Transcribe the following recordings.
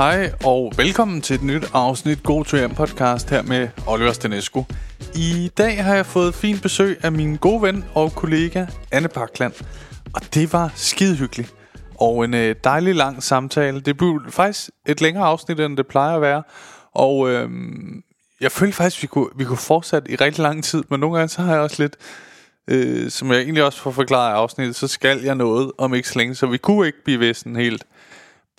Hej og velkommen til et nyt afsnit God to Hjem podcast her med Oliver Stanescu. I dag har jeg fået fint besøg af min gode ven og kollega Anne Parkland. Og det var skide hyggeligt. Og en øh, dejlig lang samtale. Det blev faktisk et længere afsnit, end det plejer at være. Og øhm, jeg følte faktisk, vi kunne, vi kunne fortsætte i rigtig lang tid. Men nogle gange så har jeg også lidt... Øh, som jeg egentlig også får forklaret i afsnittet, så skal jeg noget om ikke så længe. Så vi kunne ikke blive ved sådan helt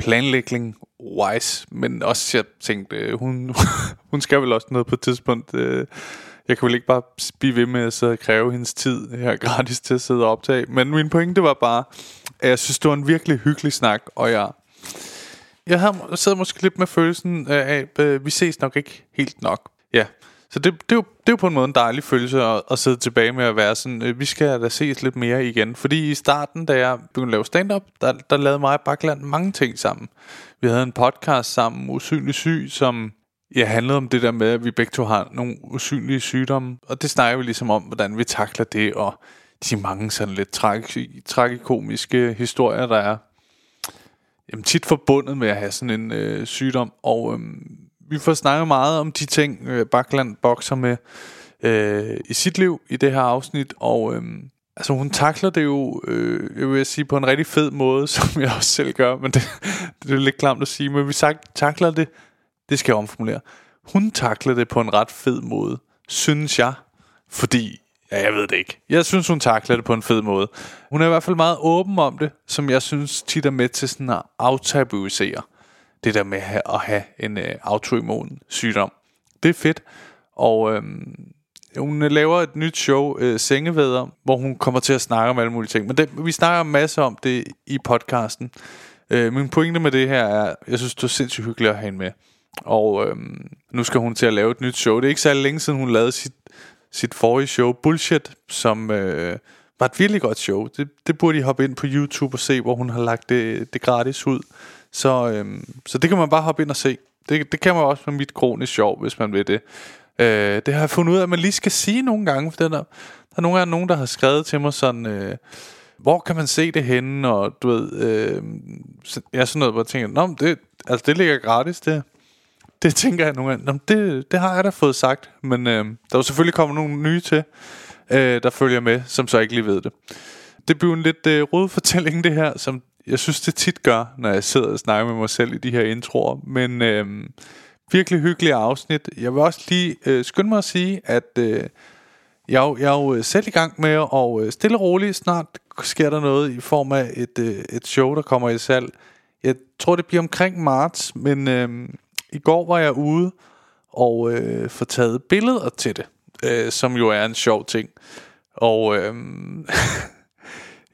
planlægning wise, men også jeg tænkte, øh, hun, hun skal vel også noget på et tidspunkt. Øh, jeg kan vel ikke bare blive ved med at sidde og kræve hendes tid her gratis til at sidde og optage. Men min pointe var bare, at jeg synes, det var en virkelig hyggelig snak, og jeg, jeg har måske lidt med følelsen af, at øh, vi ses nok ikke helt nok. Ja, så det, det, er jo, det er jo på en måde en dejlig følelse at, at sidde tilbage med at være sådan, øh, vi skal da ses lidt mere igen. Fordi i starten, da jeg begyndte at lave stand-up, der, der lavede mig og Bakland mange ting sammen. Vi havde en podcast sammen, Usynlig Syg, som ja, handlede om det der med, at vi begge to har nogle usynlige sygdomme. Og det snakker vi ligesom om, hvordan vi takler det, og de mange sådan lidt tragi- tragikomiske historier, der er jamen, tit forbundet med at have sådan en øh, sygdom. Og øhm, vi får snakket meget om de ting, øh, Bakland bokser med øh, i sit liv i det her afsnit. Og øh, altså, hun takler det jo, øh, jeg vil sige, på en rigtig fed måde, som jeg også selv gør. Men det, det er lidt klamt at sige, men vi sagt, takler det, det skal jeg omformulere. Hun takler det på en ret fed måde, synes jeg. Fordi Ja, jeg ved det ikke. Jeg synes, hun takler det på en fed måde. Hun er i hvert fald meget åben om det, som jeg synes tit er med til sådan at aftabuisere det der med at have en øh, autoimmun sygdom. Det er fedt. Og øh, hun øh, laver et nyt show, øh, Sengevæder, hvor hun kommer til at snakke om alle mulige ting. Men det, vi snakker masser masse om det i podcasten. Øh, min pointe med det her er, jeg synes, det er sindssygt hyggeligt at have hende med. Og øh, nu skal hun til at lave et nyt show. Det er ikke så længe siden, hun lavede sit, sit forrige show, Bullshit, som øh, var et virkelig godt show. Det, det burde I hoppe ind på YouTube og se, hvor hun har lagt det, det gratis ud. Så, øhm, så det kan man bare hoppe ind og se. Det, det kan man også med mit kronisk sjov, hvis man vil det. Øh, det har jeg fundet ud af, at man lige skal sige nogle gange, for der, der er nogle gange nogen, der har skrevet til mig sådan, øh, hvor kan man se det henne, og du ved, øh, så, jeg sådan noget, hvor jeg tænker, Nå, det, altså, det ligger gratis, det. Det tænker jeg nogle gange, Nå, det, det har jeg da fået sagt, men øh, der er selvfølgelig kommet nogle nye til, øh, der følger med, som så ikke lige ved det. Det bliver en lidt øh, rød fortælling, det her, som jeg synes, det tit gør, når jeg sidder og snakker med mig selv i de her introer. Men øh, virkelig hyggelige afsnit. Jeg vil også lige øh, skynde mig at sige, at øh, jeg, jeg er jo øh, selv i gang med at øh, stille og roligt. Snart sker der noget i form af et, øh, et show, der kommer i salg. Jeg tror, det bliver omkring marts, men øh, i går var jeg ude og øh, få taget billeder til det, øh, som jo er en sjov ting. Og øh,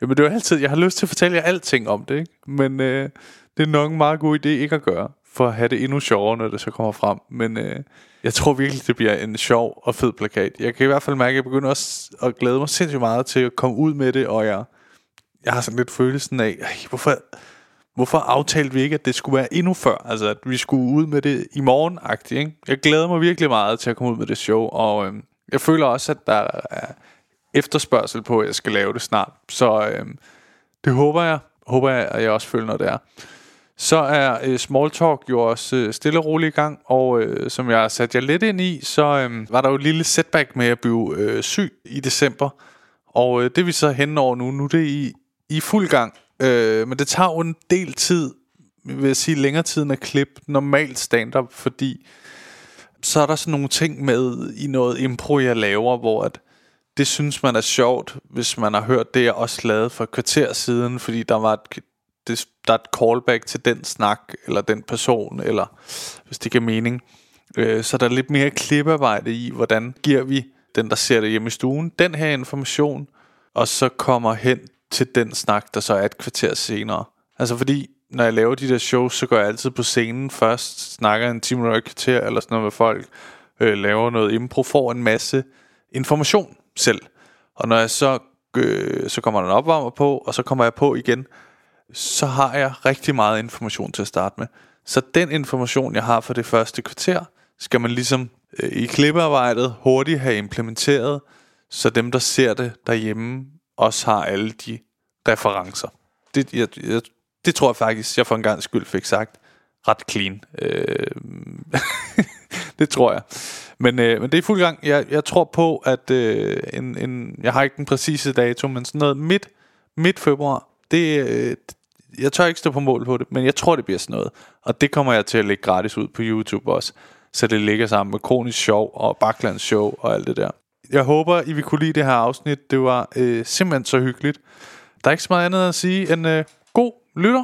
Jamen det er jo altid, jeg har lyst til at fortælle jer alting om det, ikke? Men øh, det er nok en meget god idé ikke at gøre, for at have det endnu sjovere, når det så kommer frem. Men øh, jeg tror virkelig, det bliver en sjov og fed plakat. Jeg kan i hvert fald mærke, at jeg begynder også at glæde mig sindssygt meget til at komme ud med det, og jeg, jeg har sådan lidt følelsen af, hvorfor, hvorfor aftalte vi ikke, at det skulle være endnu før? Altså, at vi skulle ud med det i morgen ikke? Jeg glæder mig virkelig meget til at komme ud med det show, og øh, jeg føler også, at der er efterspørgsel på, at jeg skal lave det snart. Så øh, det håber jeg. Håber jeg, at jeg også føler, når det er. Så er øh, Small Talk jo også øh, stille og roligt i gang, og øh, som jeg har sat jer lidt ind i, så øh, var der jo et lille setback med at blive øh, syg i december. Og øh, det vi så hen over nu. Nu er det i, i fuld gang. Øh, men det tager jo en del tid, vil jeg sige længere tid end at klippe normalt stand-up, fordi så er der sådan nogle ting med i noget impro, jeg laver, hvor at det synes man er sjovt, hvis man har hørt det, jeg også lavede for et kvarter siden, fordi der var et, det, der er et callback til den snak, eller den person, eller hvis det giver mening. Øh, så der er lidt mere klippearbejde i, hvordan giver vi den, der ser det hjemme i stuen, den her information, og så kommer hen til den snak, der så er et kvarter senere. Altså fordi, når jeg laver de der shows, så går jeg altid på scenen først, snakker en time eller et kvarter, eller sådan noget med folk, øh, laver noget impro, får en masse information selv. Og når jeg så, øh, så kommer der en opvarmer på, og så kommer jeg på igen, så har jeg rigtig meget information til at starte med. Så den information, jeg har for det første kvarter, skal man ligesom øh, i klippearbejdet hurtigt have implementeret, så dem, der ser det derhjemme, også har alle de referencer. Det, jeg, jeg, det tror jeg faktisk, jeg for en gang skyld fik sagt ret clean. Øh, det tror jeg. Men, øh, men det er fuld gang. Jeg, jeg tror på, at øh, en, en, jeg har ikke den præcise dato, men sådan noget midt, midt februar, det, øh, jeg tør ikke stå på mål på det, men jeg tror, det bliver sådan noget. Og det kommer jeg til at lægge gratis ud på YouTube også. Så det ligger sammen med Kronisk Show og Baklands Show og alt det der. Jeg håber, I vil kunne lide det her afsnit. Det var øh, simpelthen så hyggeligt. Der er ikke så meget andet at sige end øh, god lytter.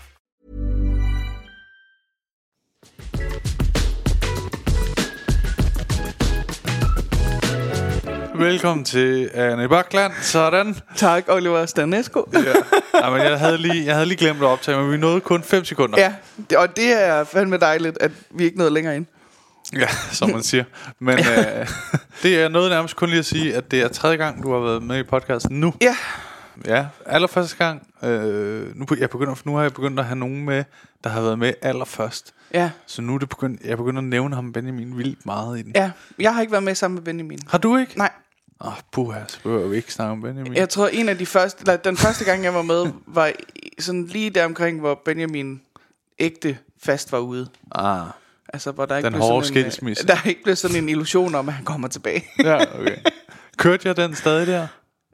Velkommen til Anne Bakland. Sådan. Tak, Oliver Stanesco. Ja. men jeg, havde lige, jeg havde lige glemt at optage, men vi nåede kun 5 sekunder. ja, og det er fandme dejligt, at vi ikke nåede længere ind. Ja, som man siger. Men øh, det er noget nærmest kun lige at sige, at det er tredje gang, du har været med i podcasten nu. Ja, Ja, allerførste gang. Øh, nu, jeg begynder, nu har jeg begyndt at have nogen med, der har været med allerførst. ja, Så nu er det begyndt, jeg begynder at nævne ham Benjamin vildt meget i den. ja. Jeg har ikke været med sammen med Benjamin. Har du ikke? Nej, Åh, oh, puha, så behøver vi ikke snakke om Benjamin. jeg tror en af de første, eller den første gang jeg var med, var sådan lige der omkring, hvor Benjamin ægte fast var ude. Ah, Altså, hvor der ikke Den blev hårde sådan en, øh, skilsmisse. Der ikke blev sådan en illusion om, at han kommer tilbage. ja, okay. Kørte jeg den stadig der?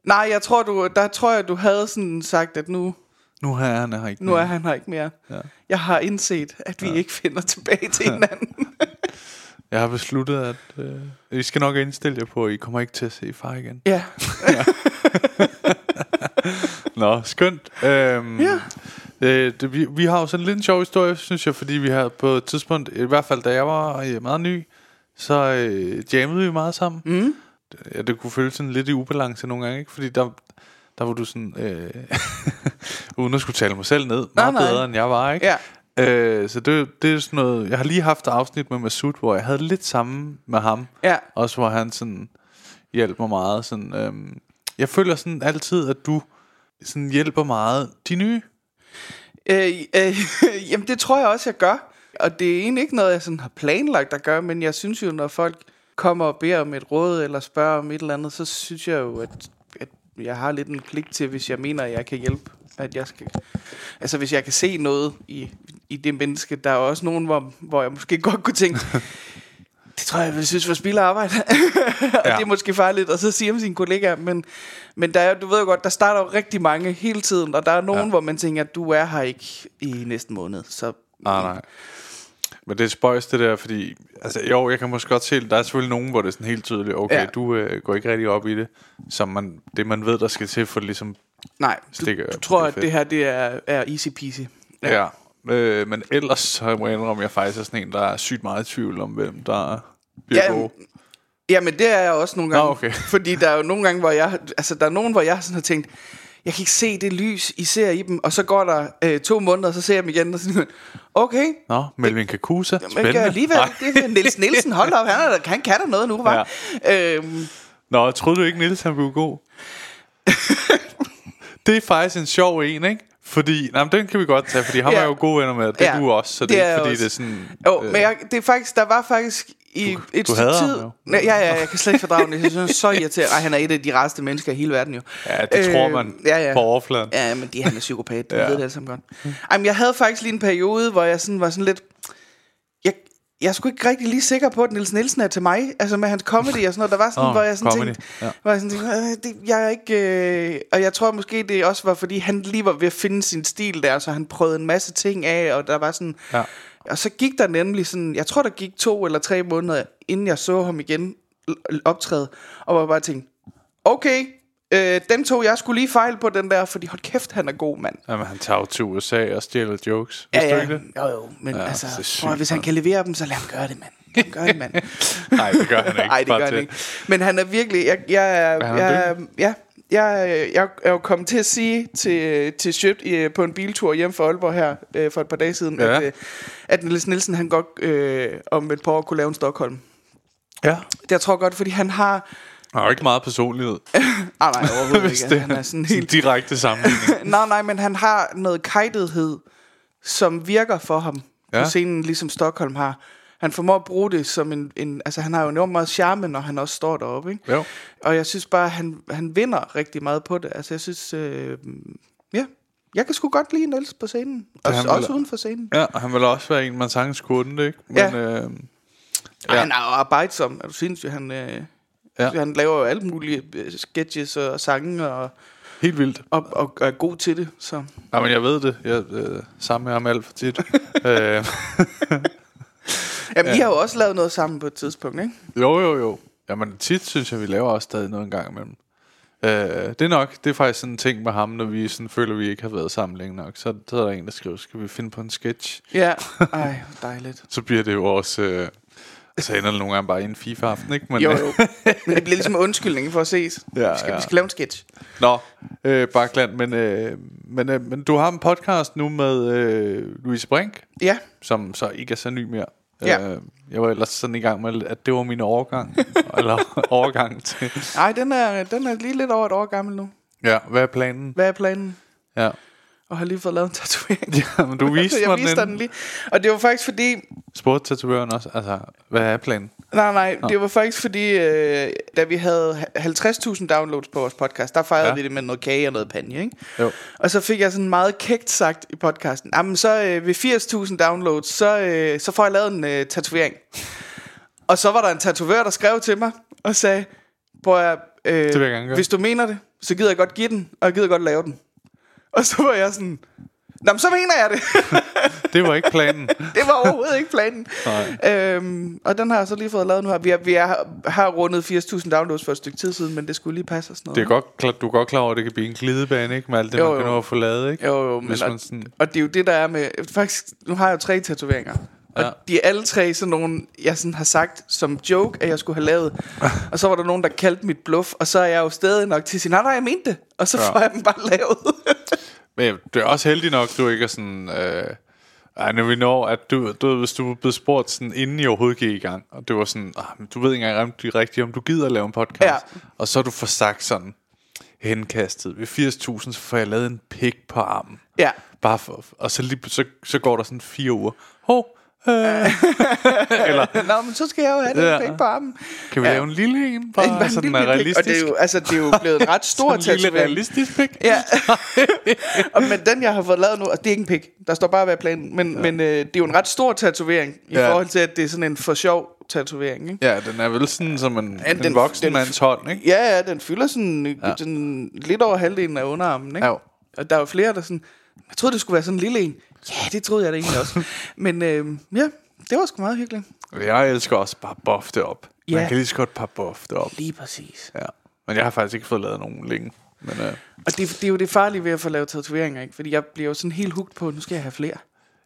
Nej, jeg tror, du, der tror jeg, du havde sådan sagt, at nu, Nu er han her ikke nu er mere. han her ikke mere. Ja. Jeg har indset, at vi ikke finder tilbage til hinanden. Jeg har besluttet, at øh, I skal nok indstille jer på, at I kommer ikke til at se far igen. ja, Nå, skønt. Øhm, Ja. øh, det, vi, vi har jo sådan lidt en sjov historie, synes jeg, fordi vi har på et tidspunkt, i hvert fald da jeg var øh, meget ny, så øh, jammede vi meget sammen. Mm. Ja, det kunne føles sådan lidt i ubalance nogle gange, ikke? Fordi der, der var du sådan, øh, uden at skulle tale mig selv ned, meget nej. bedre end jeg var, ikke? ja. Øh, så det, det er sådan noget, jeg har lige haft et afsnit med Masud, hvor jeg havde lidt samme med ham. Ja. Også hvor han sådan hjælper mig meget. Sådan, øhm, jeg føler sådan altid, at du sådan hjælper meget de nye. Øh, øh, jamen, det tror jeg også, jeg gør. Og det er egentlig ikke noget, jeg sådan har planlagt at gøre, men jeg synes jo, når folk kommer og beder om et råd, eller spørger om et eller andet, så synes jeg jo, at, at jeg har lidt en pligt til, hvis jeg mener, at jeg kan hjælpe. At jeg skal, altså, hvis jeg kan se noget i, i det menneske, der er også nogen, hvor, hvor jeg måske godt kunne tænke, det tror jeg, jeg vil synes var spild arbejde. og Ja. det er måske farligt at så sige om sine kollegaer, men, men der er, du ved jo godt, der starter jo rigtig mange hele tiden, og der er nogen, Ja. hvor man tænker, at du er her ikke i næste måned. Så Nej, nej. Men det er spøjs det der, fordi... Altså, jo, jeg kan måske godt se, der er selvfølgelig nogen, hvor det er sådan helt tydeligt, okay, ja. Du øh, går ikke rigtig op i det, som man, det man ved, der skal til for ligesom... nej, du, Stikker- du tror, at det her det er, er easy peasy. Ja. ja. Øh, men ellers så må jeg indrømme, at jeg faktisk er sådan en, der er sygt meget i tvivl om, hvem der bliver Ja, gode. Jamen, det er jeg også nogle gange. Nå, okay. Fordi der er jo nogle gange, hvor jeg... Altså, der er nogen, hvor jeg sådan har tænkt, jeg kan ikke se det lys, I ser i dem. Og så går der øh, to måneder, og så ser jeg dem igen, og sådan, okay, Nå, Melvin Kakusa, men spændende. alligevel, det er Niels Nielsen, hold op, han, er, der- han kan der noget nu, var. Ja. Øhm, Nå, troede du ikke, Niels han blev god? det er faktisk en sjov en, ikke? Fordi, nej, men den kan vi godt tage, fordi ham Ja. er jo gode venner med, det er Ja, du også, så det, det er ikke fordi, også. det er sådan... Jo, øh, men jeg, det er faktisk, der var faktisk i Du- et du stykke ham tid... jo. Nej, ja, ja, jeg kan slet ikke fordrage det. Jeg synes, så irriterende. Ej, han er et af de rareste mennesker i hele verden jo. Ja, det øh, tror man ja, ja. på overfladen. Ja, men de, han er psykopat. Du Ja. ja. ved det alle sammen godt. Ej, men jeg havde faktisk lige en periode, hvor jeg sådan var sådan lidt... Jeg, er sgu ikke rigtig lige sikker på, at Niels Nielsen er til mig. Altså med hans comedy og sådan noget. Der var sådan, Åh, hvor jeg sådan comedy, tænkte, ja. hvor jeg sådan tænkte "Øh, det, jeg er ikke... Øh, og jeg tror måske, det også var, fordi han lige var ved at finde sin stil der, så han prøvede en masse ting af, og der var sådan... Ja. Og så gik der nemlig sådan, jeg tror, der gik to eller tre måneder, inden jeg så ham igen optræde, og var bare tænkt, okay, øh, den tog jeg skulle lige fejl på den der, fordi hold kæft, han er god, mand. Jamen, han tager jo til USA og stjæler jokes. Ja, ja, ikke det? jo, jo, men Ja, altså, prøv, hvis han kan levere dem, så lad ham gøre det, mand. Gøre det, mand. Nej, det gør han ikke. Nej, det gør han ikke. Men han er virkelig... Jeg, jeg, han jeg, ja, jeg, jeg er jo kommet til at sige til, til Sjøt på en biltur hjem fra Aalborg her øh, for et par dage siden, Ja. at, øh, at Niels Nielsen han godt øh, om et par år kunne lave en Stockholm. Ja. Det jeg tror godt, fordi han har... Han har jo ikke meget personlighed. Ah, nej, overhovedet Hvis ikke. det Han er sådan helt... direkte sammenligning. nej, nej, men han har noget kajtethed, som virker for ham ja. På scenen, ligesom Stockholm har. Han formår at bruge det som en, en... Altså, han har jo enormt meget charme, når han også står deroppe, ikke? Jo. Og jeg synes bare, han, han vinder rigtig meget på det. Altså, jeg synes... Øh, ja, jeg kan sgu godt lide Niels på scenen. Også, han også uden for scenen. Ja, og han vil også være en, man sagtens kunne, ikke? Men, Ja. øh, Ja. Han er jo arbejdsom. Er du sindssyg? Han, øh, Ja. han laver jo alle mulige øh, sketches og sange, og, helt vildt. og, og, og er god til det. Så. Ja, men jeg ved det. Jeg øh, sammen med ham alt for tit. øh, Jamen, ja. vi har jo også lavet noget sammen på et tidspunkt, ikke? jo, jo, jo. Jamen, tit synes jeg, vi laver også stadig noget en gang imellem. Øh, det er nok, det er faktisk sådan en ting med ham, når vi sådan føler, at vi ikke har været sammen længe nok. Så, så er der en, der skriver, skal vi finde på en sketch? Ja. Ej, dejligt. Så bliver det jo også... Øh, så ender det nogle gange bare i en FIFA-aften, ikke? Men, Jo, jo. Men det bliver ligesom en undskyldning for at ses. Ja, vi, skal, ja. vi skal lave en sketch. Nå, øh, Bakland, men, øh, men, øh, men du har en podcast nu med øh, Louise Brink, Ja, som så ikke er så ny mere. Ja. Øh, jeg var ellers sådan i gang med, at det var min overgang. eller overgang til... nej, den er, den er lige lidt over et år gammel nu. Ja, hvad er planen? Hvad er planen? Ja. Og har lige fået lavet en tatovering. ja men du viste jeg mig viste den. den lige. Og det var faktisk fordi, Spurgte tatovøren også, altså, hvad er planen? Nej, nej, det var faktisk fordi, øh, da vi havde 50.000 downloads på vores podcast, der fejrede Ja. vi det med noget kage og noget panje, ikke? Jo. Og så fik jeg sådan meget kægt sagt i podcasten, jamen så øh, ved 80.000 downloads, så, øh, så får jeg lavet en øh, tatovering. Og så var der en tatovør, der skrev til mig og sagde, prøv at, øh, vil jeg gerne gøre." hvis du mener det, så gider jeg godt give den, og jeg gider godt lave den. Og så var jeg sådan, Nå, men så mener jeg det. Det var ikke planen. det var overhovedet ikke planen. Nej. Øhm, og den har jeg så lige fået lavet nu her. Vi, er, vi er, har rundet 80.000 downloads for et stykke tid siden, men det skulle lige passe og sådan noget. Det er godt, du er godt klar over, at det kan blive en glidebane, ikke? Med alt det, Jo, man kan nå at få lavet, ikke? Jo, jo, men Hvis og, man sådan... og det er jo det, der er med... Faktisk, nu har jeg jo tre tatoveringer. Og Ja. de er alle tre sådan nogle, jeg sådan har sagt som joke, at jeg skulle have lavet. og så var der nogen, der kaldte mit bluff, og så er jeg jo stadig nok til at sige, nej, nej, jeg mente det. Og så Ja. får jeg dem bare lavet. Men du er også heldig nok, du ikke er sådan... Øh, ej, når vi når, at du, du hvis du blev spurgt sådan, inden I overhovedet gik i gang, og det var sådan, ah, du ved ikke engang rigtig, rigtigt, om du gider at lave en podcast. Ja. Og så har du får sagt sådan, henkastet, ved 80.000, så får jeg lavet en pik på armen. ja. Bare for, og så, lige, så, så går der sådan fire uger. Hov, øh, Nå, men så skal jeg jo have den Ja. pæk på armen. kan vi Ja. lave en lille en? En Bare så den er pik. realistisk. Og det er jo, altså, det er jo blevet en ret stor Sådan en lille tatovering. realistisk pik? Ja. og, men den, jeg har fået lavet nu, og det er ikke en pik. Der står bare, hvad planen. Men, ja. men øh, det er jo en ret stor tatovering, i Ja. forhold til, at det er sådan en for sjov tatovering. Ikke? Ja, den er vel sådan som en, Ja, en den- voksen den- mands hånd, ikke? Ja, ja, den fylder sådan, Ja. sådan lidt over halvdelen af underarmen. Ikke? Ja. Og der er jo flere, der sådan... Jeg troede, det skulle være sådan en lille en. Ja, det troede jeg da egentlig også. men øh, ja, det var sgu meget hyggeligt. Jeg elsker også bare buff det op. Ja. Man kan lige så godt bare buff det op. Lige præcis. Ja. Men jeg har faktisk ikke fået lavet nogen længe. Men øh, Og det, det er jo det farlige ved at få lavet tatoveringer, ikke? Fordi jeg bliver jo sådan helt hugt på, nu skal jeg have flere.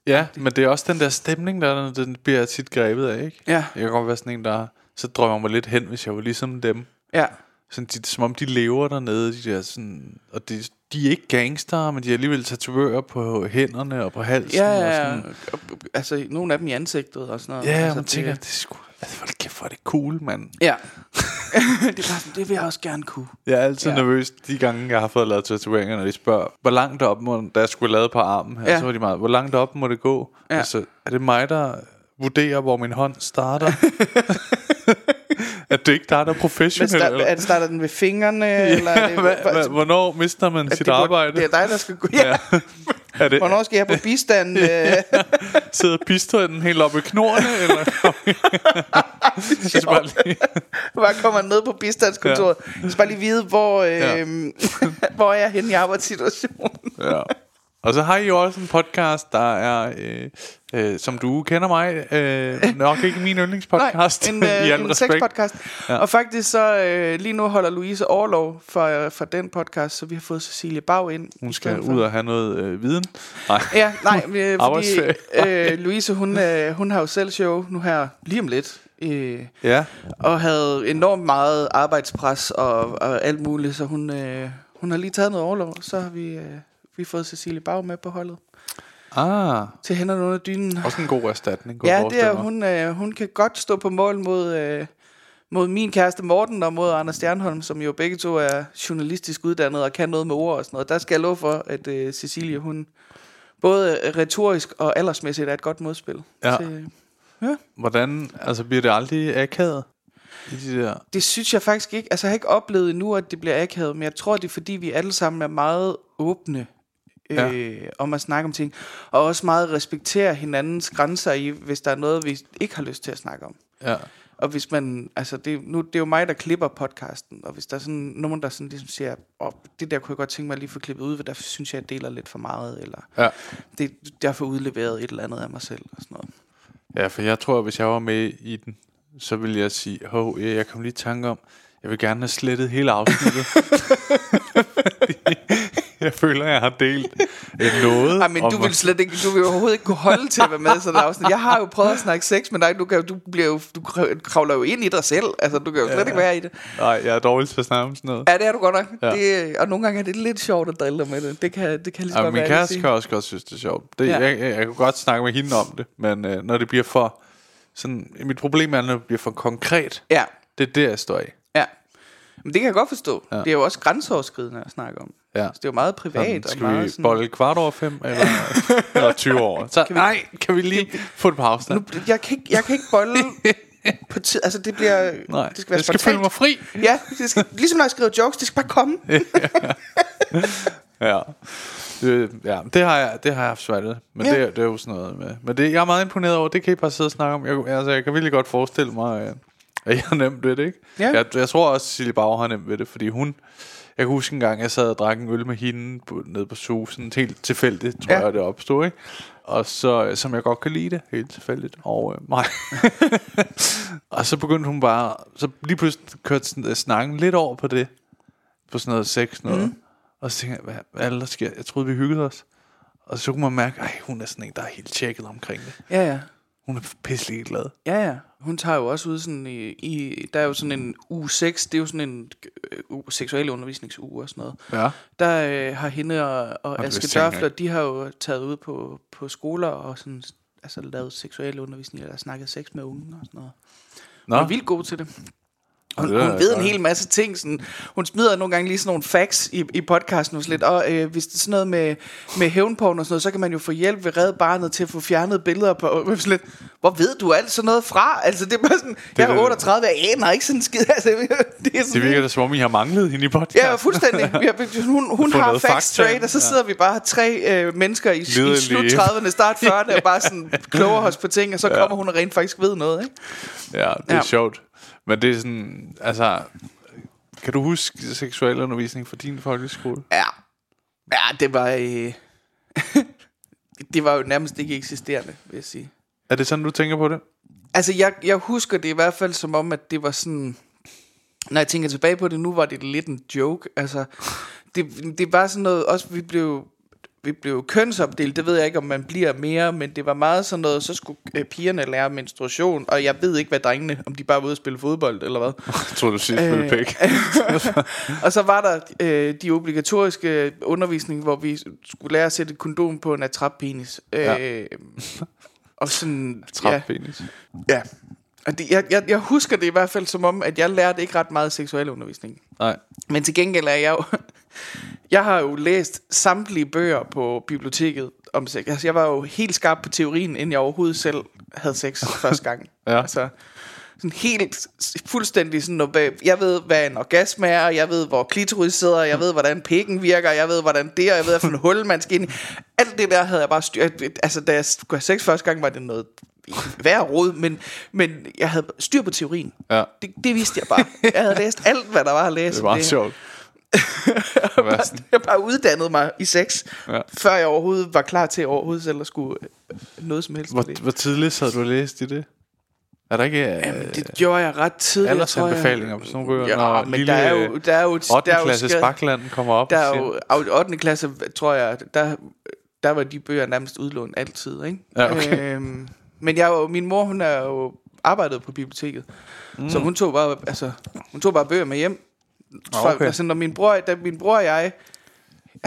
ja, men det er også den der stemning, der er, den bliver tit grebet af, ikke? Ja. Jeg kan godt være sådan en, der så drømmer mig lidt hen, hvis jeg var ligesom dem. Ja. Sådan, de, som om de lever dernede, de der sådan, og de, de er ikke gangster, men de er alligevel tatovører på hænderne og på halsen. Ja, og ja, ja. sådan. Og- Altså, nogle af dem i ansigtet og sådan noget. Ja, altså, man tænker, det er sgu, altså, hvor kæft, hvor er det cool, mand. Ja. det er sådan, det vil jeg også gerne kunne. Jeg er altid ja. Nervøs de gange, jeg har fået lavet tatoveringer, når de spørger, hvor langt op må, da jeg skulle lave på armen her, ja. Så var de meget, hvor langt op må det gå? Ja. Altså, er det mig, der vurderer, hvor min hånd starter? at det ikke der er professionel? start, eller? er det, starter den ved fingrene? eller er det, Hva, hva, hvornår mister man sit det arbejde? Det er dig, der skal gå. Ja. Er det- Hvornår skal jeg på bistand? øh? Sidder pistønden helt oppe i knorene, eller? jeg skal bare lige... Bare kommer ned på bistandskontoret. Jeg skal bare lige vide, hvor, øh, Ja. hvor er jeg henne i arbejdssituationen. Ja. Og så har I jo også en podcast, der er, øh, øh, som du kender mig, øh, nok ikke min yndlingspodcast. Nej, en, i øh, al en sexpodcast. Ja. Og faktisk så øh, lige nu holder Louise overlov for, øh, for den podcast, så vi har fået Cecilie Bag ind. Hun i skal ud og have noget øh, viden. Nej. Ja, nej, øh, fordi øh, Louise, hun, øh, hun har jo selv show nu her lige om lidt. Øh, Ja. og havde enormt meget arbejdspres og, og alt muligt, så hun, øh, hun har lige taget noget overlov. Så har vi, øh, vi har fået Cecilie Bag med på holdet Ah, til hænderne under dynen. også en god erstatning. jeg Ja, det er, hun, øh, hun kan godt stå på mål mod, øh, mod min kæreste Morten og mod Anders Stjernholm, som jo begge to er journalistisk uddannet og kan noget med ord og sådan noget. Der skal jeg love for, at øh, Cecilie, hun både retorisk og aldersmæssigt er et godt modspil. Ja. Til, Hvordan, altså bliver det aldrig akavet? De der... det synes jeg faktisk ikke. Altså, jeg har ikke oplevet endnu, at det bliver akavet, men jeg tror, det er fordi, vi alle sammen er meget åbne øh, om at snakke om ting, og også meget respekterer hinandens grænser i, hvis der er noget, vi ikke har lyst til at snakke om. Ja. Og hvis man, altså det, nu, det er jo mig, der klipper podcasten, og hvis der er sådan nogen, der sådan ligesom siger, oh, det der kunne jeg godt tænke mig at lige få klippet ud, for der synes jeg, jeg deler lidt for meget, eller Ja. det, jeg får udleveret et eller andet af mig selv, og sådan noget. ja, for jeg tror, at hvis jeg var med i den, så ville jeg sige, hov, jeg jeg kom lige i tanke om, jeg vil gerne have slettet hele afsnittet. Jeg føler, jeg har delt noget. Ej, men du vil slet ikke, du vil overhovedet ikke kunne holde til at være med i sådan et afsnit. Jeg har jo prøvet at snakke sex med dig, du, kan, du, bliver jo, du kravler jo ind i dig selv, altså du kan jo slet ikke være i det. Nej, jeg er dårlig til at snakke om sådan noget. Ja, det er du godt nok. Ja. Det, og nogle gange er det lidt sjovt at drille dig med det. Det kan, det kan lige så Ja, godt min være, kæreste kan også godt synes, det er sjovt. Det, Ja. ja. jeg, jeg, jeg kan godt snakke med hende om det, men øh, når det bliver for... Sådan, mit problem er, når det bliver for konkret. Ja, Det er der, jeg står i. ja. Men det kan jeg godt forstå. Ja. Ja. Det er jo også grænseoverskridende at snakke om. Ja. Så det er jo meget privat. Sådan, og skal meget vi sådan, bolle kvart over fem, eller, eller 20 år? Så, Kan vi- nej, kan vi lige få det på afstand? nu, jeg, kan ikke, jeg kan ikke bolle på tid. Altså, det bliver... nej, det skal være jeg skal føle mig fri. Ja, det skal, ligesom når jeg skriver jokes, det skal bare komme. Ja. Det, ja, det har jeg, det har jeg haft svært ved. Men Ja. ja. det, det er jo sådan noget med. Men det, jeg er meget imponeret over, det kan I bare sidde og snakke om. Jeg, altså, jeg kan virkelig godt forestille mig, øh, at jeg har nemt ved det, ikke? Ja. Jeg, jeg tror også, at Silje Bauer har nemt ved det, fordi hun... Jeg kan huske en gang, jeg sad og drak en øl med hende på, nede på susen, helt tilfældigt, tror Ja. jeg, det opstod, ikke? Og så, som jeg godt kan lide det, helt tilfældigt, og øh, mig. og så begyndte hun bare, så lige pludselig kørte sådan, øh, snakken lidt over på det, på sådan noget sex noget. Mm. Og så tænkte jeg, hvad, hvad er der sker? Jeg troede, vi hyggede os. Og så kunne man mærke, at hun er sådan en, der er helt tjekket omkring det. Ja, ja. Hun er pisselig glad. Ja, ja. Hun tager jo også ud sådan i, i... Der er jo sådan en uge 6, det er jo sådan en uge, seksuel undervisningsuge og sådan noget. Ja. Der øh, har hende og, og Aske Dørfler, de har jo taget ud på, på skoler og sådan, altså lavet seksuel undervisning, eller snakket sex med unge og sådan noget. Nå, Hun er vildt god til det. Hun, det hun ved en godt. hel masse ting. Sådan, hun smider nogle gange lige sådan nogle facts i, i podcasten. Og, lidt, og øh, hvis det er sådan noget med, med hævnporn og sådan noget, så kan man jo få hjælp ved Red Barnet til at få fjernet billeder på. Sådan lidt, hvor ved du alt sådan noget fra? Altså, det er bare sådan, jeg er det- 38, jeg aner ikke sådan en skid. Altså, det, er sådan, det virker da som om, I har manglet hende i podcast. Ja, fuldstændig. Har, hun hun har facts fakta. straight, og så sidder vi bare tre øh, mennesker i, i slut 30'erne, start 40'erne, og bare sådan kloger os på ting, og så kommer hun og rent faktisk ved noget, ikke? Ja, det er Ja. ja. sjovt. Men det er sådan, altså... Kan du huske seksuel undervisning fra din folkeskole? Ja. Ja, det var... Øh, det var jo nærmest ikke eksisterende, vil jeg sige. Er det sådan, du tænker på det? Altså, jeg, jeg husker det i hvert fald som om, at det var sådan... Når jeg tænker tilbage på det nu, var det lidt en joke. Altså, det, det var sådan noget... Også vi blev vi blev kønsopdelt, det ved jeg ikke, om man bliver mere, men det var meget sådan noget, så skulle øh, pigerne lære menstruation, og jeg ved ikke, hvad drengene, om de bare var ude og spille fodbold, eller hvad. Jeg tror du siger Øh, øh, pæk. og så var der øh, de obligatoriske undervisning, hvor vi skulle lære at sætte et kondom på en atrappenis. Øh, Ja. og sådan... ja, Trappenis. ja. Jeg, jeg, jeg husker det i hvert fald som om, at jeg lærte ikke ret meget seksuel undervisning. Nej. Men til gengæld er jeg jo... Jeg har jo læst samtlige bøger på biblioteket om sex. Altså, jeg var jo helt skarp på teorien, inden jeg overhovedet selv havde sex første gang. Ja. Altså, sådan helt fuldstændig sådan, noget, jeg ved, hvad en orgasme er, jeg ved, hvor klitoris sidder, jeg ved, hvordan pikken virker, jeg ved, hvordan det er, jeg ved, hvilken hul man skal ind i. Alt det der havde jeg bare styr. Altså, da jeg skulle have sex første gang, var det noget værre råd, men, men jeg havde styr på teorien. Ja. Det, det vidste jeg bare. Jeg havde læst alt, hvad der var at læse. Det var sjovt. jeg, bare, jeg bare uddannet mig i sex, Ja. før jeg overhovedet var klar til overhovedet selv at skulle øh, noget som helst. Hvor, hvor tidligt havde du læst i det? Er der ikke Jamen, øh, det gjorde jeg ret tidligt, tror jeg. aldersanbefalinger på sådan nogle bøger? Ja, Når men lille, der er jo, der er jo, 8. der er klasse Spaklanden kommer op der er jo, 8. klasse, tror jeg, der, der var de bøger nærmest udlånt altid, ikke? Ja, okay. Øhm, men jeg, jo- min mor, hun er jo arbejdet på biblioteket, mm. så hun tog bare, altså, hun tog bare bøger med hjem. Ah, okay. Altså, når min bror, da min bror og jeg...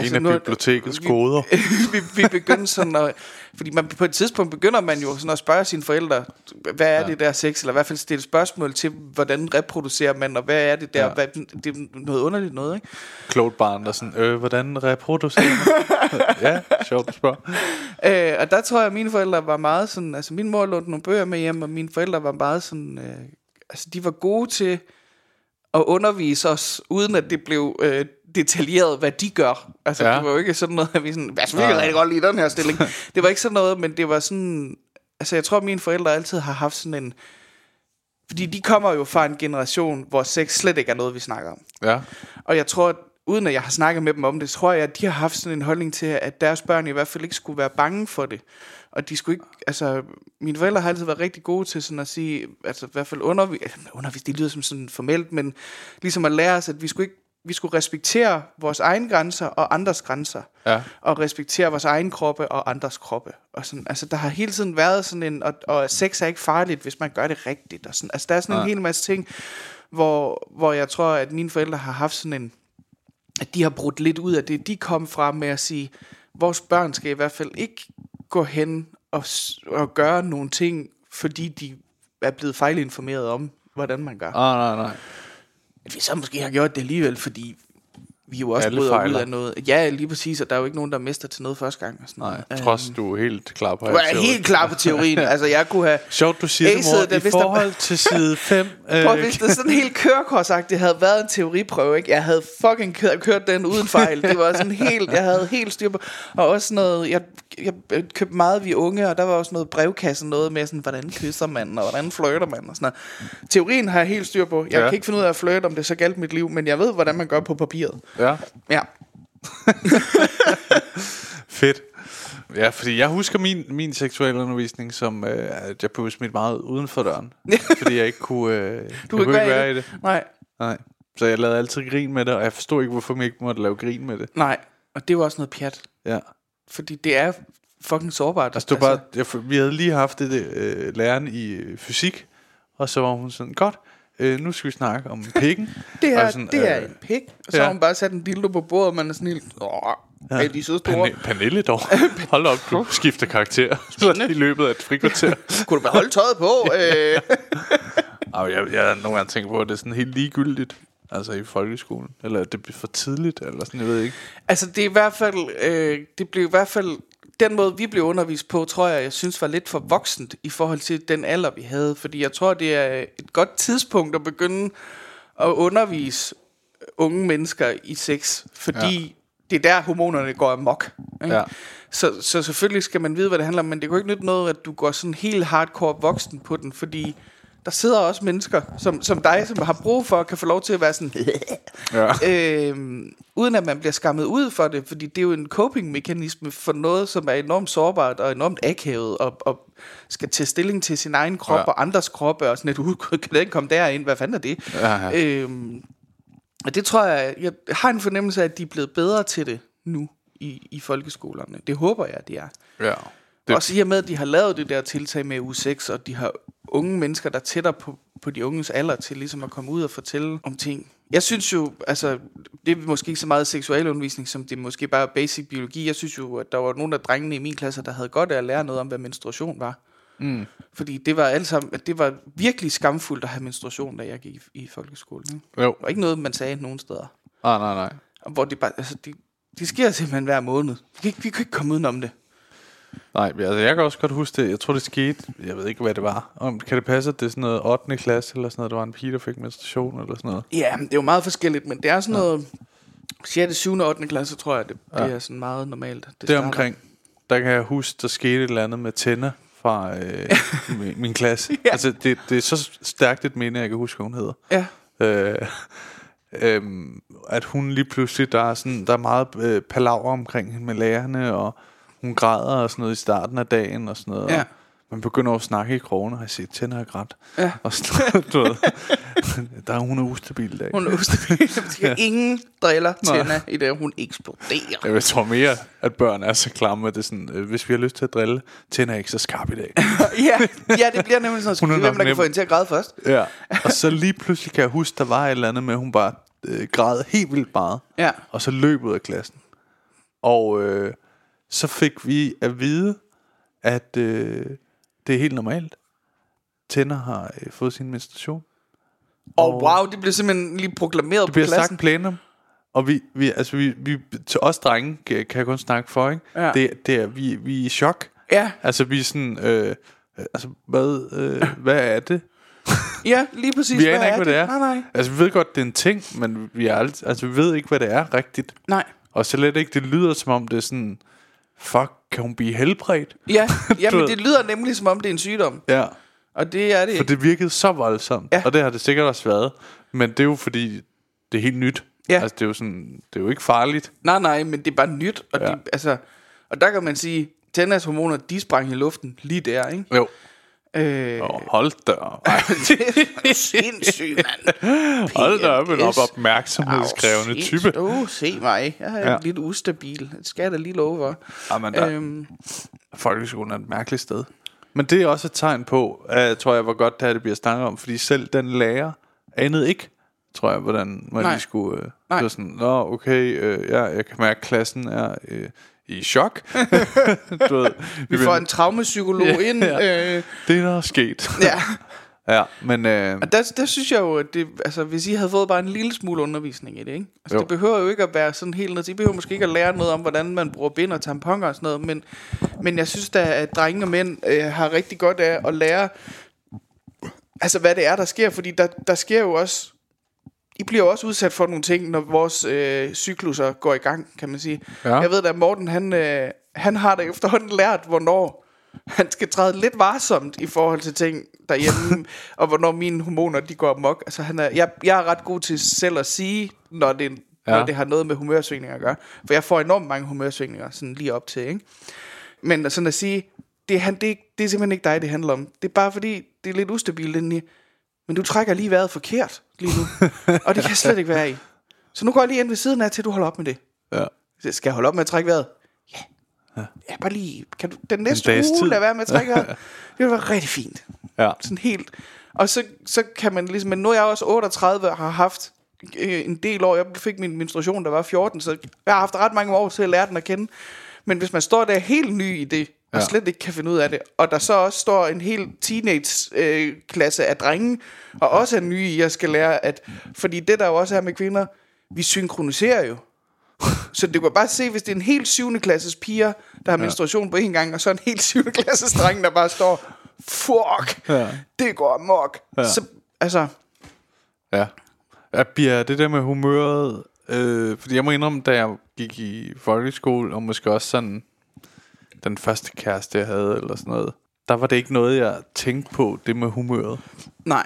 en af nu- bibliotekets vi- koder. vi, vi begyndte sådan at... Fordi man, på et tidspunkt begynder man jo sådan at spørge sine forældre, hvad er ja. det der sex, eller i hvert fald stille spørgsmål til, hvordan reproducerer man, og hvad er det der, Ja. ja. hvad, det er noget underligt noget, ikke? Klogt barn, der sådan, øh, hvordan reproducerer man? ja, sjovt at spørge. Øh, og der tror jeg, at mine forældre var meget sådan, altså min mor lånte nogle bøger med hjem, og mine forældre var meget sådan, øh, altså de var gode til at undervise os, uden at det blev øh, detaljeret, hvad de gør. Altså Ja. det var jo ikke sådan noget, at vi sådan, altså vi kan rigtig godt lide den her stilling. det var ikke sådan noget, men det var sådan, altså jeg tror, mine forældre altid har haft sådan en, fordi de kommer jo fra en generation, hvor sex slet ikke er noget, vi snakker om. Ja, Og jeg tror, at uden at jeg har snakket med dem om det, tror jeg, at de har haft sådan en holdning til, at deres børn i hvert fald ikke skulle være bange for det. Og de skulle ikke, altså, mine forældre har altid været rigtig gode til sådan at sige, altså i hvert fald undervis, undervis det lyder som sådan formelt, men ligesom at lære os, at vi skulle ikke, vi skulle respektere vores egne grænser og andres grænser. ja. Og respektere vores egen kroppe og andres kroppe. Og sådan, altså, der har hele tiden været sådan en, og, og sex er ikke farligt, hvis man gør det rigtigt. Og sådan, altså, der er sådan en Nej. hel masse ting, hvor, hvor jeg tror, at mine forældre har haft sådan en, at de har brudt lidt ud af det, de kom fra med at sige, vores børn skal i hvert fald ikke gå hen og, og gøre nogle ting, fordi de er blevet fejlinformeret om, hvordan man gør. Ah, nej, nej. At vi så måske har gjort det alligevel, fordi vi jo også bryder ud fejler. af noget. Ja, lige præcis, og der er jo ikke nogen, der mister til noget første gang. Og sådan Nej, noget. trods du er helt klar på Du er helt klar på teorien. altså, jeg kunne have... Sjovt, du siger det, mor. den, I hvis der- forhold til side 5. Prøv, hvis det sådan helt kørekorsagt, det havde været en teoriprøve, ikke? Jeg havde fucking kørt, kørt den uden fejl. Det var sådan helt, jeg havde helt styr på. Og også noget, jeg, jeg købte meget vi unge, og der var også noget brevkasse, noget med sådan, hvordan kysser man, og hvordan flirter man, og sådan noget. Teorien har jeg helt styr på. Jeg ja. kan ikke finde ud af at flirte, om det så galt mit liv, men jeg ved, hvordan man gør på papiret. Ja, Ja. fedt. Ja, fordi jeg husker min, min seksuelle undervisning som, øh, at jeg blev smidt meget uden for døren. fordi jeg ikke kunne, øh, jeg Du kunne kan ikke være i det. Nej, Nej. Så jeg lavede altid grin med det, og jeg forstod ikke, hvorfor man ikke måtte lave grin med det. nej. Og det var også noget pjat. Ja. Fordi det er fucking sårbart. Altså, det var bare, jeg, vi havde lige haft det, øh, læreren i øh, fysik, og så var hun sådan, godt, øh, nu skal vi snakke om pikken. Det Og er, sådan, det er øh, en pik. Og så ja. har hun bare sat en dildo på bordet, og man er sådan helt... Åh, ja. er de så store? Pane- Pernille dog. Hold op, du skifter karakter i løbet af et frikvarter. Kunne du bare holde tøjet på? øh. Og jeg, jeg har nogle gange tænkt på, at det er sådan helt ligegyldigt. Altså i folkeskolen. Eller det bliver for tidligt, eller sådan, jeg ved ikke. Altså, det er i hvert fald... Øh, det blev i hvert fald... Den måde, vi blev undervist på, tror jeg, jeg synes var lidt for voksent i forhold til den alder, vi havde. Fordi jeg tror, det er et godt tidspunkt at begynde at undervise unge mennesker i sex. Fordi ja. det er der, hormonerne går amok. Ikke? Ja. Så, så selvfølgelig skal man vide, hvad det handler om, men det kan jo ikke nytte noget, at du går sådan helt hardcore voksen på den, fordi der sidder også mennesker, som, som dig, som har brug for at kan få lov til at være sådan, Ja. øhm, uden at man bliver skammet ud for det, fordi det er jo en coping-mekanisme for noget, som er enormt sårbart og enormt akavet, og, og skal tage stilling til sin egen krop Ja. og andres kroppe, og sådan et, "Uh, kan den komme derind, hvad fanden er det? Ja, ja. Øhm, og det tror jeg, jeg har en fornemmelse af, at de er blevet bedre til det nu i, i folkeskolerne. Det håber jeg, de er. ja. Det. Også i og med, at de har lavet det der tiltag med uge 6, og de har unge mennesker, der er tættere på, på de unges alder til ligesom at komme ud og fortælle om ting. Jeg synes jo, altså, det er måske ikke så meget seksualundervisning, som det er måske bare basic biologi. Jeg synes jo, at der var nogle af drengene i min klasse, der havde godt af at lære noget om, hvad menstruation var. Mm. Fordi det var alt sammen, det var virkelig skamfuldt at have menstruation, da jeg gik i, i folkeskolen. Ikke? jo. Det var ikke noget, man sagde nogen steder. Ah, nej, nej. Og Hvor det bare, altså, det, det sker simpelthen hver måned. Vi kan, ikke, vi kan ikke komme udenom det. Nej, altså jeg kan også godt huske det. Jeg tror, det skete. Jeg ved ikke, hvad det var. Om, kan det passe, at det er sådan noget 8. klasse eller sådan noget? Der var en pige, der fik menstruation eller sådan noget. Ja, det er jo meget forskelligt, men det er sådan noget... 6., 7. og 8. klasse, tror jeg, det, det er sådan meget normalt. Det starter. omkring, der kan jeg huske, der skete et eller andet med tænder fra øh, min, min klasse. Ja. Altså, det, det er så stærkt et minde, jeg kan huske, hvad hun hedder. Ja, Øh, øhm, at hun lige pludselig, der er, sådan, der er meget øh, palaver omkring hende med lærerne, og hun græder og sådan noget i starten af dagen og sådan noget. Ja. Og man begynder at snakke i krogene, og jeg siger, tænder jeg grædt. Ja. Og sådan du ved. Der er hun er ustabil i dag. hun er ustabil. ja. Ingen driller Tina i det, hun eksploderer. Jeg tror mere, at børn er så klamme, at det er sådan, øh, hvis vi har lyst til at drille, tænder er ikke så skarp i dag. ja, ja, det bliver nemlig sådan, at hvem der kan nem. få hende til at græde først. ja. Og så lige pludselig kan jeg huske, der var et eller andet med, at hun bare øh, græd helt vildt meget. Ja. Og så løb ud af klassen. Og øh, så fik vi at vide, at øh, det er helt normalt. Tænder har øh, fået sin menstruation. Og wow, det blev simpelthen lige proklameret Det bliver på klassen. sagt plenum. Og vi, vi, altså vi, vi, til os drenge, kan jeg kun snakke for, ikke? Ja. Det, det er, vi, vi er i chok. Ja, Altså vi er sådan, øh, altså hvad, øh, hvad er det? ja, lige præcis. Vi aner ikke, hvad det er. Nej, nej. Altså vi ved godt, det er en ting, men vi, er alt, altså, vi ved ikke, hvad det er rigtigt. Nej. Og så let ikke, det lyder som om det er sådan, fuck, kan hun blive helbredt? Ja, jamen det lyder nemlig som om det er en sygdom. Ja, Og det er det for det virkede så voldsomt, Ja. og det har det sikkert også været. Men det er jo fordi, det er helt nyt. Ja. Altså det er jo sådan, det er jo ikke farligt. Nej, nej, men det er bare nyt. Og, Ja. de, altså, og der kan man sige, Tennas hormoner, de sprang i luften lige der, ikke? Jo. Øh, Og hold da op. det er sindssygt, mand. Hold da op, en op PMS. opmærksomhedskrævende Au, type. Åh, se mig. Jeg er Ja. lidt ustabil. Det skal jeg da lige love for. Jamen, der, Øhm, folkeskolen er et mærkeligt sted. Men det er også et tegn på, at, tror jeg, hvor godt det her det bliver snakket om. Fordi selv den lærer anede ikke, tror jeg, hvordan man Nej. lige skulle... Øh, Nej. det var sådan, Nå, okay, øh, ja, jeg kan mærke, at klassen er øh, i chok. du ved, vi får en traumapsykolog Ja, ind. ja. Øh, Det er der er sket. ja. ja, men... Øh, Og der, der synes jeg jo, at det, altså, hvis I havde fået bare en lille smule undervisning i det, ikke? Altså, Jo. det behøver jo ikke at være sådan helt til- I behøver måske ikke at lære noget om, hvordan man bruger bind og tamponer og sådan noget, men, men jeg synes da, at drenge og mænd øh, har rigtig godt af at lære, altså hvad det er, der sker, fordi der, der sker jo også, I bliver også udsat for nogle ting, når vores øh, cykluser går i gang, kan man sige. Ja. Jeg ved da, at Morten, han, øh, han har da efterhånden lært, hvornår han skal træde lidt varsomt i forhold til ting derhjemme, og hvornår mine hormoner, de går amok. Altså, han er, jeg, jeg er ret god til selv at sige, når det, ja. Når det har noget med humørsvingninger at gøre. For jeg får enormt mange humørsvingninger, sådan lige op til, ikke? Men sådan at sige, det han, det, det er simpelthen ikke dig, det handler om. Det er bare fordi, det er lidt ustabilt indeni. Men du trækker lige vejret forkert lige nu. og det kan jeg slet ikke være i. Så nu går jeg lige ind ved siden af, til du holder op med det. ja. Skal jeg holde op med at trække vejret? Ja. Ja, bare lige. Kan du den næste uge tid. lade være med at trække vejret? Det vil være rigtig fint. ja. Sådan helt. Og så, så kan man ligesom, men nu er jeg også 38 og har haft øh, en del år. Jeg fik min menstruation, der var 14, så jeg har haft ret mange år til at lære den at kende. Men hvis man står der helt ny i det, og Ja. slet ikke kan finde ud af det, og der så også står en hel teenage-klasse af drenge, og også er nye i at skal lære, at, fordi det der jo også er med kvinder, vi synkroniserer jo. Så du kan bare se, hvis det er en helt 7. klasses piger, der har menstruation på en gang, og så en helt 7. klasses dreng, der bare står, fuck, Ja. det går amok. Ja. Så, altså, Ja. ja bliver det der med humøret... Øh, fordi jeg må indrømme, da jeg gik i folkeskole, og måske også sådan den første kæreste, jeg havde, eller sådan noget, der var det ikke noget, jeg tænkte på, det med humøret. nej.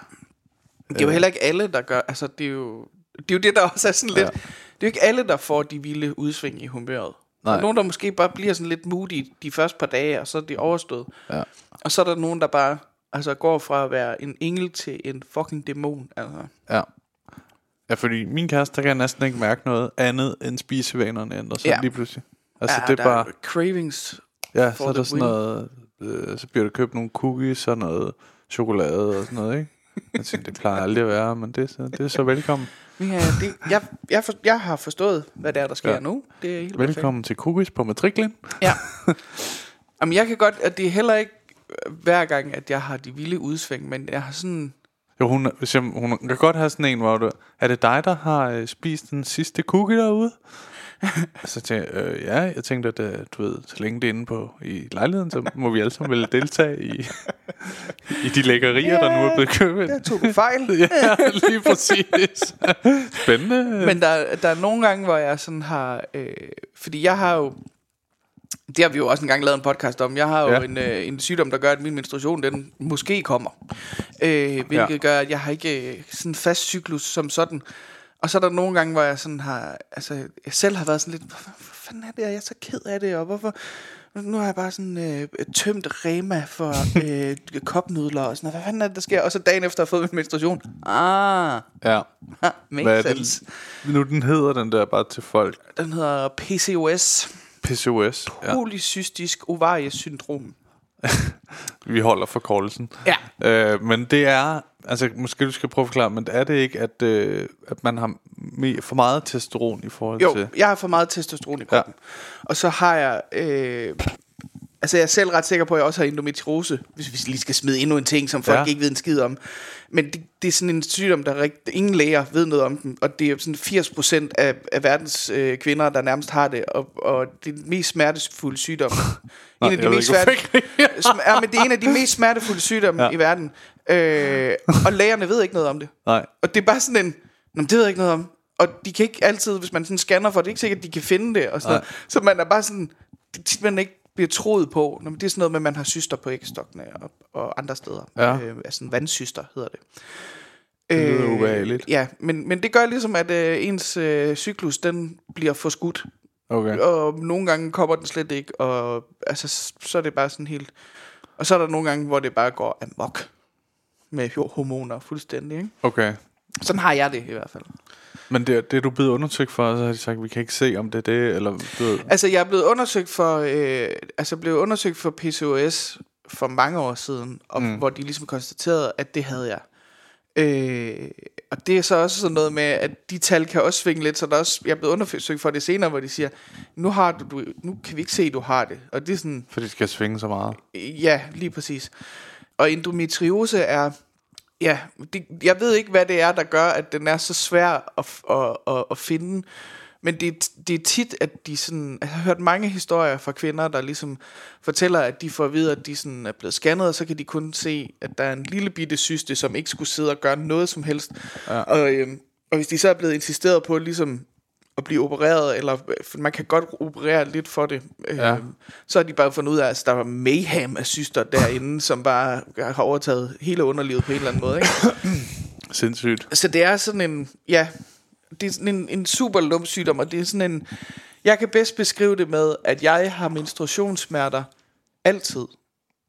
Det er jo heller ikke alle, der gør, altså det er jo det, er jo det der også er sådan lidt, Ja. det er jo ikke alle, der får de vilde udsving i humøret. Der er Nej. nogen, der måske bare bliver sådan lidt moody de første par dage, og så er de overstået. Ja. Og så er der nogen, der bare altså, går fra at være en engel til en fucking dæmon. Altså. Ja. Ja, fordi min kæreste, der kan jeg næsten ikke mærke noget andet end spisevanerne ændrer sig Ja. lige pludselig. Altså, ja, det er bare... cravings. Ja, så er der sådan win. noget... Øh, så bliver der købt nogle cookies og noget chokolade og sådan noget, ikke? Jeg tænkte, det plejer aldrig at være, men det, er så, det er så velkommen. Ja, det, jeg, jeg, for, jeg har forstået, hvad det er, der sker ja. Nu. Det er helt perfekt. Velkommen til cookies på matriklen. Ja. Jamen, jeg kan godt, at det er heller ikke øh, hver gang, at jeg har de vilde udsving, men jeg har sådan... Jo, hun, hvis jeg, hun kan godt have sådan en, hvor du... Er det dig, der har øh, spist den sidste cookie derude? så tænkte jeg, øh, ja, jeg tænkte, at øh, du ved, så længe det er inde på i lejligheden, så må vi alle sammen vel deltage i, i de lækkerier, der nu er blevet købt. Der tog du fejl. ja, lige præcis. Spændende. Men der, der er nogle gange, hvor jeg sådan har... Øh, fordi jeg har jo... Det har vi jo også engang lavet en podcast om. Jeg har jo Ja. en, øh, en sygdom, der gør, at min menstruation, den måske kommer. Øh, hvilket ja. gør, at jeg har ikke øh, sådan en fast cyklus som sådan. Og så er der nogle gange, hvor jeg sådan har... Altså, jeg selv har været sådan lidt... Hvorfor, hvor fanden er det, jeg er så ked af det? Og hvorfor... Nu har jeg bare sådan øh, tømt Rema for øh, kopnudler og sådan noget. Hvad fanden er det, der sker? Og så dagen efter har jeg fået min menstruation. Ah, ja. makes Hvad er det? Nu den hedder den der bare til folk. Den hedder PCOS. PCOS. Ja. Polycystisk ovariesyndrom. Vi holder forkortelsen. Ja. Øh, men det er, altså måske du skal prøve at forklare, men er det ikke, at, øh, at man har for meget testosteron i forhold Jo, til... jeg har for meget testosteron i kroppen. Ja. Og så har jeg... Øh, altså, jeg er selv ret sikker på, at jeg også har endometriose. Hvis vi lige skal smide endnu en ting, som folk Ja. ikke ved en skid om. Men det, det er sådan en sygdom, der rigt, ingen læger ved noget om den. Og det er sådan 80% af, af verdens øh, kvinder, der nærmest har det. Og, og det er den mest smertefulde sygdom. en af de mest smerte, Sm- ja, men det er en af de mest smertefulde sygdomme Ja. i verden. Øh, og lægerne ved ikke noget om det. Nej. Og det er bare sådan en, Nå, det ved jeg ikke noget om. Og de kan ikke altid, hvis man sådan scanner for det, er ikke sikkert, at de kan finde det. Og sådan Nej. Så man er bare sådan, det er tit, man ikke bliver troet på. Nå, men det er sådan noget med, at man har syster på æggestokkene og, og andre steder. Ja. Øh, altså en vandsyster hedder det. Det lyder ubehageligt. Ja, men, men det gør ligesom, at øh, ens øh, cyklus, den bliver forskudt. Okay. Og nogle gange kommer den slet ikke, og altså, så er det bare sådan helt... Og så er der nogle gange, hvor det bare går amok med hormoner fuldstændig, ikke? Okay. Sådan har jeg det i hvert fald. Men det, det du blevet undersøgt for, så har de sagt, vi kan ikke se, om det er det, eller du Altså, jeg er blevet undersøgt for, øh, altså, blev undersøgt for PCOS for mange år siden, og mm. hvor de ligesom konstaterede, at det havde jeg. Øh, og det er så også sådan noget med, at de tal kan også svinge lidt, så der er også, jeg er blevet undersøgt for det senere, hvor de siger, nu, har du, du, nu kan vi ikke se, at du har det. Og det er sådan, for det skal svinge så meget. Ja, lige præcis. Og endometriose er... Ja, det, jeg ved ikke, hvad det er, der gør, at den er så svær at, at, at, at finde. Men det, det er tit, at de sådan... Jeg har hørt mange historier fra kvinder, der ligesom fortæller, at de får at vide, at de sådan er blevet scannet, og så kan de kun se, at der er en lille bitte syste, som ikke skulle sidde og gøre noget som helst. Ja. Og, øhm, og hvis de så er blevet insisteret på ligesom at blive opereret, eller for man kan godt operere lidt for det, Ja. ja. så har de bare fundet ud af, at der var mayhem af syster derinde, som bare har overtaget hele underlivet på en eller anden måde. Ikke? Sindssygt. Så det er sådan en, ja, det er sådan en, en super lum sygdom, og det er sådan en, jeg kan bedst beskrive det med, at jeg har menstruationssmerter altid.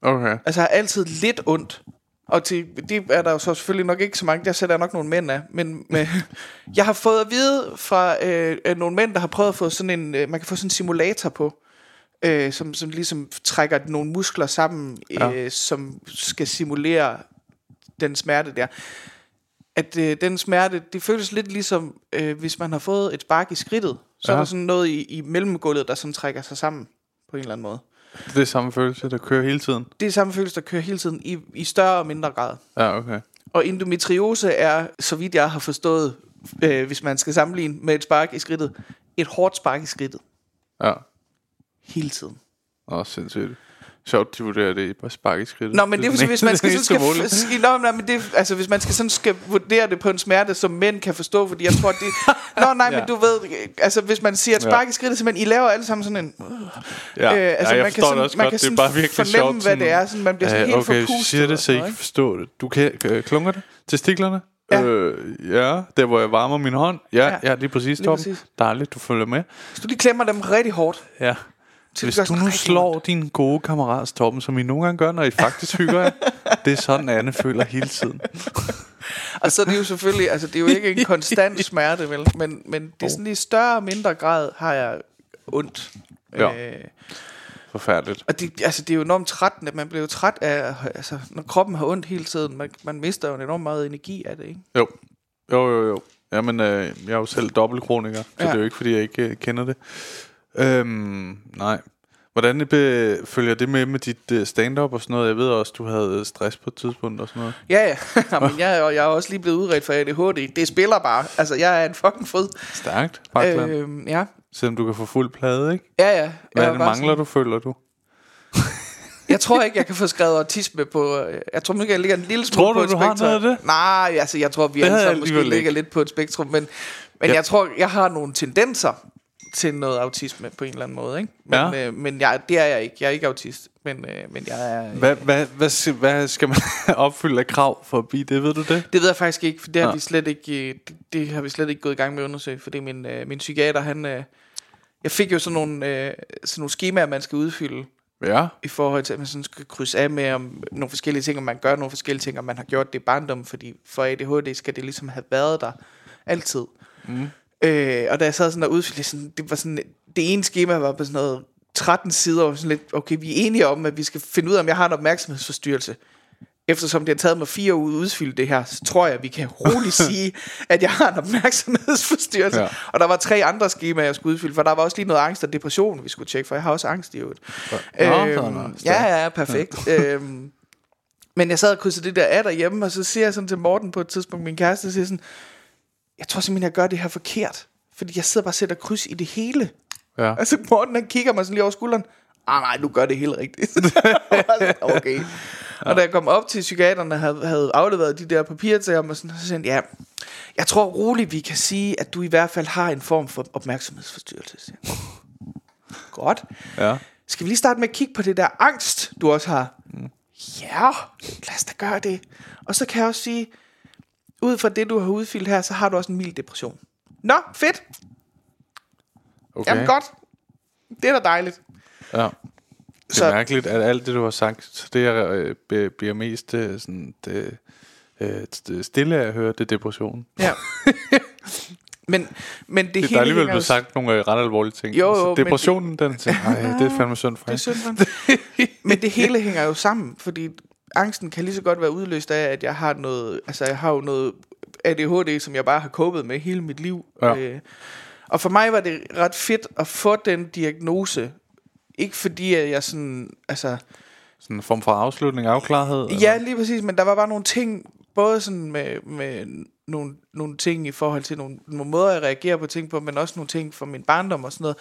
Okay. Altså jeg har altid lidt ondt. Og til, det er der jo så selvfølgelig nok ikke så mange, der sætter jeg nok nogle mænd af. Men med, jeg har fået at vide fra øh, øh, nogle mænd, der har prøvet at få sådan en, øh, man kan få sådan en simulator på, øh, som, som ligesom trækker nogle muskler sammen, øh, ja. som skal simulere den smerte der. At øh, den smerte, det føles lidt ligesom, øh, hvis man har fået et spark i skridtet. Så ja. er der sådan noget i, i mellemgulvet, der sådan trækker sig sammen på en eller anden måde. Det er samme følelse, der kører hele tiden. Det er samme følelse, der kører hele tiden i, i større og mindre grad. Ja, okay. Og endometriose er, så vidt jeg har forstået, øh, hvis man skal sammenligne med et spark i skridtet, et hårdt spark i skridtet Ja. hele tiden. Åh, sindssygt. Sjovt, de vurderer det i bare spark i skridtet. Nå, men det er den jo, hvis man skal, sådan skal, mål. f- skal nå, nej, men det, altså, hvis man skal sådan skal vurdere det på en smerte, som mænd kan forstå, fordi jeg tror, det... Nå, nej, ja. Ja. men du ved, altså, hvis man siger et spark i skridtet, så man, I laver alle sammen sådan en... Ja, Øh, altså, ja, jeg man kan sådan- det også man godt. kan Det er sådan bare virkelig fornemme, sjovt. hvad det er. Sådan, man bliver sådan helt okay, forpustet siger det, så sådan I kan forstå det. Du kan, øh, klunker det? Testiklerne? Ja. Øh, ja, der hvor jeg varmer min hånd. Ja, Ja. ja, ja lige præcis, Lige Torben. præcis. Dejligt, du følger med. Hvis du lige klemmer dem rigtig hårdt, Ja. Så Hvis du nu slår din gode kammerat Torben, som I nogle gange gør, når I faktisk hygger jer, det er sådan, Anne føler hele tiden. Og så er det jo selvfølgelig, altså det er jo ikke en konstant smerte, vel? Men, men det er sådan i større og mindre grad har jeg ondt. Ja. Øh, Forfærdeligt. og det, altså, det er jo enormt trættende. Man bliver jo træt af, altså, når kroppen har ondt hele tiden. Man, man mister jo enormt meget energi af det, ikke? Jo. Jo, jo, jo. Jamen, øh, jeg er jo selv dobbeltkroniker, så Ja. det er jo ikke, fordi jeg ikke øh, kender det. Øhm, nej. Hvordan be, følger det med med dit øh, stand-up og sådan noget? Jeg ved også, du havde stress på et tidspunkt og sådan noget. Ja, ja. men jeg, er- jeg er også lige blevet udredt for ADHD. Det spiller bare. Altså, jeg er en fucking fed. Stærkt, Parkland. Øh, Øhm, ja. Selvom du kan få fuld plade, ikke? Ja, ja. Hvad er det mangler du, føler du? Jeg tror ikke, jeg kan få skrevet autisme på... øh, Jeg tror måske, jeg ligger en lille smule Tror du, på et du har spektrum. noget af det? Nej, altså jeg tror, vi alle sammen måske ligger ikke. lidt på et spektrum. Men, men Ja. jeg tror, jeg har nogle tendenser til noget autisme på en eller anden måde. Ikke? Men, Ja. øh, men jeg, det er jeg ikke. Jeg er ikke autist. Men, øh, men jeg er... Hvad, hvad, hvad, skal, hvad skal man opfylde af krav for at blive det? Ved du det? Det ved jeg faktisk ikke, for det har, Nå. vi slet ikke, øh, det, det har vi slet ikke gået i gang med at undersøge, fordi min, øh, min psykiater, han... Øh, jeg fik jo sådan nogle, øh, sådan nogle skemaer, man skal udfylde, Ja. i forhold til, at man sådan skal krydse af med om nogle forskellige ting, om man gør nogle forskellige ting, om man har gjort det i barndommen, fordi for ADHD skal det ligesom have været der altid. Mm. Øh, og da jeg sad sådan og udfyldte, sådan, det var sådan, det ene schema var på sådan noget 13 sider, og sådan lidt, okay, vi er enige om, at vi skal finde ud af, om jeg har en opmærksomhedsforstyrrelse. Eftersom det har taget mig fire uger at udfylde det her, så tror jeg, at vi kan roligt sige, at jeg har en opmærksomhedsforstyrrelse. Ja. Ja. Og der var tre andre skemaer, jeg skulle udfylde, for der var også lige noget angst og depression, vi skulle tjekke, for jeg har også angst i øvrigt. Er der Øhm, ja, ja. ja, perfekt. øhm, men jeg sad og krydsede det der af derhjemme, og så siger jeg sådan til Morten på et tidspunkt, min kæreste, siger sådan, jeg tror simpelthen, jeg gør det her forkert. Fordi jeg sidder bare og sætter kryds i det hele. Ja. Altså Morten, han kigger mig sådan lige over skulderen. Ah, nej, du gør det helt rigtigt. Okay. Og da jeg kom op til psykiaterne, havde, havde afleveret de der papirer til ham, og sådan, så sagde ja, jeg tror roligt, vi kan sige, at du i hvert fald har en form for opmærksomhedsforstyrrelse. Godt. Ja. Skal vi lige starte med at kigge på det der angst, du også har? Mm. Ja, lad os da gøre det. Og så kan jeg også sige, ud fra det, du har udfyldt her, så har du også en mild depression. Nå, fedt. Okay. Jamen godt. Det er da dejligt. Ja. Det er Så- mærkeligt, at alt det, du har sagt, det jeg øh, bliver mest øh, sådan, det, øh, st- stille af at høre, det er depression. Ja. men, men det, Det, hele der er alligevel blevet sagt nogle øh, ret alvorlige ting. Jo, Så jo, depressionen, den tænker, det er fandme synd for Det er synd for. Men det hele hænger jo sammen, fordi angsten kan lige så godt være udløst af, at jeg har noget, altså jeg har jo noget ADHD, som jeg bare har copet med hele mit liv. Ja. Øh, og for mig var det ret fedt at få den diagnose. Ikke fordi, at jeg sådan, altså... Sådan en form for afslutning, afklarethed. Ja, lige præcis, men der var bare nogle ting, både sådan med, med nogle, nogle ting i forhold til nogle, nogle måder, jeg reagerer på ting på, men også nogle ting fra min barndom og sådan noget,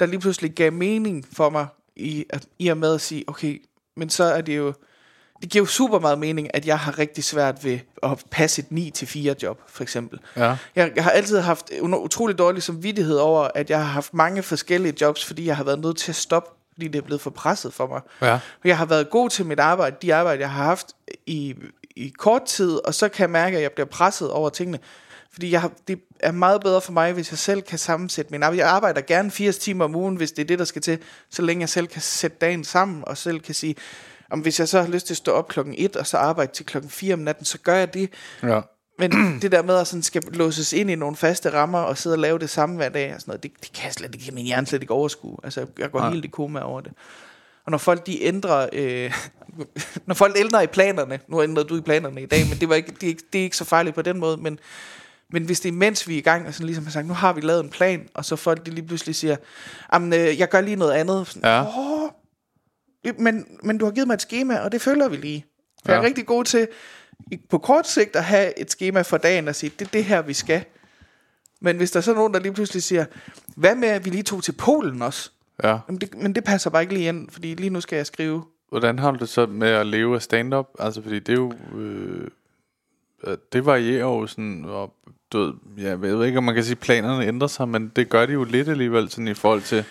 der lige pludselig gav mening for mig i, at, i og med at sige, okay, men så er det jo, det giver jo super meget mening, at jeg har rigtig svært ved at passe et 9-4 job, for eksempel. Ja. Jeg, har altid haft en utrolig dårlig samvittighed over, at jeg har haft mange forskellige jobs, fordi jeg har været nødt til at stoppe, fordi det er blevet for presset for mig. Ja. Jeg har været god til mit arbejde, de arbejde, jeg har haft i, i kort tid, og så kan jeg mærke, at jeg bliver presset over tingene. Fordi jeg har, det er meget bedre for mig, hvis jeg selv kan sammensætte min arbejde. Jeg arbejder gerne 80 timer om ugen, hvis det er det, der skal til, så længe jeg selv kan sætte dagen sammen, og selv kan sige, om hvis jeg så har lyst til at stå op klokken 1, og så arbejde til klokken 4 om natten, så gør jeg det. ja. Men det der med at sådan skal låses ind i nogle faste rammer og sidde og lave det samme hver dag, og sådan noget, det, det kan jeg slet ikke, min hjerne slet ikke overskue. Altså, jeg går Nej. helt i koma over det. Og når folk de ændrer, øh, når folk ændrer i planerne, nu ændrede du i planerne i dag, men det, var ikke, det, er ikke, det er ikke så farligt på den måde, men, men hvis det er mens vi er i gang, og sådan ligesom har sagt, nu har vi lavet en plan, og så folk de lige pludselig siger, jamen øh, jeg gør lige noget andet. Sådan, Ja. Åh, men, men du har givet mig et schema, og det følger vi lige. For ja. jeg er rigtig god til på kort sigt at have et schema for dagen og sige, det er det her, vi skal. Men hvis der er så nogen, der lige pludselig siger, hvad med, at vi lige tog til Polen også? ja. Jamen det, men det passer bare ikke lige ind, fordi lige nu skal jeg skrive. Hvordan har du det så med at leve af stand-up? Altså, fordi det er jo... Øh, det varierer jo sådan... Og, du ved, ja, jeg ved ikke, om man kan sige, at planerne ændrer sig, men det gør de jo lidt alligevel, sådan i forhold til,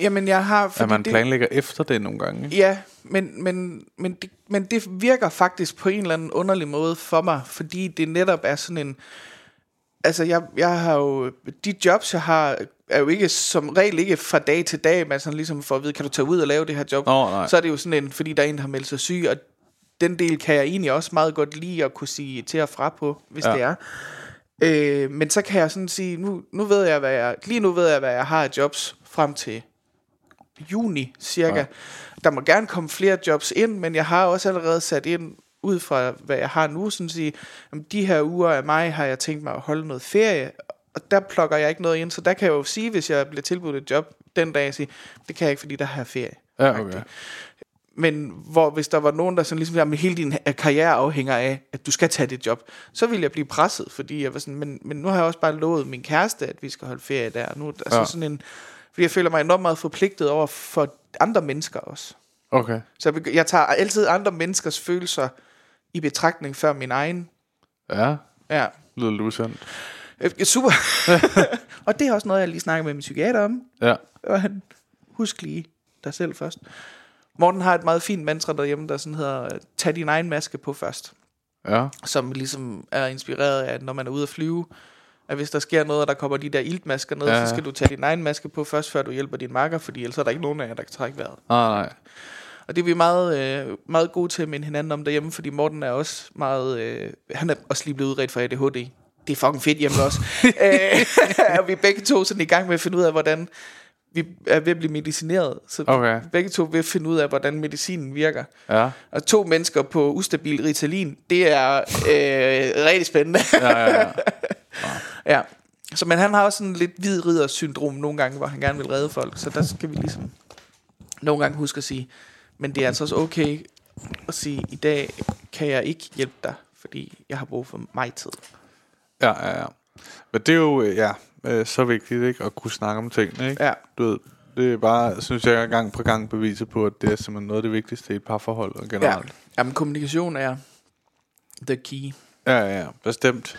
Jamen jeg har... Fordi at man det, planlægger efter det nogle gange. Ikke? Ja, men, men, men, det, men det virker faktisk på en eller anden underlig måde for mig, fordi det netop er sådan en... Altså, jeg, jeg har jo... De jobs, jeg har, er jo ikke som regel ikke fra dag til dag, men sådan ligesom for at vide, kan du tage ud og lave det her job? Nå, nej. Så er det jo sådan en, fordi der er en, der har meldt sig syg, og den del kan jeg egentlig også meget godt lide at kunne sige til og fra på, hvis Ja. ja. det er. Øh, men så kan jeg sådan sige, nu, nu ved jeg, hvad jeg, lige nu ved jeg, hvad jeg har af jobs frem til juni cirka. Ja. Der må gerne komme flere jobs ind, men jeg har også allerede sat ind ud fra, hvad jeg har nu, sådan at sige, om de her uger af mig har jeg tænkt mig at holde noget ferie, og der plukker jeg ikke noget ind, så der kan jeg jo sige, hvis jeg bliver tilbudt et job den dag, jeg siger, det kan jeg ikke, fordi der har jeg ferie. Ja, okay. men hvor hvis der var nogen, der sådan ligesom, jamen, hele din karriere afhænger af, at du skal tage det job, så ville jeg blive presset, fordi jeg var sådan, men, men nu har jeg også bare lovet min kæreste, at vi skal holde ferie der. Nu, altså Ja. sådan en, fordi jeg føler mig enormt meget forpligtet over for andre mennesker også. Okay. Så jeg, jeg tager altid andre menneskers følelser i betragtning før min egen. Ja, Ja, lyder lusandt. Øh, super. og det er også noget, jeg lige snakker med min psykiater om. Ja. Og han, husk lige dig selv først. Morten har et meget fint mantra derhjemme, der sådan hedder, tag din egen maske på først. Ja. Som ligesom er inspireret af, at når man er ude at flyve, at hvis der sker noget, og der kommer de der iltmasker ned, Ja, så skal du tage din egen maske på først, før du hjælper din makker, fordi ellers er der ikke nogen af jer, der kan trække vejret. Ah, nej. Og det er vi meget, øh, meget gode til at minde hinanden om derhjemme, fordi Morten er også meget... Øh, han er også lige blevet udredt for ADHD. Det er fucking fedt hjemme også. øh, og vi er begge to sådan i gang med at finde ud af, hvordan vi er ved at blive medicineret. Så Okay. vi er begge to ved at finde ud af, hvordan medicinen virker. Ja. Og to mennesker på ustabil Ritalin, det er øh, rigtig spændende. Ja, ja, ja. ja. Så, men han har også sådan lidt hvid ridders syndrom nogle gange, hvor han gerne vil redde folk. Så der skal vi ligesom nogle gange huske at sige, men det er altså også okay at sige, i dag kan jeg ikke hjælpe dig, fordi jeg har brug for mig tid. Ja, ja, ja. Men det er jo, ja, øh, så vigtigt, ikke? At kunne snakke om tingene, ikke? Ja. Du ved, det er bare, synes jeg, gang på gang beviser på, at det er simpelthen noget af det vigtigste i et parforhold og Ja. generelt. Jamen, kommunikation er the key. Ja, ja, ja. Bestemt.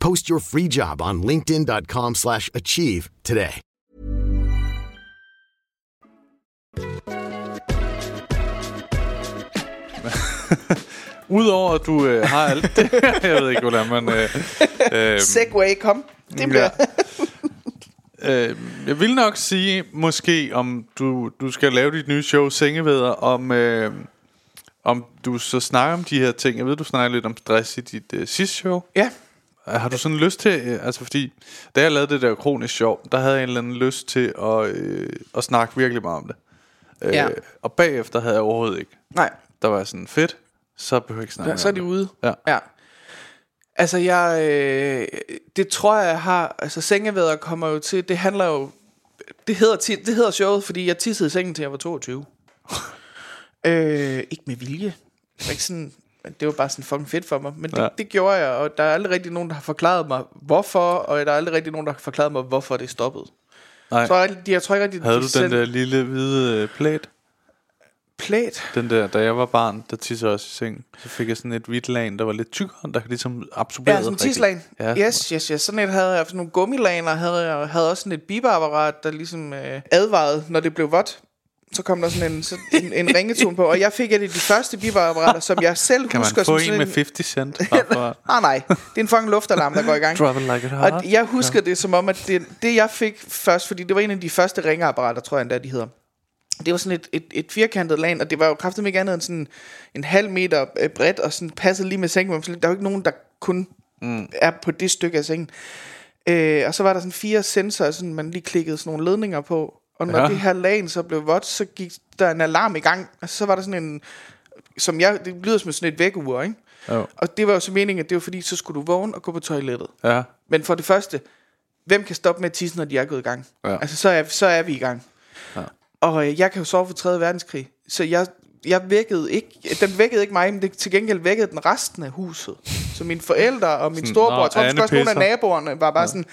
Post your free job on linkedin.com/achieve slash achieve today. Udover at du øh, har alt det, jeg ved ikke, hvordan man... Øh, øh, Segway, kom. Det bliver... Ja. øh, jeg vil nok sige, måske, om du, du skal lave dit nye show, Sengeveder, om, øh, om du så snakker om de her ting. Jeg ved, du snakker lidt om stress i dit øh, sidste show. Ja. Har du sådan lyst til, øh, altså fordi, da jeg lavede det der kronisk sjov, der havde jeg en eller anden lyst til at, øh, at snakke virkelig meget om det. Øh, Ja. Og bagefter havde jeg overhovedet ikke. Nej, Der var sådan, fedt, så behøver jeg ikke snakke ja, så er de ude. Ja. ja. Altså, jeg... Øh, det tror jeg, jeg har... Altså, sengevæder kommer jo til... Det handler jo... Det hedder, det hedder showet, fordi jeg tissede i sengen til jeg var 22. øh, ikke med vilje. Det var, ikke sådan, det var bare sådan fucking fedt for mig. Men det, Ja. det gjorde jeg, og der er aldrig rigtig nogen, der har forklaret mig, hvorfor, og der er aldrig rigtig nogen, der har forklaret mig, hvorfor det stoppede. Nej. Jeg tror, jeg, jeg tror ikke rigtig, Havde de du selv- den der lille hvide øh, plæt? plæt? Den der, da jeg var barn, der tissede også i seng. Så fik jeg sådan et hvidt lag, der var lidt tykkere, der ligesom absorberede Ja, sådan en Ja. Yes, yes, yes. Sådan et havde jeg. Sådan nogle gummilaner havde jeg. havde også sådan et biberapparat, der ligesom øh, advarede, når det blev vådt. Så kom der sådan en, så, en, en ringetone på. Og jeg fik et af de første biberapparater, som jeg selv Kan man husker få som en sådan med 50 cent? for- Nej, nej. Det er en fucking luftalarm, der går i gang. Drop it like it. Og jeg husker det som om, at det, det jeg fik først, fordi det var en af de første ringeapparater, tror jeg endda, de hedder. Det var sådan et, et, et firkantet lag, og det var jo kraftigt ikke andet end sådan en halv meter øh, bredt, og sådan passede lige med sengen. Der var jo ikke nogen, der kun mm. er på det stykke af sengen. Øh, og så var der sådan fire sensorer, sådan man lige klikkede sådan nogle ledninger på. Og når Ja. det her lag så blev vådt, så gik der en alarm i gang. Og så var der sådan en, som jeg, det lyder som sådan et vækkeur, ikke? Jo. Og det var jo så meningen, at det var fordi, så skulle du vågne og gå på toilettet. Ja. Men for det første, hvem kan stoppe med at tisse, når de er gået i gang? Ja. Altså, så er, så er vi i gang. Ja. Og øh, jeg kan jo sove for 3. verdenskrig, så jeg, jeg vækkede ikke, den vækkede ikke mig, men det, til gengæld vækkede den resten af huset. Så mine forældre og min storebror, "Nå, jeg tror Anne også nogle af pisser." naboerne, var bare ja. sådan,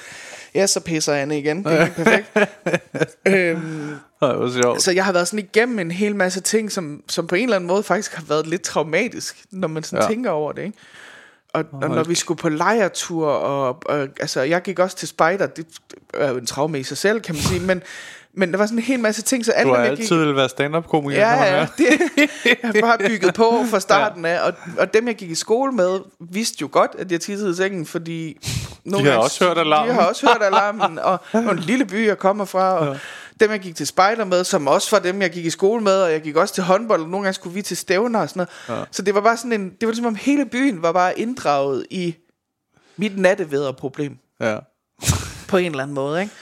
Ja, så pisser Anne igen. Det er perfekt. øhm, Ej, hvor sjovt. så jeg har været sådan igennem en hel masse ting, som, som på en eller anden måde faktisk har været lidt traumatisk, når man sådan Ja. tænker over det, ikke? Og, og når vi skulle på lejretur, og, og altså, jeg gik også til spejder, det er jo en traume i sig selv, kan man sige, men, men der var sådan en hel masse ting, så alt, Du har altid gik, ville være stand-up-komiker. Ja, ja, det, jeg har bare bygget på fra starten af, og, og dem, jeg gik i skole med, vidste jo godt, at jeg tissede i sengen, fordi... Nogle har gange- også hørt alarmen. De har også hørt alarmen, og, en lille by, jeg kommer fra, og ja. dem, jeg gik til spejder med, som også var dem, jeg gik i skole med, og jeg gik også til håndbold, og nogle gange skulle vi til stævner og sådan noget. Ja. Så det var bare sådan en... Det var ligesom om hele byen var bare inddraget i mit nattevæderproblem Ja. på en eller anden måde, ikke?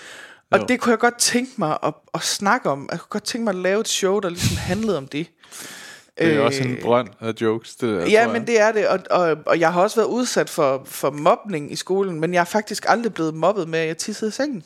Og Jo. det kunne jeg godt tænke mig at, at snakke om. Jeg kunne godt tænke mig at lave et show, der ligesom handlede om det. Det er Øh, også en brønd af jokes, det der, Ja, men det er det, og, og, og jeg har også været udsat for, for mobning i skolen, men jeg er faktisk aldrig blevet mobbet med, at jeg tissede i sengen.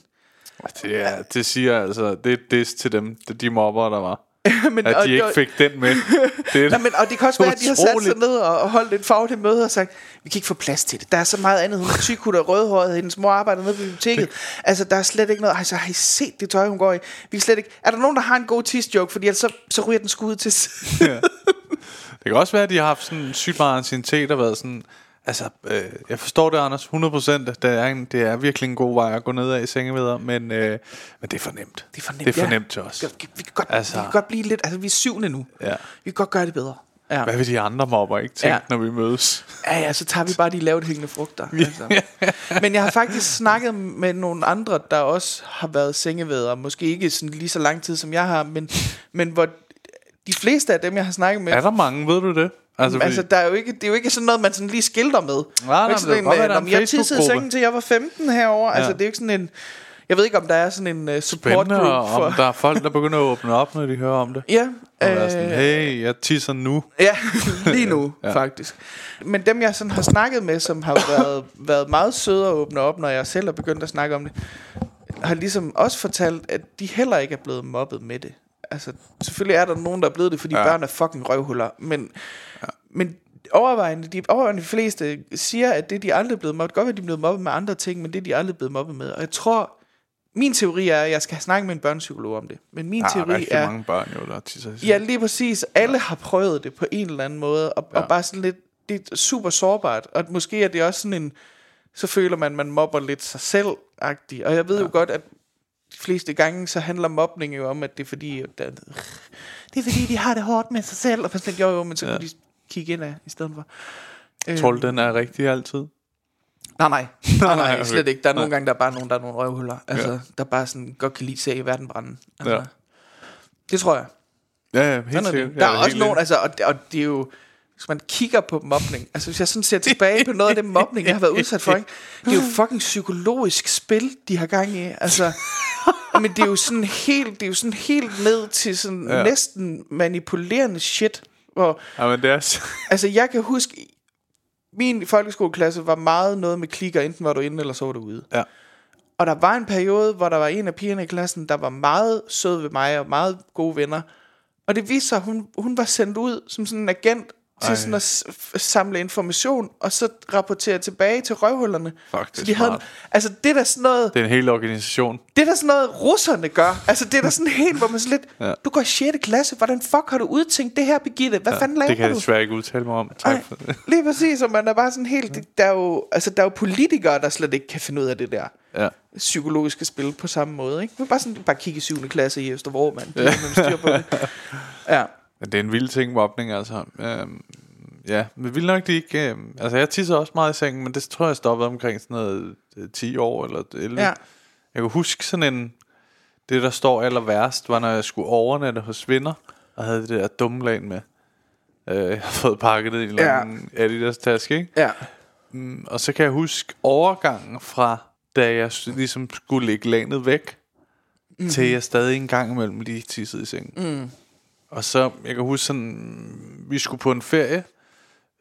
Det, er, det siger altså, det er til dem, de- de mobber, der var. men, At og, de ikke og- fik den med. Det er Nej, men, og det kan også være, at de har sat sig ned og, holdt et fagligt møde og sagt, vi kan ikke få plads til det. Der er så meget andet. Hun er tyk, og rødhåret. Hendes mor arbejder nede på biblioteket. Altså, der er slet ikke noget. Altså, har I set det tøj, hun går i? Vi kan slet ikke... Er der nogen, der har en god tis joke? Fordi ellers så, så ryger den skud til side. Det kan også være, at de har haft sådan sygt meget anciennitet og været sådan... Altså, øh, jeg forstår det, Anders, 100%. Det er, en, det er virkelig en god vej at gå ned af i sengeveder, men, øh, men det er for nemt. Det er for nemt, Det er for ja. til os. Vi kan, vi kan, godt, Altså- altså, vi kan godt blive lidt... Altså, vi er syvende nu. Ja. Vi kan godt gøre det bedre. Ja. Hvad vil de andre mobber ikke tænke, Ja. når vi mødes? Ja, ja, så tager vi bare de lavt hængende frugter. Altså. Men jeg har faktisk snakket med nogle andre, der også har været sengevædere. Måske ikke sådan lige så lang tid, som jeg har, men, men hvor de fleste af dem, jeg har snakket med... Er der mange, ved du det? Altså, fordi, Altså, der er jo ikke, det er jo ikke sådan noget, man sådan lige skilter med. Det nej, er det sådan være, en, øh, en "Nå, jeg tissede i Facebook-gruppe." sengen til jeg var 15 herover. Ja. Altså, Ja. det er jo ikke sådan en... Jeg ved ikke, om der er sådan en uh, support spændende, group for... om der er folk, der begynder at åbne op, når de hører om det. Ja, Og være sådan, øh, hey, jeg tisser nu. Ja, lige nu ja. faktisk. Men dem jeg sådan har snakket med, som har været, været meget søde at åbne op, når jeg selv har begyndt at snakke om det, har ligesom også fortalt, at de heller ikke er blevet mobbet med det. Altså, selvfølgelig er der nogen, der er blevet det, fordi ja. børn er fucking røvhuller, men. Men overvejende, de overvejende fleste siger, at det de aldrig er blevet mobbet, godt være, de er blevet mobbet med andre ting, men det de aldrig er blevet mobbet med. Og jeg tror, min teori er, at jeg skal snakke med en børnepsykolog om det. Men min er teori er, mange børn jo, der tisser Ja, lige præcis. Alle har prøvet det på en eller anden måde, og, ja. og bare sådan lidt, det er super sårbart, og måske er det også sådan en, så føler man, man mobber lidt sig selv -agtigt. Og jeg ved ja. jo godt, at de fleste gange, så handler mobning jo om, at det er fordi, at det er fordi, de har det hårdt med sig selv, og sådan, jo, jo, men så ja. kan de kigge ind af, i stedet for. Tror du, den er rigtig altid? Nej, nej. Nej, nej, okay. slet ikke. Der er nogle gange, der er bare nogen, der er nogle røvhuller. Altså, ja. der bare sådan godt kan lide se i verden brænde. Altså, Ja. Det tror jeg. Ja, ja, helt er sikkert. Der er helt også nogen, altså, og, det- og det er jo, hvis man kigger på mobning, altså hvis jeg sådan ser tilbage på noget af det mobning, jeg har været udsat for, ikke? det er jo fucking psykologisk spil, de har gang i, altså, men det er jo sådan helt, det er jo sådan helt ned til sådan Ja. ja. næsten manipulerende shit, hvor, Ja, men det er... altså jeg kan huske, min folkeskoleklasse var meget noget med klikker, enten var du inde, eller så var du ude. Ja. Og der var en periode, hvor der var en af pigerne i klassen, der var meget sød ved mig, og meget gode venner. Og det viste sig, at hun, hun var sendt ud som sådan en agent til Ej. sådan at samle information, og så rapportere tilbage til røvhullerne. Fuck, det så er de havde, smart. altså det er da sådan noget, Det er en hel organisation. det er da sådan noget, russerne gør. Altså det er da sådan helt, hvor man så lidt, Ja. du går i 6. klasse, hvordan fuck har du udtænkt det her, Birgitte? Hvad ja, fanden laver det kan jeg du? desværre ikke udtale mig om. Tak Nej, for det. lige præcis, og man er bare sådan helt, der er, jo, altså, der er jo politikere, der slet ikke kan finde ud af det der Ja. psykologiske spil på samme måde. Ikke? Man bare, sådan, bare kigge i 7. klasse i Østervrå, mand. Det er man styr på det. Ja. Men det er en vild ting, mobning, altså. Øhm, ja, men vil nok det ikke... Øhm, altså, jeg tisser også meget i sengen, men det tror jeg stoppede omkring sådan noget øh, 10 år eller 11. Ja. Jeg kan huske sådan en... Det, der står aller værst, var, når jeg skulle overnatte hos venner, og havde det der dumme lag med. Øh, jeg har fået pakket det i en Ja. ja. Adidas taske, ikke? ja. Mm, Og så kan jeg huske overgangen fra, da jeg ligesom skulle lægge lanet væk, mm-hmm. til jeg stadig en gang imellem lige tissede i sengen. Mm. Og så, jeg kan huske sådan, vi skulle på en ferie.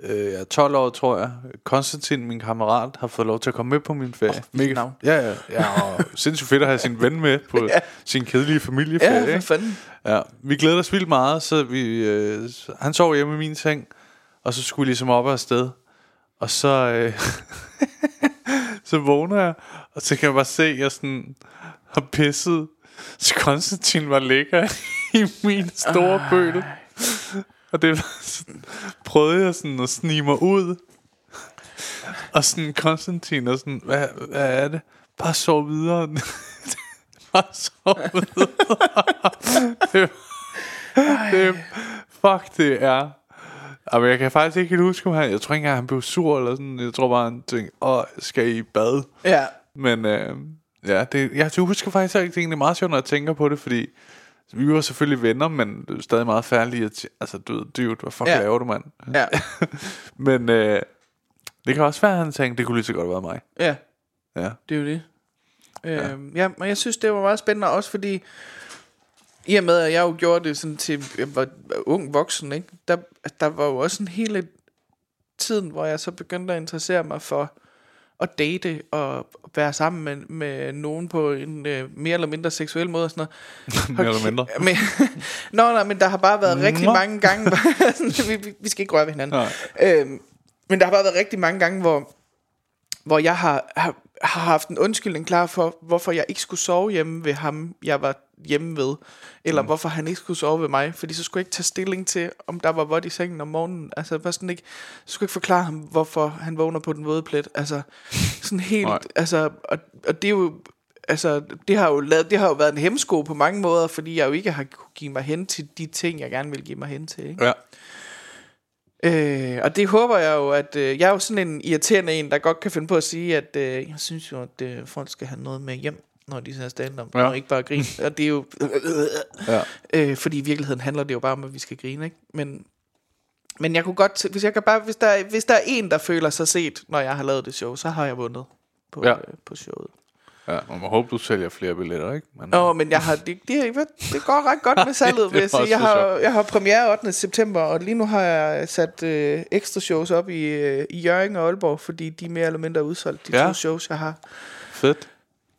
Øh, jeg er 12 år, tror jeg. Konstantin, min kammerat, har fået lov til at komme med på min ferie. Oh, hvilket navn. Ja, ja, ja. Og sindssygt fedt at have sin ven med på ja. sin kedelige familieferie. Ja, for fanden. Ja, vi glæder os vildt meget, så vi, øh, han sov hjemme i min seng, og så skulle vi ligesom op og afsted. Og så, øh, så vågner jeg, og så kan jeg bare se, at jeg sådan har pisset. Så Konstantin var lækker i min store bøtte. Og det sådan, prøvede jeg sådan at snige mig ud. Og sådan Konstantin og sådan, hvad, hvad er det? Bare sov videre. bare sov videre. det, det, fuck, det er. Jamen, jeg kan faktisk ikke helt huske, om han, jeg tror ikke engang, han blev sur eller sådan. Jeg tror bare, han tænkte, åh, skal I i bad? Ja. Men øh, ja, det, jeg husker faktisk ikke, det er meget sjovt, når jeg tænker på det, fordi vi var selvfølgelig venner, men det er stadig meget færdigt at altså, du ved, dude, hvad fuck Ja. laver du, mand? Ja. men øh, det kan også være, at han tænkte, det kunne lige så godt være mig. Ja. Ja. Det er jo det. Ja. Øhm, ja, men jeg synes, det var meget spændende, også fordi, i og med, at jeg jo gjorde det sådan til, jeg var ung voksen, ikke? Der, der var jo også en hele tiden, hvor jeg så begyndte at interessere mig for at date og være sammen med, med nogen på en øh, mere eller mindre seksuel måde og sådan noget. Mere eller mindre. Men, Nå, nej, men der har bare været rigtig mange gange, vi, vi- vi skal ikke røre ved hinanden. Nej. Øhm, men der har bare været rigtig mange gange, hvor, hvor jeg har, har, har haft en undskyldning klar for, hvorfor jeg ikke skulle sove hjemme ved ham, jeg var hjemme ved. Eller mm. hvorfor han ikke skulle sove ved mig. Fordi så skulle jeg ikke tage stilling til, om der var vådt i sengen om morgenen. Altså, bare sådan ikke, så skulle jeg ikke forklare ham, hvorfor han vågner på den våde plet. Altså, sådan helt, Nej. altså, og, og det er jo, altså, det har jo lavet, det har jo været en hemsko på mange måder, fordi jeg jo ikke har kunne give mig hen til de ting, jeg gerne vil give mig hen til, ikke? Ja. Øh, og det håber jeg jo, at øh, jeg er jo sådan en irriterende en, der godt kan finde på at sige, at øh, jeg synes jo, at øh, folk skal have noget med hjem, når de ser stand-up, ja. Og ikke bare grine. og det er jo... Ja. Øh, fordi i virkeligheden handler det jo bare om, at vi skal grine, ikke? Men, men jeg kunne godt... Hvis, jeg kan bare, hvis, der, er- hvis der er en, der føler sig set, når jeg har lavet det show, så har jeg vundet på, ja. øh, på showet. Ja. Man må håbe, du sælger flere billetter, ikke? Men, Åh, men jeg har, det, det, det går ret godt med salget, vil jeg Det sige. Jeg har, jeg har premiere 8. september, og lige nu har jeg sat øh, ekstra shows op i, øh, i Jørgen og Aalborg, fordi de er mere eller mindre udsolgt, de ja. To shows, jeg har Fedt.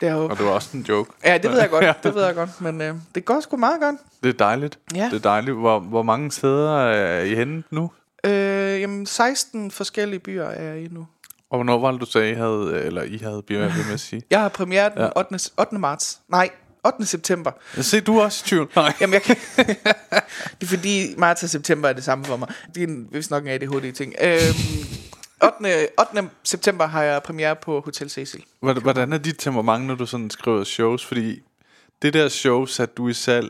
deroppe. Og det var også en joke. Ja, det ved jeg godt, Ja. det ved jeg godt, men øh, det går sgu meget godt. Det er dejligt. Ja. Det er dejligt. Hvor, hvor mange steder er I henne nu? Øh, jamen, 16 forskellige byer er jeg i nu. Og hvornår var det, du sagde, I havde, eller I havde bio, jeg med at sige? Jeg har premiere den Ja. 8. 8. marts. Nej, 8. september. Jeg ser, du også i tvivl. Nej. Jamen, jeg kan... det er fordi marts og september er det samme for mig. Det er en, vist nok en ADHD-ting. Øhm, 8. 8. september har jeg premiere på Hotel Cecil. Hvordan- Hvordan er dit temperament, når du sådan skriver shows? Fordi det der show satte du i salg,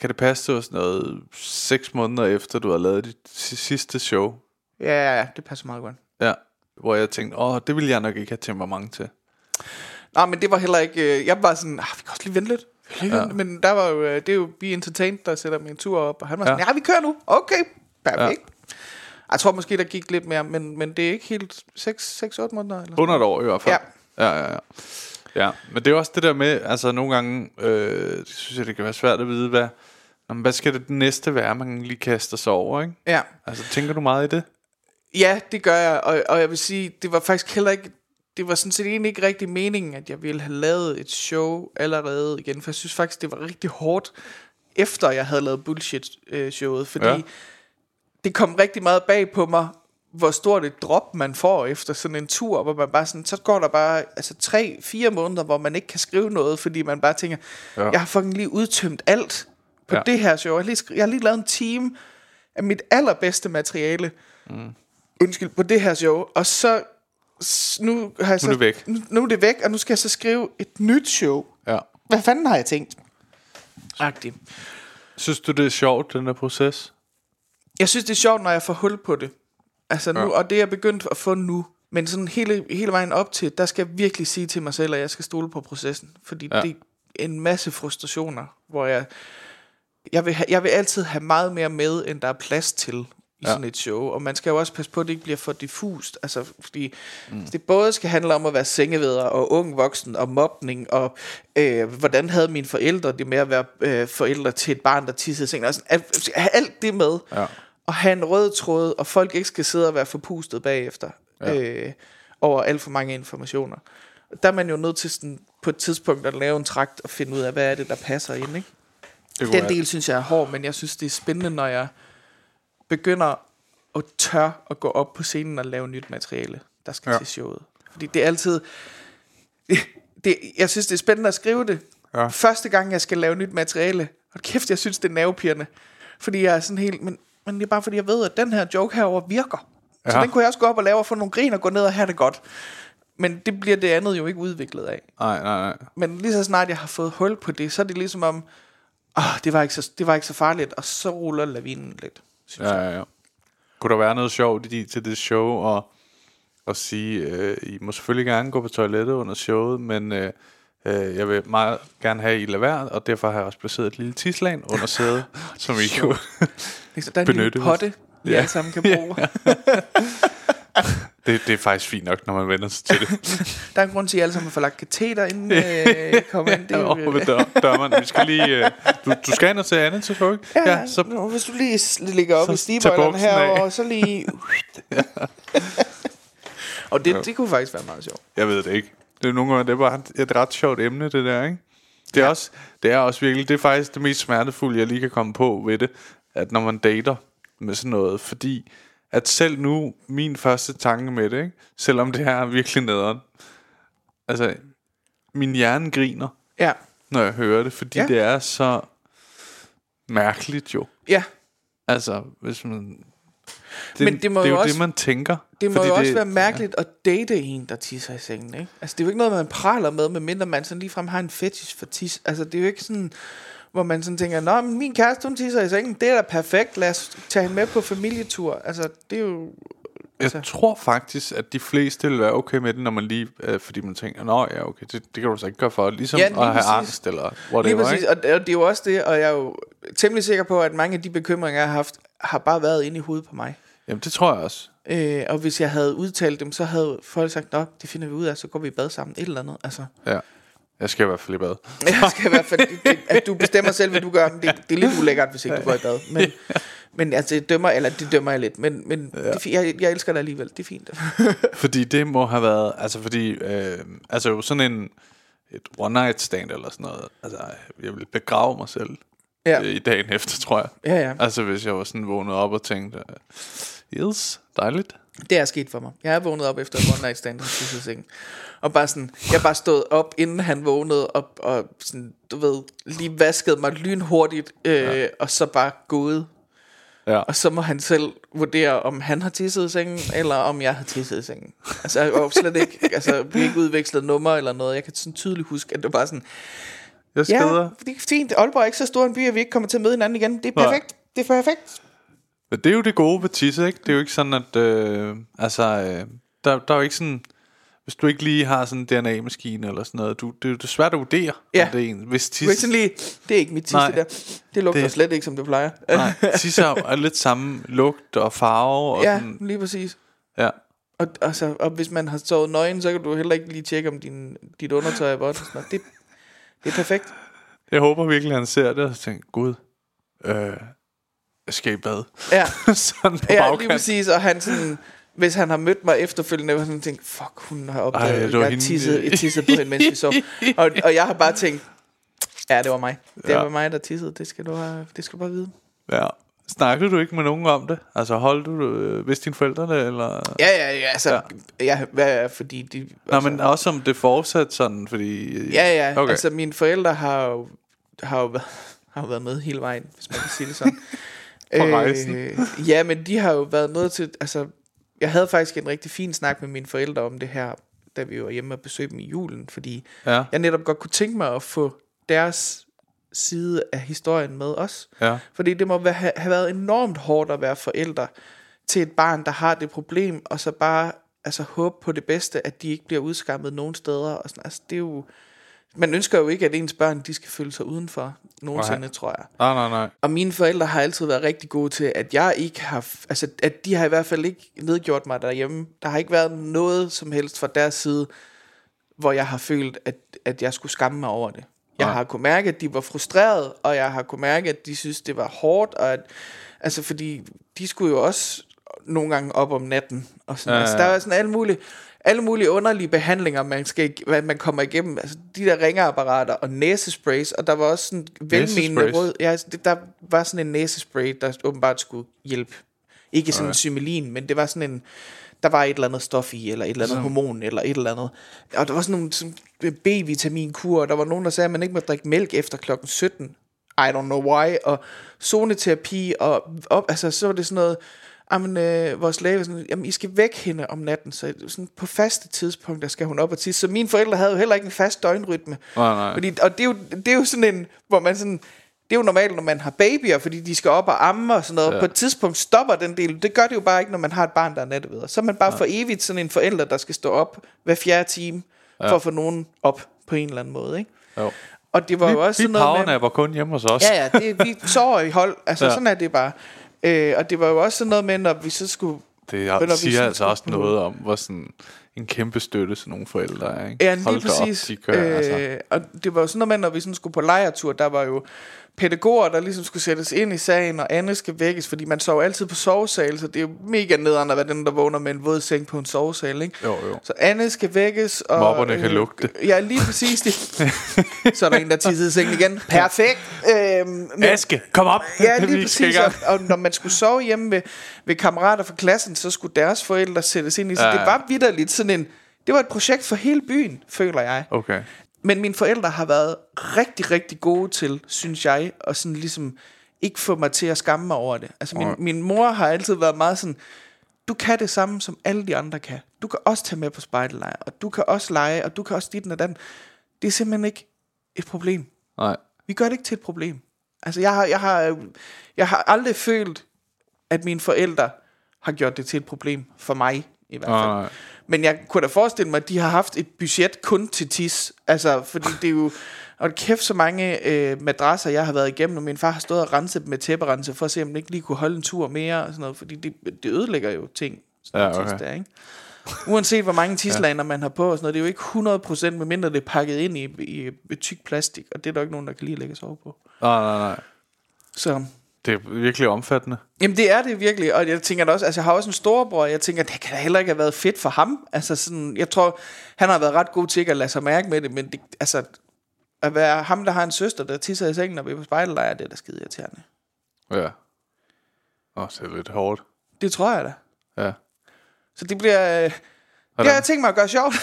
kan det passe til sådan noget seks måneder efter, du har lavet dit si- sidste show? Ja, ja, ja, det passer meget godt. Ja. Hvor jeg tænkte, åh, det ville jeg nok ikke have temperament til. Nej, men det var heller ikke... øh, Jeg var sådan, ah, vi kan også lige vente lidt. Ja. Men der var jo, øh, det er jo Be Entertained, der sætter min tur op. Og han var sådan, Ja. ja, vi kører nu. Okay, perfekt. Ja. Jeg tror måske, der gik lidt mere, men, men det er ikke helt 6-8 måneder. Eller Under et år i hvert fald. Ja. Ja, ja, ja. Ja, men det er også det der med, altså nogle gange, øh, synes jeg, det kan være svært at vide, hvad, nå, men hvad skal det næste være, man lige kaster sig over, ikke? Ja. Altså, tænker du meget i det? Ja, det gør jeg, og, og jeg vil sige, det var faktisk heller ikke, det var sådan set egentlig ikke rigtig meningen, at jeg ville have lavet et show allerede igen, for jeg synes faktisk, det var rigtig hårdt, efter jeg havde lavet bullshit-showet, fordi Ja. det kom rigtig meget bag på mig, hvor stort et drop man får efter sådan en tur, hvor man bare sådan, så går der bare altså tre, fire måneder, hvor man ikke kan skrive noget, fordi man bare tænker, Ja. jeg har fucking lige udtømt alt på Ja. det her show. Jeg har, lige jeg har lige lavet en team af mit allerbedste materiale, undskyld, på det her show, og så, nu har jeg så, er det væk. Nu, nu er det væk, og nu skal jeg så skrive et nyt show. Ja. Hvad fanden har jeg tænkt? Agtigt. Synes du, det er sjovt, den der proces? Jeg synes, det er sjovt, når jeg får hul på det. Altså nu, Ja. og det er jeg begyndt at få nu. Men sådan hele, hele vejen op til, der skal jeg virkelig sige til mig selv, at jeg skal stole på processen. Fordi Ja. ja. det er en masse frustrationer, hvor jeg... Jeg vil, ha, jeg vil altid have meget mere med, end der er plads til i Ja. sådan et show. Og man skal jo også passe på, at det ikke bliver for diffust. Altså, fordi mm. det både skal handle om at være sengeveder og ung voksen og mobning, og øh, hvordan havde mine forældre det med at være øh, forældre til et barn, der tissede i sengen. Altså, alt, det med. Ja. Og have en rød tråd, og folk ikke skal sidde og være forpustet bagefter Ja. øh, over alt for mange informationer. Der er man jo nødt til sådan, på et tidspunkt at lave en trakt og finde ud af, hvad er det, der passer ind. Ikke? Det Den del synes jeg er hård, men jeg synes, det er spændende, når jeg begynder at tør at gå op på scenen og lave nyt materiale, der skal Ja. til showet. Fordi det er altid... det, det, jeg synes, det er spændende at skrive det. Ja. Første gang, jeg skal lave nyt materiale. Og kæft, jeg synes, det er nervepirrende. Fordi jeg er sådan helt... Men, men det er bare fordi, jeg ved, at den her joke herover virker. Så Ja. den kunne jeg også gå op og lave og få nogle grin og gå ned og have det godt. Men det bliver det andet jo ikke udviklet af. Nej, nej, nej. Men lige så snart jeg har fået hul på det, så er det ligesom om, oh, det, var ikke så, det var ikke så farligt, og så ruller lavinen lidt. Ja, ja, ja. Kunne der være noget sjovt i til det show, og, og sige, øh, I må selvfølgelig gerne gå på toilettet under showet, men øh, øh, jeg vil meget gerne have, at I lader være, og derfor har jeg også placeret et lille tidslan under sædet, som I kunne... Så der er en lille Benytte potte, vi Ja. alle sammen kan bruge. det, det er faktisk fint nok, når man vender sig til det. Der er en grund til, at I alle sammen får lagt kateter, inden øh, I kommer ind. Det er over ved dør, dørmanden. Vi skal lige... Øh, du, du skal ind og til Anne, selvfølgelig. Ja, ja, så, nu, hvis du lige ligger op i stigebøjlerne her, og så lige... og det, det kunne faktisk være meget sjovt. Jeg ved det ikke. Det er nogle gange, det er bare et ret sjovt emne, det der, ikke? Det er, ja. også, det er også virkelig, det er faktisk det mest smertefulde, jeg lige kan komme på ved det, at når man dater med sådan noget, fordi at selv nu, min første tanke med det, ikke? selvom det her er virkelig nederen, altså, min hjerne griner, Ja, når jeg hører det, fordi Ja. ja. det er så mærkeligt jo. ja. Altså, hvis man... Det, Men det må det er jo jo også- det, man tænker. Det må fordi jo også være mærkeligt at date en, der tisser i sengen, ikke? Altså, det er jo ikke noget, man praler med, medmindre man sådan ligefrem har en fetish for tis. Altså, det er jo ikke sådan, hvor man sådan tænker, Nå, men min kæreste, hun tisser i sengen, det er da perfekt, lad os tage hende med på familietur. Altså, det er jo... Jeg Altså- tror faktisk, at de fleste vil være okay med det, når man lige, øh, fordi man tænker, nå ja, okay, det, det kan du så ikke gøre for, ligesom Ja, lige at have præcis. angst eller Lige whatever, præcis, ikke? og, og det er jo også det, og jeg er jo temmelig sikker på, at mange af de bekymringer, jeg har haft, har bare været inde i hovedet på mig. Jamen, det tror jeg også. Øh, og hvis jeg havde udtalt dem, så havde folk sagt, nå, det finder vi ud af, så går vi i bad sammen, et eller andet. Altså, Ja. Jeg skal i hvert fald i bad. Jeg skal i hvert fald, det, at du bestemmer selv, hvad du gør, men det, det er lidt ulækkert, hvis ikke du går i bad. Men, men altså, det dømmer, eller det dømmer jeg lidt, men, men ja. det, jeg, jeg elsker dig alligevel, det er fint. Fordi det må have været, altså fordi, øh, altså jo sådan en, et one night stand eller sådan noget, altså jeg ville begrave mig selv Ja. øh, i dagen efter, tror jeg. Ja, ja, Altså hvis jeg var sådan vågnet op og tænkte, yes, dejligt. Det er sket for mig. Jeg er vågnet op efter en one night stand, i sengen. Og bare sådan, jeg bare stået op, inden han vågnede, og, og sådan, du ved, lige vasket mig lynhurtigt, øh, ja. og så bare gået. Ja. Og så må han selv vurdere, om han har tisset i sengen, eller om jeg har tisset i sengen. Altså, jeg var slet ikke, altså, vi ikke udvekslet nummer eller noget. Jeg kan sådan tydeligt huske, at det var bare sådan, Jeg ja, skrider. det er fint. Aalborg er ikke så stor en by, at vi ikke kommer til at møde hinanden igen. Det er Nej. perfekt. Det er perfekt. Men det er jo det gode ved tisse, ikke? Det er jo ikke sådan, at... Øh, altså, øh, der, der er jo ikke sådan... Hvis du ikke lige har sådan en DNA-maskine eller sådan noget, du, det er det er svært at vurdere, Ja. om det er en. Hvis Du er ikke tisse, sådan lige, det er ikke mit tisse Nej. der. Det lugter Det- slet ikke, som det plejer. nej, tisse er lidt samme lugt og farve. Og ja, sådan, lige præcis. ja. Og, altså, og hvis man har sovet nøgen, så kan du heller ikke lige tjekke, om din, dit undertøj er vådt. Det, det er perfekt. Jeg håber virkelig, at han ser det og tænker, gud, øh, skal i bad. Ja, sådan på ja lige præcis. Og han sådan, hvis han har mødt mig efterfølgende, var sådan tænkt, fuck, hun har opdaget, Ej, at det jeg har tisset, jeg tissede på hende, mens vi sov. Og, og jeg har bare tænkt, ja, det var mig. Det Ja. var mig, der tissede. Det skal du, have, det skal du bare vide. Ja. Snakkede du ikke med nogen om det? Altså holdt du, øh, vidste dine forældre eller... Ja, ja, ja, altså, ja. ja hvad fordi de... Nå, altså, men også om det fortsat sådan, fordi... Ja, ja, okay. Okay. altså mine forældre har jo, har jo, været, har jo været med hele vejen, hvis man kan sige det sådan. På rejsen. ja, men de har jo været med til, altså, jeg havde faktisk en rigtig fin snak med mine forældre om det her, da vi var hjemme og besøgte dem i julen, fordi Ja, jeg netop godt kunne tænke mig at få deres side af historien med os. ja. Fordi det må være, have været enormt hårdt at være forældre til et barn, der har det problem, og så bare altså, håbe på det bedste, at de ikke bliver udskammet nogen steder. Og sådan. Altså, det er jo, man ønsker jo ikke, at ens børn de skal føle sig udenfor nogensinde, Nej. tror jeg. Nej, nej, nej. Og mine forældre har altid været rigtig gode til, at jeg ikke har... Altså, at de har i hvert fald ikke nedgjort mig derhjemme. Der har ikke været noget som helst fra deres side, hvor jeg har følt, at, at jeg skulle skamme mig over det. Jeg Nej. har kunnet mærke, at de var frustrerede, og jeg har kunnet mærke, at de synes, det var hårdt, og at, altså, fordi de skulle jo også nogle gange op om natten. Og sådan. Ja, altså, der er sådan alle mulige, alle mulige underlige behandlinger, man, skal, hvad man kommer igennem. Altså, de der ringeapparater og næsesprays, og der var også sådan velmenende råd. Ja, altså, der var sådan en næsespray, der åbenbart skulle hjælpe. Ikke sådan en symelin, men det var sådan en... der var et eller andet stof i, eller et eller andet hormon, eller et eller andet. Og der var sådan nogle sådan B-vitaminkur, og der var nogen, der sagde, at man ikke må drikke mælk efter klokken 17. I don't know why. Og zoneterapi, og op, altså, så var det sådan noget, jamen, øh, vores læge var sådan, jamen, I skal væk hende om natten, så sådan, på faste tidspunkter skal hun op og tisse. Så mine forældre havde jo heller ikke en fast døgnrytme. Nej, nej. Fordi, og det er, jo, det er jo sådan en, hvor man sådan, det er jo normalt, når man har babyer, fordi de skal op og amme og sådan noget. Ja. På et tidspunkt stopper den del. Det gør det jo bare ikke, når man har et barn, der er natteveder. Så er man bare ja. for evigt sådan en forælder, der skal stå op hver fjerde time, ja. for at få nogen op på en eller anden måde. Ikke? Jo. Og det var Vi, jo også vi sådan noget med... powernapper kun hjemme hos os. Ja, ja, det, vi sover i hold. Altså, ja. sådan er det bare. Øh, og det var jo også sådan noget med, når vi så skulle... Det når vi siger sådan altså også på- noget om, hvor sådan en kæmpe støtte sådan nogle forældre er. Ikke? Ja, lige Hold præcis. Op, de kører, øh, altså. øh, og det var jo sådan noget med, når vi sådan skulle på lejretur, der var jo pædagoger, der ligesom skulle sættes ind i sagen, og Anne skal vækkes, fordi man sov altid på sovesal, så det er jo mega nederen at være den, der vågner med en våd seng på en sovesal, ikke? Jo, jo. Så Anne skal vækkes, og... Mobberne kan lugte. Ja, lige præcis det. så er der en, der tissede i sengen igen. Perfekt. Øhm, men- Aske, kom op! Ja, lige præcis. Og, og når man skulle sove hjemme ved, ved kammerater fra klassen, så skulle deres forældre sættes ind i. Så Ja, ja, det var vidderligt sådan en... Det var et projekt for hele byen, føler jeg. Okay. Men mine forældre har været rigtig, rigtig gode til, synes jeg, at sådan ligesom ikke få mig til at skamme mig over det. Altså min, min mor har altid været meget sådan, du kan det samme, som alle de andre kan. Du kan også tage med på spejdelejr, og du kan også lege, og du kan også dit og den. Det er simpelthen ikke et problem. Nej. Vi gør det ikke til et problem. Altså, jeg har, jeg har, jeg har aldrig følt, at mine forældre har gjort det til et problem for mig, i hvert fald. Nej. Men jeg kunne da forestille mig, at de har haft et budget kun til tis. Altså, fordi det er jo... Og kæft så mange øh, madrasser, jeg har været igennem, og min far har stået og renset dem med tæpperense, for at se, om den ikke lige kunne holde en tur mere, og sådan noget, fordi det, det ødelægger jo ting. sådan Ja, okay. tis der, ikke? Uanset hvor mange tislaner man har på, og sådan noget, det er jo ikke 100% medmindre det er pakket ind i, i, i tyk plastik, og det er der jo ikke nogen, der kan lige lægge sove på. Nej, nej, nej. Så Det er virkelig omfattende. Jamen det er det virkelig, og jeg tænker da også, altså jeg har også en storebror, jeg tænker, det kan da heller ikke have været fedt for ham. Altså sådan, jeg tror, han har været ret god til ikke at lade sig mærke med det, men det, altså, at være ham, der har en søster, der tisser i sengen, når vi er på spejdelejr, det er da skide irriterende. Ja. Åh, det er lidt hårdt. Det tror jeg da. Ja. Så det bliver, øh, det har jeg tænkt mig at gøre sjovt.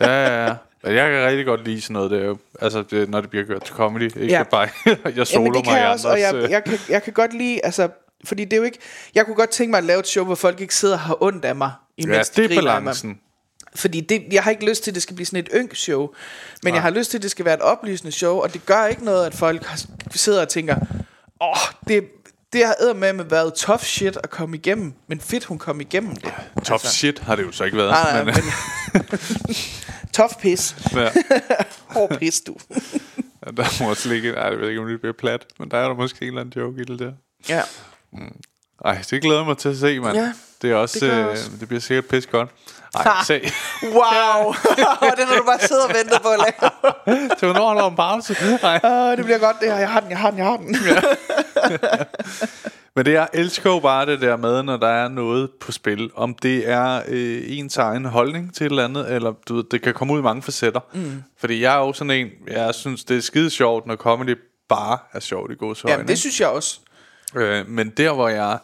Ja, ja, ja. Men Jeg kan rigtig godt lide sådan noget der. Altså, det, når det bliver gjort til comedy. Ikke Ja. ja. bare, jeg solo Jamen det kan mig jeg også, og jeg, øh, jeg, kan, jeg kan godt lide, altså, fordi det er jo ikke, jeg kunne godt tænke mig at lave et show, hvor folk ikke sidder og har ondt af mig, Ja, imens de det er balancen. Fordi det, jeg har ikke lyst til, at det skal blive sådan et ynk show. Men jeg har lyst til, at det skal være et oplysende show. Og det gør ikke noget, at folk sidder og tænker, åh, oh, det, det har med med været tough shit at komme igennem. Men fedt, hun kom igennem det. Tough shit har det jo så ikke været. Nej, nej, men, men, tough pis. ja, Hård pis, du. der må også ligge... Nej, jeg ved ikke, om det bliver plat. Men der er der måske en eller anden joke i det der. Ja. Ej, det glæder jeg mig til at se, mand. Ja, det er også... det øh, også. det bliver sikkert pis godt. Ej, Ha. se. Wow. den har du bare siddet og ventet på at lave. Til hvornår er der en pause? Nej. Åh, det bliver godt det her. Jeg har den, jeg har den, jeg har den. Men det jeg elsker jo bare det der med, når der er noget på spil. Om det er øh, ens egen holdning til et eller andet, eller du ved, det kan komme ud i mange facetter. Mm. Fordi jeg er jo sådan en, jeg synes, det er skide sjovt, når comedy bare er sjovt i gode Jamen, det synes jeg også. øh, Men der, hvor jeg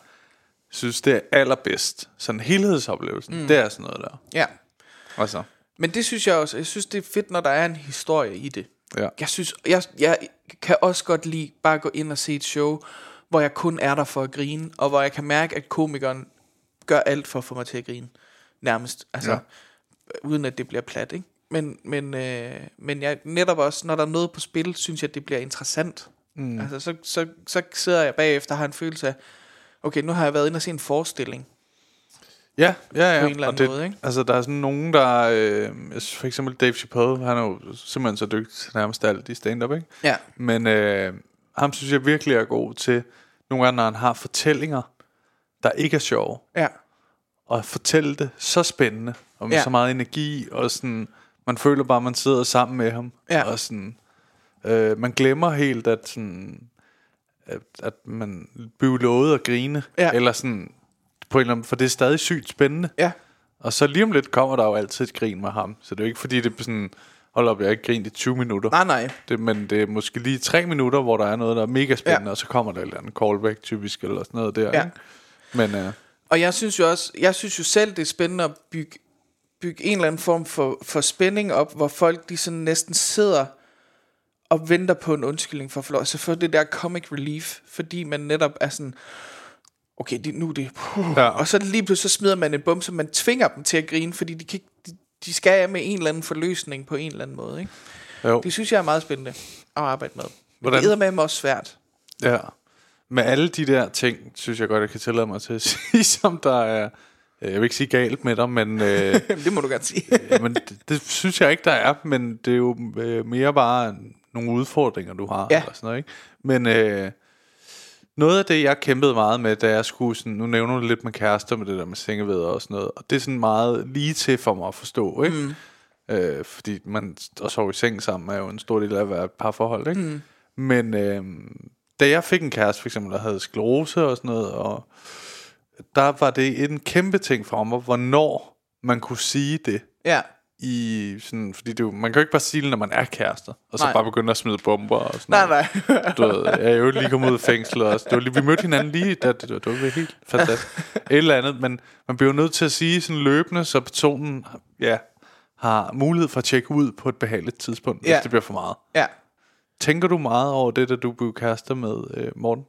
synes, det er allerbedst, sådan helhedsoplevelsen, mm. det er sådan noget der. Ja. Altså, Men det synes jeg også. Jeg synes, det er fedt, når der er en historie i det. ja. Jeg synes, jeg, jeg kan også godt lide bare at gå ind og se et show, hvor jeg kun er der for at grine, og hvor jeg kan mærke, at komikeren gør alt for at få mig til at grine. Nærmest. Altså, Ja. uden at det bliver plat, ikke? Men, men, øh, men jeg, netop også, når der er noget på spil, synes jeg, det bliver interessant. Mm. Altså, så, så, så sidder jeg bagefter og har en følelse af, okay, nu har jeg været inde og se en forestilling. Ja, ja, ja. På en eller Og anden det, måde, ikke? Altså, der er sådan nogen, der... Øh, for eksempel Dave Chappelle, han er jo simpelthen så dygtig til nærmest alt i stand-up, ikke? Ja. Men øh, ham synes jeg virkelig er god til, nogle gange, når han har fortællinger, der ikke er sjove, Ja. og fortælle det så spændende, og med Ja. så meget energi, og sådan, man føler bare, at man sidder sammen med ham, Ja. og sådan, øh, man glemmer helt, at sådan, at, at man bliver lovet at grine, Ja. eller sådan, på en eller anden, for det er stadig sygt spændende. Ja. Og så lige om lidt kommer der jo altid et grin med ham. Så det er jo ikke fordi, det er sådan, hold op, jeg har ikke grint i 20 minutter. Nej, nej. Det, men det er måske lige tre minutter, hvor der er noget, der er mega spændende, Ja. og så kommer der et eller andet callback typisk, eller sådan noget der. Ja. Ikke? Men øh, Og jeg synes jo også, jeg synes jo selv, det er spændende at bygge, bygge en eller anden form for, for spænding op, hvor folk de sådan næsten sidder og venter på en undskyldning for lov. Så for det der comic relief, fordi man netop er sådan, okay, det, nu er det, puh. Ja. og så lige pludselig så smider man en bum, så man tvinger dem til at grine, fordi de, kan, ikke- de, de skal af med en eller anden forløsning på en eller anden måde. Ikke? Jo. Det synes jeg er meget spændende at arbejde med. Hvordan- Det er med også svært. Ja. Med alle de der ting, synes jeg godt, jeg kan tillade mig til at sige, som der er, øh, jeg vil ikke sige galt med dig, men, øh, det må du gerne sige. men det, det synes jeg ikke, der er, men det er jo øh, mere bare nogle udfordringer, du har. Ja. Eller sådan noget, ikke? Men øh, noget af det, jeg kæmpede meget med, da jeg skulle sådan, nu nævner du lidt med kærester, med det der med sengeveder og sådan noget, og det er sådan meget lige til for mig at forstå, ikke? Mm. Øh, fordi man at sove i seng sammen er jo en stor del af at være et parforhold, ikke? Mm. Men øh, da jeg fik en kæreste, for eksempel, der havde sklerose og sådan noget, og der var det en kæmpe ting for mig, hvornår man kunne sige det Ja. I sådan, fordi det, jo- man kan jo ikke bare sige når man er kærester, og så Nej. bare begynde at smide bomber og sådan Nej, noget. nej. Du ved, jeg er jo lige kommet ud af fængslet også. Det var lige, vi mødte hinanden lige, da, det, det, det var helt fantastisk. Et eller andet, men man bliver jo nødt til at sige sådan løbende, så personen ja, har mulighed for at tjekke ud på et behageligt tidspunkt, hvis Ja. det bliver for meget. ja. Tænker du meget over det, da du blev kærester med øh, Morten?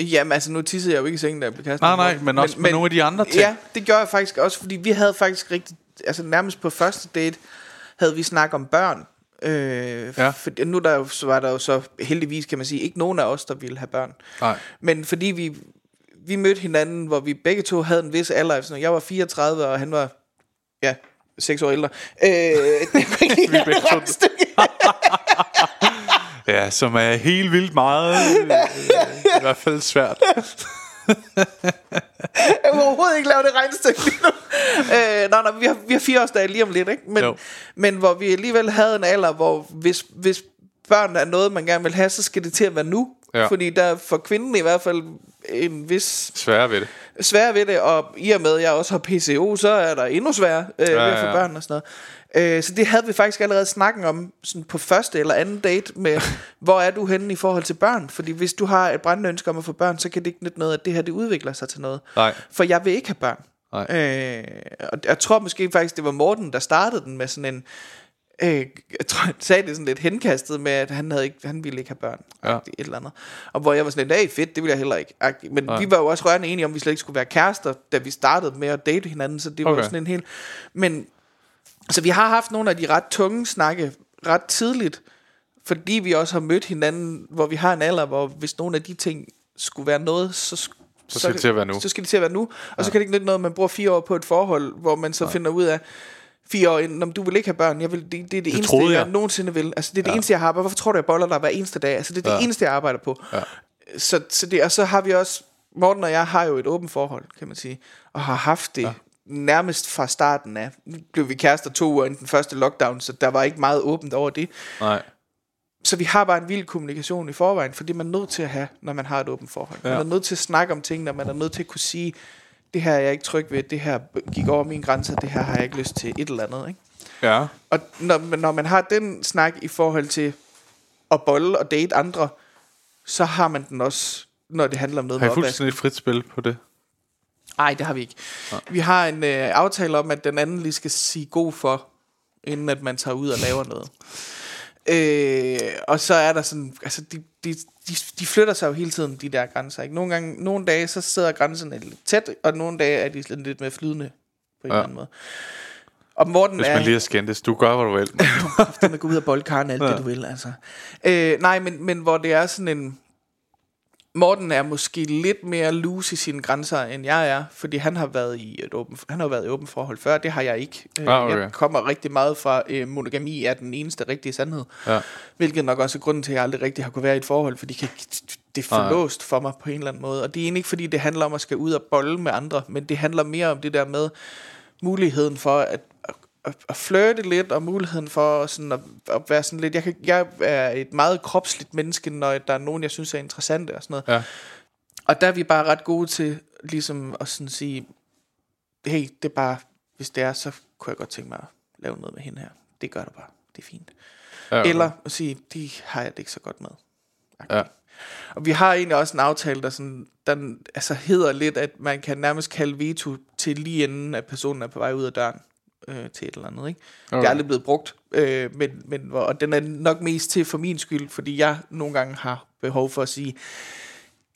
Jamen altså, nu tissede jeg jo ikke i sengen, da jeg blev kastet. Nej, nej, men også med nogle af de andre ting. Ja, det gør jeg faktisk også, fordi vi havde faktisk rigtig... Altså nærmest på første date havde vi snakket om børn. Øh, Ja. for, nu der så var der jo så heldigvis, kan man sige, ikke nogen af os, der ville have børn. Nej. Men fordi vi, vi mødte hinanden, hvor vi begge to havde en vis alder. Sådan, jeg var 34, og han var ja, 6 år ældre. Øh, Vi begge to-. Ja, som er helt vildt meget, øh, i hvert fald svært. Jeg må overhovedet ikke lave det regnestykke lige nu. Øh, nej, nej, vi har, vi har fire årsdage lige om lidt, ikke? Men, Jo. men hvor vi alligevel havde en alder, hvor hvis, hvis børn er noget, man gerne vil have, så skal det til at være nu. Ja. Fordi der er for kvinden i hvert fald en vis Sværere ved det. svær ved det, og i og med, at jeg også har PCO, så er der endnu sværere øh, ja, ved at få ja. børn og sådan noget. Øh, så det havde vi faktisk allerede snakken om sådan på første eller anden date med, hvor er du henne i forhold til børn? Fordi hvis du har et brændende ønske om at få børn, så kan det ikke nytte noget, at det her det udvikler sig til noget. Nej. For jeg vil ikke have børn. Nej. Øh, og jeg tror måske faktisk, det var Morten, der startede den med sådan en... Øh, jeg tror, han sagde det sådan lidt henkastet med, at han, havde ikke, han ville ikke have børn. Ja. Ja. Et eller andet. Og hvor jeg var sådan lidt, hey fedt, det ville jeg heller ikke. Men Nej. vi var jo også rørende enige om, at vi slet ikke skulle være kærester, da vi startede med at date hinanden. Så det var Okay. jo sådan en helt... Men så vi har haft nogle af de ret tunge snakke ret tidligt, fordi vi også har mødt hinanden, hvor vi har en alder, hvor hvis nogle af de ting skulle være noget, så, Så skal det til at være nu. Så skal det til at være nu. Og ja. så kan det ikke nytte noget, at man bruger fire år på et forhold, hvor man så Nej. finder ud af, fire år inden, om du vil ikke have børn. Jeg vil, det, det er det, det eneste, jeg. jeg. nogensinde vil. Altså, det er det ja. eneste, jeg har. Hvorfor tror du, jeg boller dig hver eneste dag? Altså, det er det Ja. eneste, jeg arbejder på. Ja. Så, så det, og så har vi også, Morten og jeg har jo et åbent forhold, kan man sige, og har haft det ja. Nærmest fra starten af. Nu blev vi kærester to uger inden den første lockdown, så der var ikke meget åbent over det. Nej. Så vi har bare en vild kommunikation i forvejen, for det er man nødt til at have, når man har et åbent forhold. Ja. Man er nødt til at snakke om tingene, og man er nødt til at kunne sige, det her er jeg ikke tryg ved, det her gik over min grænse, det her har jeg ikke lyst til, et eller andet. Ikke? Ja. Og når, man- når man har den snak i forhold til at bolle og date andre, så har man den også, når det handler om noget Har I med fuldstændig frit spil på det? Nej, det har vi ikke. Vi har en øh, aftale om, at den anden lige skal sige god for, inden at man tager ud og laver noget. Øh, og så er der sådan, altså de, de, de, de flytter sig jo hele tiden, de der grænser. Ikke? Nogle, gange, nogle dage, så sidder grænserne lidt tæt, og nogle dage er de lidt mere flydende på en Ja. eller anden måde. Og Morten Hvis er... man lige har skændtes, du gør, hvad du vil. det med at gå ud og boldkarren alt ja. det du vil altså. øh, Nej men, men hvor det er sådan en Morten er måske lidt mere loose i sine grænser end jeg er Fordi han har været i et åben, Han har været i åben forhold før Det har jeg ikke øh, Ah, okay. Jeg kommer rigtig meget fra øh, Monogami er den eneste rigtige sandhed Ja. Hvilket nok også er grunden til at jeg aldrig rigtig har kunne være i et forhold Fordi kan, det er for Nej. låst for mig på en eller anden måde Og det er egentlig ikke fordi det handler om at skal ud og bolle med andre Men det handler mere om det der med Muligheden for at at, at flirte lidt, og muligheden for sådan at, at være sådan lidt... Jeg, kan, jeg er et meget kropsligt menneske, når der er nogen, jeg synes er interessante og sådan noget. Ja. Og der er vi bare ret gode til ligesom at sådan sige, hey, det er bare, hvis det er, så kunne jeg godt tænke mig at lave noget med hende her. Det gør du bare. Det er fint. Ja, Ja, Eller at sige, de har jeg det ikke så godt med. Ja. Og vi har egentlig også en aftale, der, sådan, der altså hedder lidt, at man kan nærmest kalde veto til lige inden, at personen er på vej ud af døren øh, til et eller andet. Ikke? Okay. Det er aldrig blevet brugt, øh, men, men, og den er nok mest til for min skyld, fordi jeg nogle gange har behov for at sige,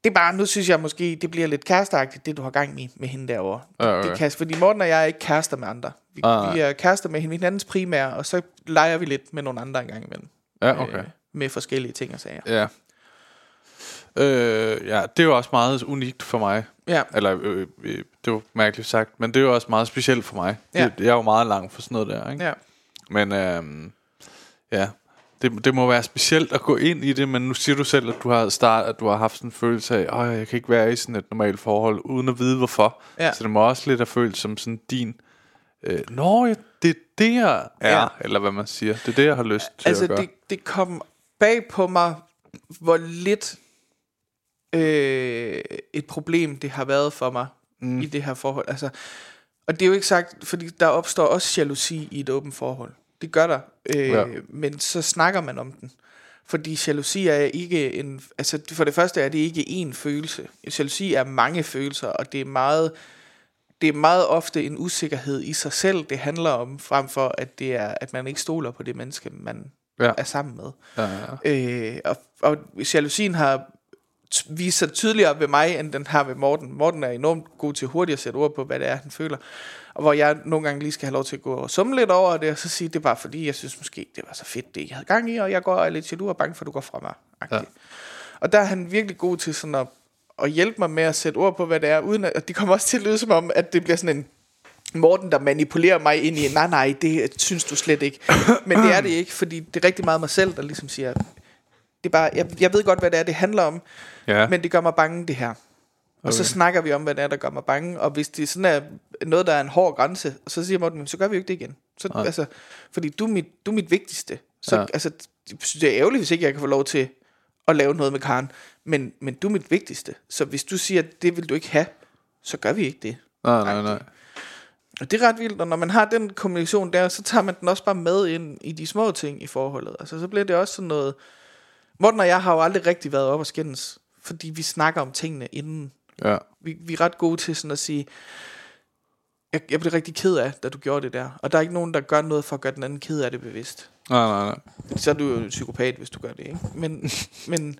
det er bare, nu synes jeg måske, det bliver lidt kæresteagtigt, det du har gang i med hende derovre. Ja, Det, okay. det kan, fordi Morten og jeg er ikke kærester med andre. Vi, Ah. vi er kærester med hinandens primære, og så leger vi lidt med nogle andre en gang imellem. Ja, okay. Øh, med forskellige ting og sager. Ja. Øh, ja, det er jo også meget unikt for mig. Ja. Eller, øh, øh, det var mærkeligt sagt, men det er jo også meget specielt for mig. Ja. Det, jeg er jo meget langt for sådan noget der, ikke? Ja. Men øhm, ja, det, det må være specielt at gå ind i det, men nu siger du selv, at du har start, at du har haft sådan en følelse af, at jeg kan ikke være i sådan et normalt forhold, uden at vide hvorfor. Ja. Så det må også lidt have følt som sådan din, øh, Nå, det er det, jeg er, Ja. eller hvad man siger. Det er det, jeg har lyst til Altså, at gøre. det, det kom bag på mig, hvor lidt øh, et problem det har været for mig mm. i det her forhold. Altså, og det er jo ikke sagt, fordi der opstår også jalousi i et åbent forhold. Det gør der. Øh, Ja. Men så snakker man om den. Fordi jalousi er ikke en... Altså, for det første er det ikke én følelse. Jalousi er mange følelser, og det er meget... Det er meget ofte en usikkerhed i sig selv, det handler om, frem for at det er, at man ikke stoler på det menneske, man Ja. er sammen med. Ja, ja. Øh, og, og jalousien har sig tydeligere ved mig, end den har ved Morten. Morten er enormt god til hurtigt at sætte ord på, hvad det er, han føler. Og hvor jeg nogle gange lige skal have lov til at gå og summe lidt over det, og så sige, det er bare fordi, jeg synes måske, det var så fedt, det jeg havde gang i, og jeg går og er lidt jaloux og bange for, at du går fra mig. Ja. Og der er han virkelig god til sådan at, at hjælpe mig med at sætte ord på, hvad det er, uden at, og det kommer også til at lyde som om, at det bliver sådan en Morten, der manipulerer mig ind i, nej, nej, det synes du slet ikke. Men det er det ikke, fordi det er rigtig meget mig selv, der ligesom siger, det er bare, jeg, jeg ved godt, hvad det er, det handler om, ja. men det gør mig bange, det her. Og så snakker vi om, hvad det er, der gør mig bange. Og hvis det sådan er noget, der er en hård grænse, så siger Morten, "Men så gør vi jo ikke det igen. Så, altså, fordi du er, mit, du er mit vigtigste. Så Ja. altså, jeg synes, det er ærgerligt, hvis ikke jeg kan få lov til at lave noget med Karen. Men, men du er mit vigtigste. Så hvis du siger, at det vil du ikke have, så gør vi ikke det. nej, nej, nej. Og det er ret vildt, og når man har den kommunikation der, så tager man den også bare med ind i de små ting i forholdet. Altså, så bliver det også sådan noget... Morten og jeg har jo aldrig rigtig været op og skændes, fordi vi snakker om tingene inden. Ja. Vi, vi er ret gode til sådan at sige, jeg, jeg blev rigtig ked af, da du gjorde det der. Og der er ikke nogen, der gør noget for at gøre den anden ked af det bevidst. Nej, nej, nej. Så er du jo en psykopat, hvis du gør det, ikke? Men, men,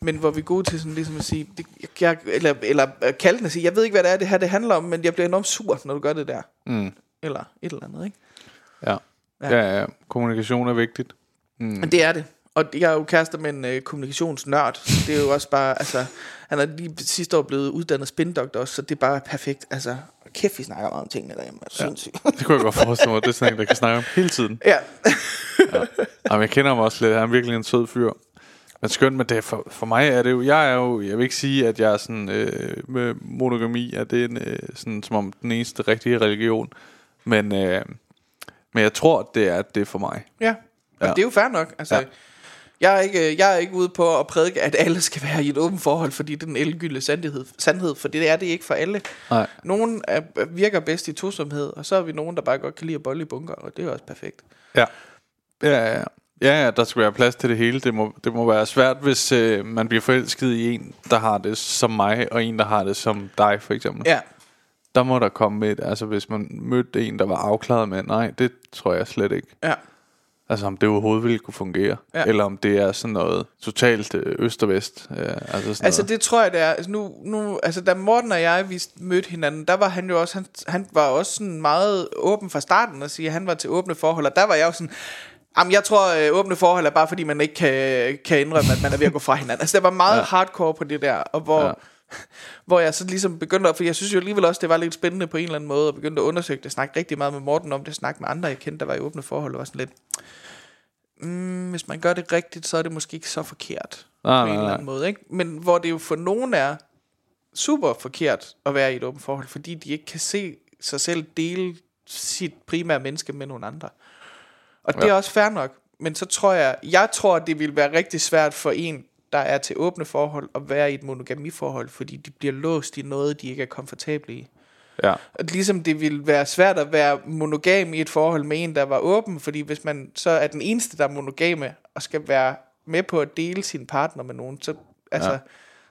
men hvor vi er gode til sådan ligesom at sige, det, jeg, eller, eller øh, kalde den og sige, jeg ved ikke, hvad det er, det her det handler om, men jeg bliver enormt sur, når du gør det der. Mm. Eller et eller andet, ikke? Ja. Ja. Ja, ja. Kommunikation er vigtigt. Mm. Det er det. Og jeg er jo kærester med en øh, kommunikationsnørd. Det er jo også bare, altså, han er lige sidste år blevet uddannet spindoktor også, så det er bare perfekt. Altså, kæft, vi snakker meget om tingene derhjemme. Ja. Sindssygt. Det kunne jeg godt forestille mig. Det er sådan en, der kan snakke om hele tiden. ja. Jamen, jeg kender ham også lidt. Han er virkelig en sød fyr. Men skønt, men det for, for mig er det jo... Jeg er jo... Jeg vil ikke sige, at jeg er sådan... Øh, med monogami, at det er en, øh, sådan, som om den eneste rigtige religion. Men, øh, men jeg tror, det er, det er for mig. ja. Og Ja. det er jo fair nok. Altså, Ja. Jeg, er ikke, jeg er ikke ude på at prædike, at alle skal være i et åbent forhold, fordi det er den elgylde sandhed, sandhed, for det er det ikke for alle. Nej. Nogen er, virker bedst i tosomhed, og så er vi nogen, der bare godt kan lide at bolle i bunker, og det er også perfekt. Ja. Ja, ja. Ja, ja, der skal være plads til det hele. Det må, det må være svært, hvis øh, man bliver forelsket i en, der har det som mig, og en, der har det som dig, for eksempel. Ja, Der må der komme et, altså hvis man mødte en, der var afklaret med, nej, det tror jeg slet ikke. ja. Altså om det overhovedet ville kunne fungere. Ja. Eller om det er sådan noget totalt øh, øst og vest. Øh, altså sådan Altså noget. det tror jeg det er altså, nu, nu, altså da Morten og jeg vi mødte hinanden Der var han jo også Han, han var også sådan meget åben fra starten Og sige at han var til åbne forhold Og der var jeg jo sådan Jamen jeg tror øh, åbne forhold er bare fordi man ikke kan, kan indrømme At man er ved at gå fra hinanden Altså det var meget ja. hardcore på det der Og hvor Ja. Hvor jeg så ligesom begyndte at, For jeg synes jo alligevel også Det var lidt spændende på en eller anden måde Og begyndte at undersøge det Snakke rigtig meget med Morten om det Snakke med andre jeg kendte Der var i åbne forhold Og var sådan lidt mm, Hvis man gør det rigtigt Så er det måske ikke så forkert Nej, på en eller anden måde. Ikke? Men hvor det jo for nogen er super forkert at være i et åbent forhold, fordi de ikke kan se sig selv dele sit primære menneske med nogle andre. Og det Ja. er også fair nok. Men så tror jeg, jeg tror, det vil være rigtig svært for en, der er til åbne forhold, at være i et monogamiforhold, fordi de bliver låst i noget, de ikke er komfortable i. Ja. Og ligesom det ville være svært at være monogam i et forhold med en, der var åben, fordi hvis man så er den eneste, der er monogame, og skal være med på at dele sin partner med nogen, så, altså, ja.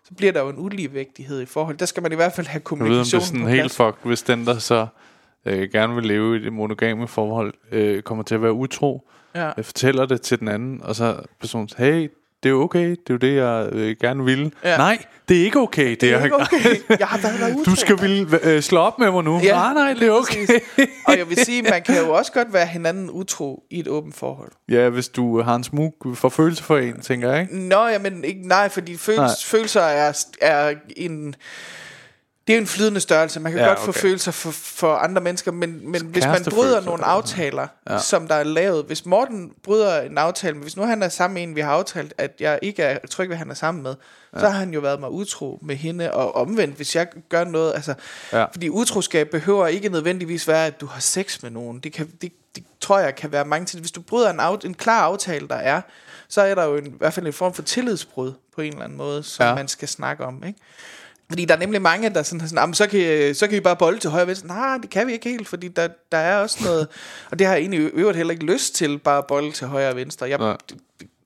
så bliver der jo en uligevægtighed i forhold. Der skal man i hvert fald have Jeg ved, om det er kommunikation sådan helt fucked, hvis den, der så øh, gerne vil leve i det monogame forhold, øh, kommer til at være utro, Ja. jeg fortæller det til den anden, og så personen siger, hey, det er jo okay, det er jo det, jeg øh, gerne vil. Ja. Nej, det er ikke okay. Det, Det er jeg- ikke okay. Jeg har været der utro. Du skal ville, øh, slå op med mig nu. Ja, nej, nej, det er okay. præcis. Og jeg vil sige, man kan jo også godt være hinanden utro i et åbent forhold. ja, hvis du har en smug for følelse for en, tænker jeg, ikke? Nå, ja, men ikke, nej, fordi følels, Nej. følelser er, er en... Det er jo en flydende størrelse. Man kan Ja, godt få okay. følelser for, for andre mennesker, men, men hvis man bryder nogle aftaler, ja. som der er lavet... Hvis Morten bryder en aftale, men hvis nu han er sammen med en, vi har aftalt, at jeg ikke er tryg ved, at han er sammen med, ja. så har han jo været mig utro med hende, og omvendt, hvis jeg gør noget... Altså, Ja. Fordi utroskab behøver ikke nødvendigvis være, at du har sex med nogen. Det, kan, det, det tror jeg kan være mange til. Hvis du bryder en, af, en klar aftale, der er, så er der jo en, i hvert fald en form for tillidsbrud på en eller anden måde, som ja. man skal snakke om. Ikke? Fordi der er nemlig mange, der sådan, sådan "Jamen, så, kan, så kan I bare bolde til højre og venstre. Nej, det kan vi ikke helt, fordi der, der er også noget... Og det har jeg egentlig øvrigt heller ikke lyst til, bare at bolde til højre og venstre. Jeg, Nej.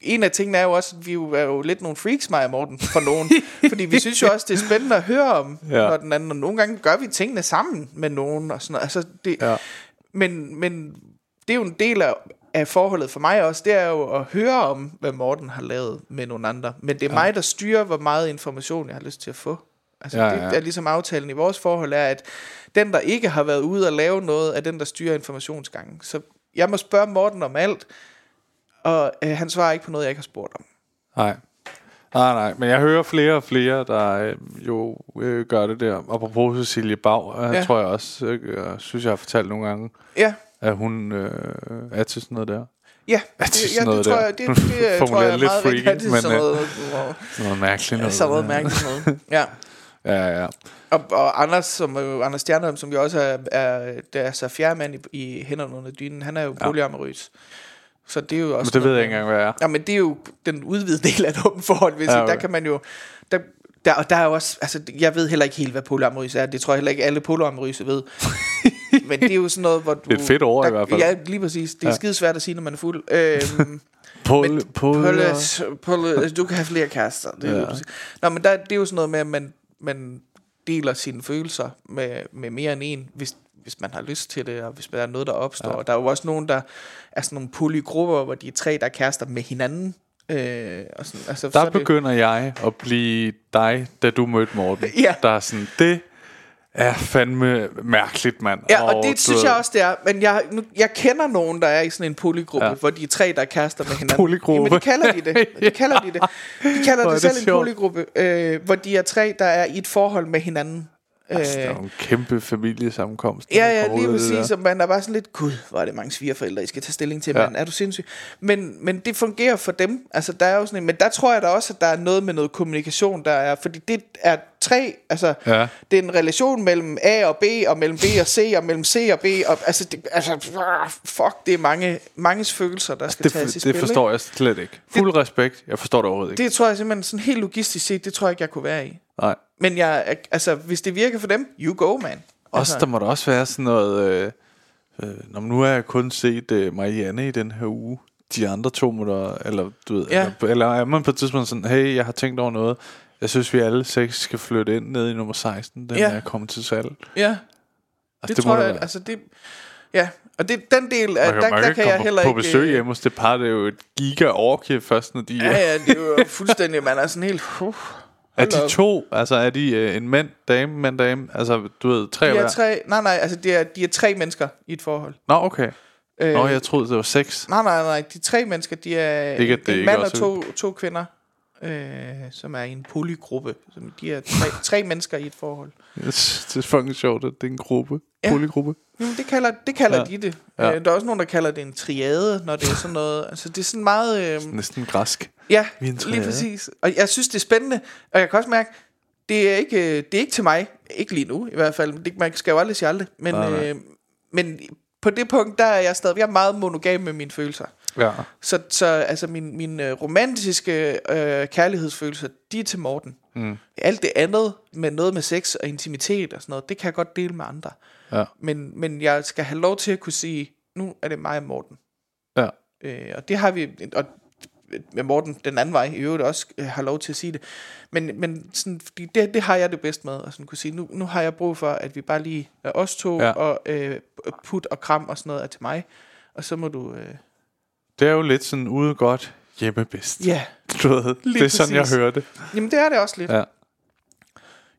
en af tingene er jo også, at vi er jo lidt nogle freaks, mig og Morten, for nogen. fordi vi synes jo også, det er spændende at høre om, ja. når den anden... Og nogle gange gør vi tingene sammen med nogen. Og sådan noget. Altså, det, Ja. men, men det er jo en del af, af forholdet for mig også, det er jo at høre om, hvad Morten har lavet med nogle andre. Men det er ja. mig, der styrer, hvor meget information jeg har lyst til at få. Altså Ja, ja, ja. det er ligesom aftalen i vores forhold, er, at den, der ikke har været ude og lave noget, er den, der styrer informationsgangen. Så jeg må spørge Morten om alt, og øh, han svarer ikke på noget, jeg ikke har spurgt om. Nej. Nej, nej, men jeg hører flere og flere, der øh, jo øh, gør det der. Apropos Cecilie Bag, øh, Ja. tror jeg også, øh, jeg synes jeg har fortalt nogle gange, Ja, at hun øh, er til sådan noget der. ja, det ja, noget det tror jeg, det, det, det tror jeg er lidt meget rigtigt. Ja, men, sådan øh, noget, wow, noget mærkeligt noget. sådan noget mærkeligt noget. Ja. Ja, ja. Og, og Anders, som er jo, Anders Stjernholm, som jo også er, er, der er så fjerde mand i, i hænderne under dynen, han er jo polyamorøs. Så det er jo også... Men det ved noget- jeg ikke engang, hvad jeg er. Ja, men det er jo den udvidede del af et åbent forhold, hvis Ja, ja, okay. Der kan man jo... Der, der, og der er jo også... Altså, jeg ved heller ikke helt, hvad polyamorøs er. Det tror jeg heller ikke, alle polyamorøse ved. men det er jo sådan noget, hvor du... Det er et fedt ord der, i hvert fald. Ja, lige præcis. Det er Ja. ja. skidesvært at sige, når man er fuld. Øhm, Pol, men pol, polis, altså, du kan have flere kærester. Det er, Ja. ja. præcis. Nå, men der, det er jo sådan noget med, at man, man deler sine følelser med, med mere end en, hvis, hvis man har lyst til det, og hvis der er noget, der opstår. Ja. Og der er jo også nogen, der er sådan nogle polygrupper, hvor de er tre, der er kærester med hinanden. Øh, og sådan, altså, så Der er det, begynder jeg at blive dig, da du mødte Morten. Ja. Der er sådan, det er fandme mærkeligt, mand. Ja, og du det synes jeg også, det er. Men jeg, nu, jeg kender nogen, der er i sådan en polygruppe, Ja. hvor de er tre, der er kærester med hinanden. Polygruppe. Jamen, det kalder de det. Det kalder de det. De kalder er det det selv en sjovt. polygruppe, øh, hvor de er tre, der er i et forhold med hinanden. Altså, der er Øh, en kæmpe familiesammenkomst. Ja, ja, lige det præcis. Og man er bare sådan lidt, gud, hvor er det mange svigerforældre, I skal tage stilling til, Ja. mand. Er du sindssyg? Men, men det fungerer for dem. Altså, der er jo sådan en, men der tror jeg da også, at der er noget med noget kommunikation, der er, fordi det er tre, altså, Ja. det er en relation mellem A og B, og mellem B og C, og mellem C og B, og altså, det, altså ah, fuck, det er mange, manges følelser, der skal Det, tages i det spil. forstår jeg slet ikke. Fuld respekt. Jeg forstår det overhovedet ikke? ikke. Det tror jeg simpelthen sådan helt logistisk set, det tror jeg ikke, jeg kunne være i. Nej. Men jeg, altså, hvis det virker for dem, you go, man. Også, altså, der må der også være sådan noget... Øh, øh, når nu har jeg kun set øh, Marianne i den her uge. De andre to må der... Eller, du ved, Ja. eller, eller er man på et tidspunkt sådan, hey, jeg har tænkt over noget. Jeg synes, vi alle seks skal flytte ind ned i nummer 16. Den Ja. er kommet til salg. Ja, Altså, det, må tror jeg, være. altså det, ja, og det, den del, af, Man der, man der ikke kan jeg heller på ikke... besøg øh, hjemme hos det par, det er jo et giga orkie først, når de Ja, ja, det er jo fuldstændig, man er sådan helt... Uh, Er de to? Altså er de øh, en mand, dame, mand, dame? Altså, du ved, tre de hver? er tre, nej, nej, altså de er, de er tre mennesker i et forhold. Nå, okay. Øh, Nå, jeg troede, det var seks. Nej, nej, nej, de tre mennesker, de er Ikke, en mand og to, to kvinder, øh, som er i en polygruppe. Som de er tre, tre mennesker i et forhold. Det er fucking sjovt, at det er en gruppe. Ja. Polygruppe. Jamen, det kalder, det kalder Ja. de det. Ja. Øh, der er også nogen, der kalder det en triade, når det er sådan noget. Altså, det er sådan meget... Øh, Næsten græsk. Ja, lige præcis. Og jeg synes, det er spændende. Og jeg kan også mærke, det er ikke, øh, det er ikke til mig. Ikke lige nu, i hvert fald. Det, man skal jo aldrig sige aldrig. Men, Nej, nej. øh, men på det punkt, der er jeg stadig jeg er meget monogam med mine følelser. Ja. Så, så altså, mine, mine øh, romantiske øh, kærlighedsfølelser, de er til Morten. Mm. Alt det andet, med noget med sex og intimitet og sådan noget, det kan jeg godt dele med andre. Ja. Men, men jeg skal have lov til at kunne sige, nu er det mig og Morten. Ja. Øh, og det har vi, og med Morten den anden vej, i øvrigt også øh, har lov til at sige det. Men, men sådan, fordi det, det har jeg det bedst med, at sådan kunne sige, nu, nu har jeg brug for, at vi bare lige er os to, ja. og øh, put og kram og sådan noget er til mig, og så må du... Øh, Det er jo lidt sådan ude godt, hjemme bedst. ja, Du ved, det er sådan, jeg hører det. jamen det er det også lidt. Ja.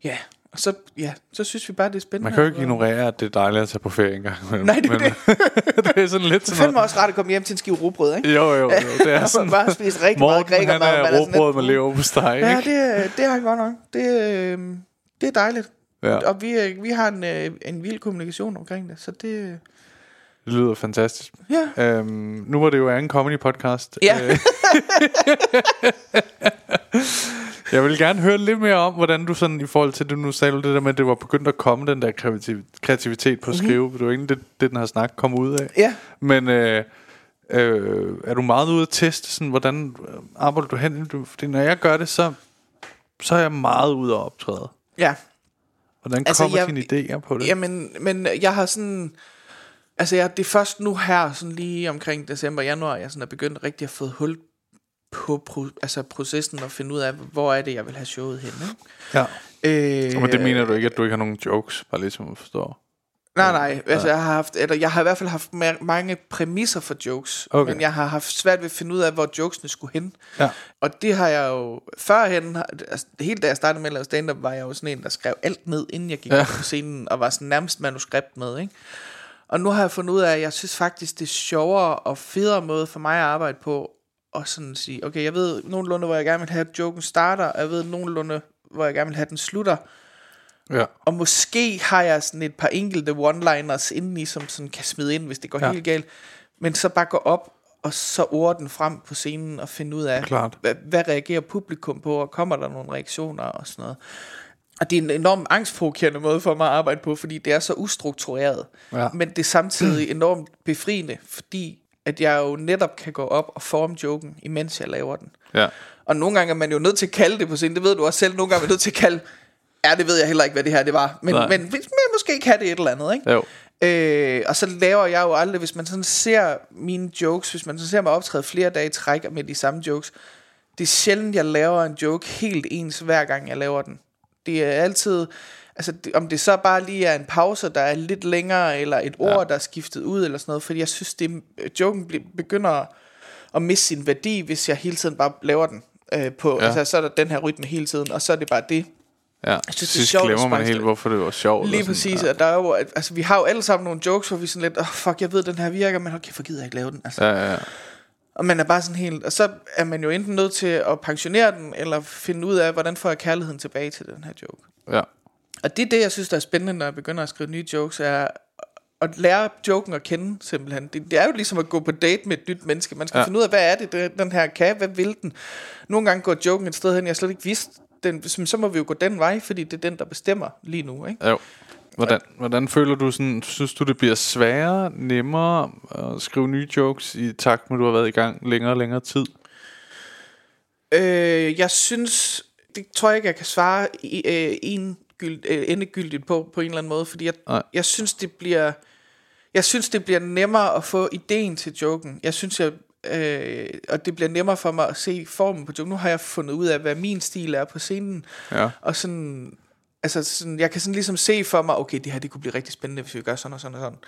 Ja, og så, ja, så synes vi bare, det er spændende. Man kan jo ikke ignorere, at det er dejligt at tage på ferie engang. imellem. Nej, det er Men, det er sådan lidt Det er sådan noget. også rart at komme hjem til en skive rugbrød, ikke? Jo, jo, jo. Det er sådan. bare spise rigtig meget Morten, græker han er råbrød med lever på steg, Ja, ikke? det, er- det har han godt nok. Det, øh, det er dejligt. Ja. Og vi, øh, vi har en, øh, en vild kommunikation omkring det, så det... Det lyder fantastisk. Ja. Øhm, nu var det jo en comedy podcast. Ja. Øh, jeg vil gerne høre lidt mere om, hvordan du sådan, i forhold til det, nu sagde du det der med, at det var begyndt at komme, den der kreativ- kreativitet på at skrive. Det er jo egentlig det, det, den her snak kom ud af. Mhm. Ja. Men øh, øh, er du meget ude at teste, sådan, hvordan øh, arbejder du hen? Fordi når jeg gør det, så, så er jeg meget ude at optræde. Ja. Hvordan Altså, kommer jeg- dine idéer på det? Jamen, men jeg har sådan... Altså, jeg, det er først nu her, sådan lige omkring december januar, jeg sådan er begyndt rigtig at få hul på pro, altså processen og finde ud af, hvor er det, jeg vil have showet hen. Ikke? Ja. Øh, Men det mener du ikke, at du ikke har nogen jokes, bare ligesom at forstå. Nej, nej. Altså, jeg har haft, eller jeg har i hvert fald haft ma- mange præmisser for jokes, Okay. men jeg har haft svært ved at finde ud af, hvor jokesene skulle hen. Ja. Og det har jeg jo førhen, altså helt da jeg startede med at lave stand-up, var jeg jo sådan en, der skrev alt ned, inden jeg gik Ja. ja. på scenen, og var sådan nærmest manuskript med, ikke? Og nu har jeg fundet ud af, at jeg synes faktisk, det er sjovere og federe måde for mig at arbejde på, og sådan sige, okay, jeg ved nogenlunde, hvor jeg gerne vil have, at joken starter, og jeg ved nogenlunde, hvor jeg gerne vil have, at den slutter. Ja. Og måske har jeg sådan et par enkelte one-liners indeni, som sådan kan smide ind, hvis det går Ja. helt galt. Men så bare gå op, og så ord den frem på scenen, og finde ud af, Klart. hvad, hvad reagerer publikum på, og kommer der nogle reaktioner og sådan noget. Og det er en enormt angstprovokerende måde for mig at arbejde på, fordi det er så ustruktureret. Ja. Men det er samtidig enormt befriende, fordi at jeg jo netop kan gå op og forme joken, imens jeg laver den. Ja. Og nogle gange er man jo nødt til at kalde det på scenen. Det ved du også selv. Nogle gange er man nødt til at kalde... Ja, det ved jeg heller ikke, hvad det her det var. Men, Nej. men man måske kan det et eller andet, ikke? Jo. Øh, og så laver jeg jo aldrig, hvis man sådan ser mine jokes, hvis man sådan ser mig optræde flere dage i træk med de samme jokes, det er sjældent, jeg laver en joke helt ens hver gang, jeg laver den. Det er altid, altså det, om det så bare lige er en pause, der er lidt længere, eller et ord, Ja. der er skiftet ud, eller sådan noget, fordi jeg synes, det, joken bl- begynder at miste sin værdi, hvis jeg hele tiden bare laver den. Øh, på, Ja. altså, så er der den her rytme hele tiden, og så er det bare det. Ja. synes, det er sjovt glemmer man helt, hvorfor det var sjovt. Lige sådan, præcis, Ja. og der er jo, altså vi har jo alle sammen nogle jokes, hvor vi sådan lidt, åh oh, fuck, jeg ved, den her virker, men okay, for gider jeg ikke lave den, altså. Ja, ja, ja. Og man er bare sådan helt, og så er man jo enten nødt til at pensionere den, eller finde ud af, hvordan får jeg kærligheden tilbage til den her joke. ja. Og det er det, jeg synes, der er spændende, når jeg begynder at skrive nye jokes, er at lære joken at kende, simpelthen. Det, det er jo ligesom at gå på date med et nyt menneske. Man skal Ja. finde ud af, hvad er det, det, den her kan, hvad vil den? Nogle gange går joken et sted hen, jeg slet ikke vidste, den, så så må vi jo gå den vej, fordi det er den, der bestemmer lige nu, ikke? Jo. Hvordan, hvordan føler du sådan, synes du det bliver sværere, nemmere at skrive nye jokes i takt med, at du har været i gang længere og længere tid? Øh, jeg synes, det tror jeg ikke, jeg kan svare i, øh, en gyld, øh, endegyldigt på, på en eller anden måde, fordi jeg, Nej. jeg synes, det bliver... Jeg synes, det bliver nemmere at få ideen til joken. Jeg synes, jeg, øh, og det bliver nemmere for mig at se formen på joken. Nu har jeg fundet ud af, hvad min stil er på scenen. Ja. Og sådan, altså sådan, jeg kan sådan ligesom se for mig, okay, det her det kunne blive rigtig spændende, hvis vi gør sådan og sådan og sådan.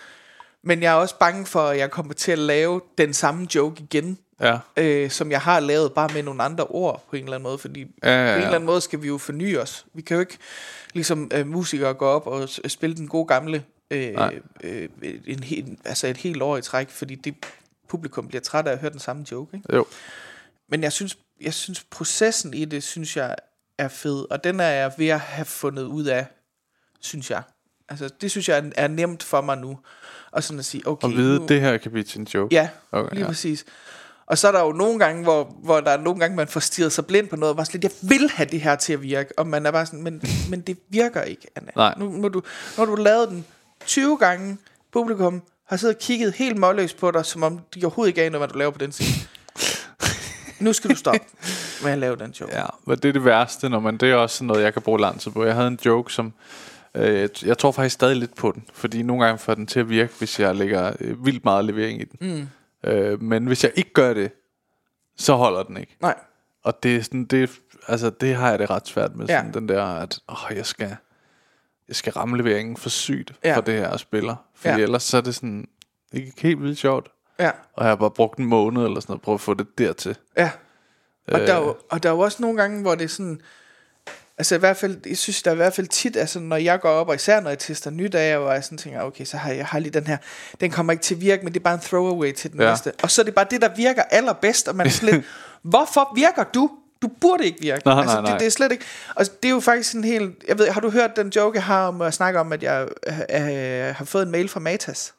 Men jeg er også bange for, at jeg kommer til at lave den samme joke igen, Ja. øh, som jeg har lavet, bare med nogle andre ord på en eller anden måde, fordi Ja, ja, på en ja. eller anden måde skal vi jo forny os. Vi kan jo ikke ligesom øh, musikere gå op og s- spille den gode gamle øh, Nej. øh, en hel, altså et helt år i træk, fordi det publikum bliver træt af at høre den samme joke. Ikke? Jo. Men jeg synes, jeg synes processen i det, synes jeg er fed, og den er jeg ved at have fundet ud af, synes jeg. Altså, det synes jeg er, er nemt for mig nu. Og sådan at sige, okay, Og vide, nu, det her kan blive til en joke. Ja, Okay, lige ja. præcis. Og så er der jo nogle gange, hvor, hvor der er nogle gange, man får stirret sig blind på noget, og bare sådan lidt, jeg vil have det her til at virke, og man er bare sådan, men, men det virker ikke, Anna. Nej. Nu, må du, når du lavet den 20 gange, publikum har siddet og kigget helt målløs på dig, som om de overhovedet ikke aner, hvad du laver på den scene. Nu skal du stoppe med at lave den joke. Ja, men det er det værste, når man, det er også noget, jeg kan bruge lang tid på. Jeg havde en joke, som, øh, jeg tror faktisk stadig lidt på den, fordi nogle gange får den til at virke, hvis jeg lægger øh, vildt meget levering i den. Mm. Øh, men hvis jeg ikke gør det, så holder den ikke. Nej. Og det er sådan, det, altså, det har jeg det ret svært med. Ja. Sådan den der, at åh, jeg skal, jeg skal ramme leveringen for sygt Ja. for det her spiller. Fordi Ja. ellers så er det sådan, ikke helt vildt sjovt. Ja. Og jeg har bare brugt en måned eller sådan noget, prøve at få det dertil. Ja. Og, Øh. der er jo, og der er jo også nogle gange, hvor det er sådan... Altså i hvert fald, jeg synes, der er i hvert fald tit, altså når jeg går op, og især når jeg tester nyt af, hvor jeg sådan tænker, okay, så har jeg, jeg har lige den her, den kommer ikke til at virke, men det er bare en throwaway til den Ja. næste. Og så er det bare det, der virker allerbedst, og man er sådan lidt, hvorfor virker du? Du burde ikke virke. Nej, altså, nej, nej. Det, det er slet ikke. Og det er jo faktisk en helt... Jeg ved, har du hørt den joke, jeg har om at snakke om, at jeg øh, øh, har fået en mail fra Matas?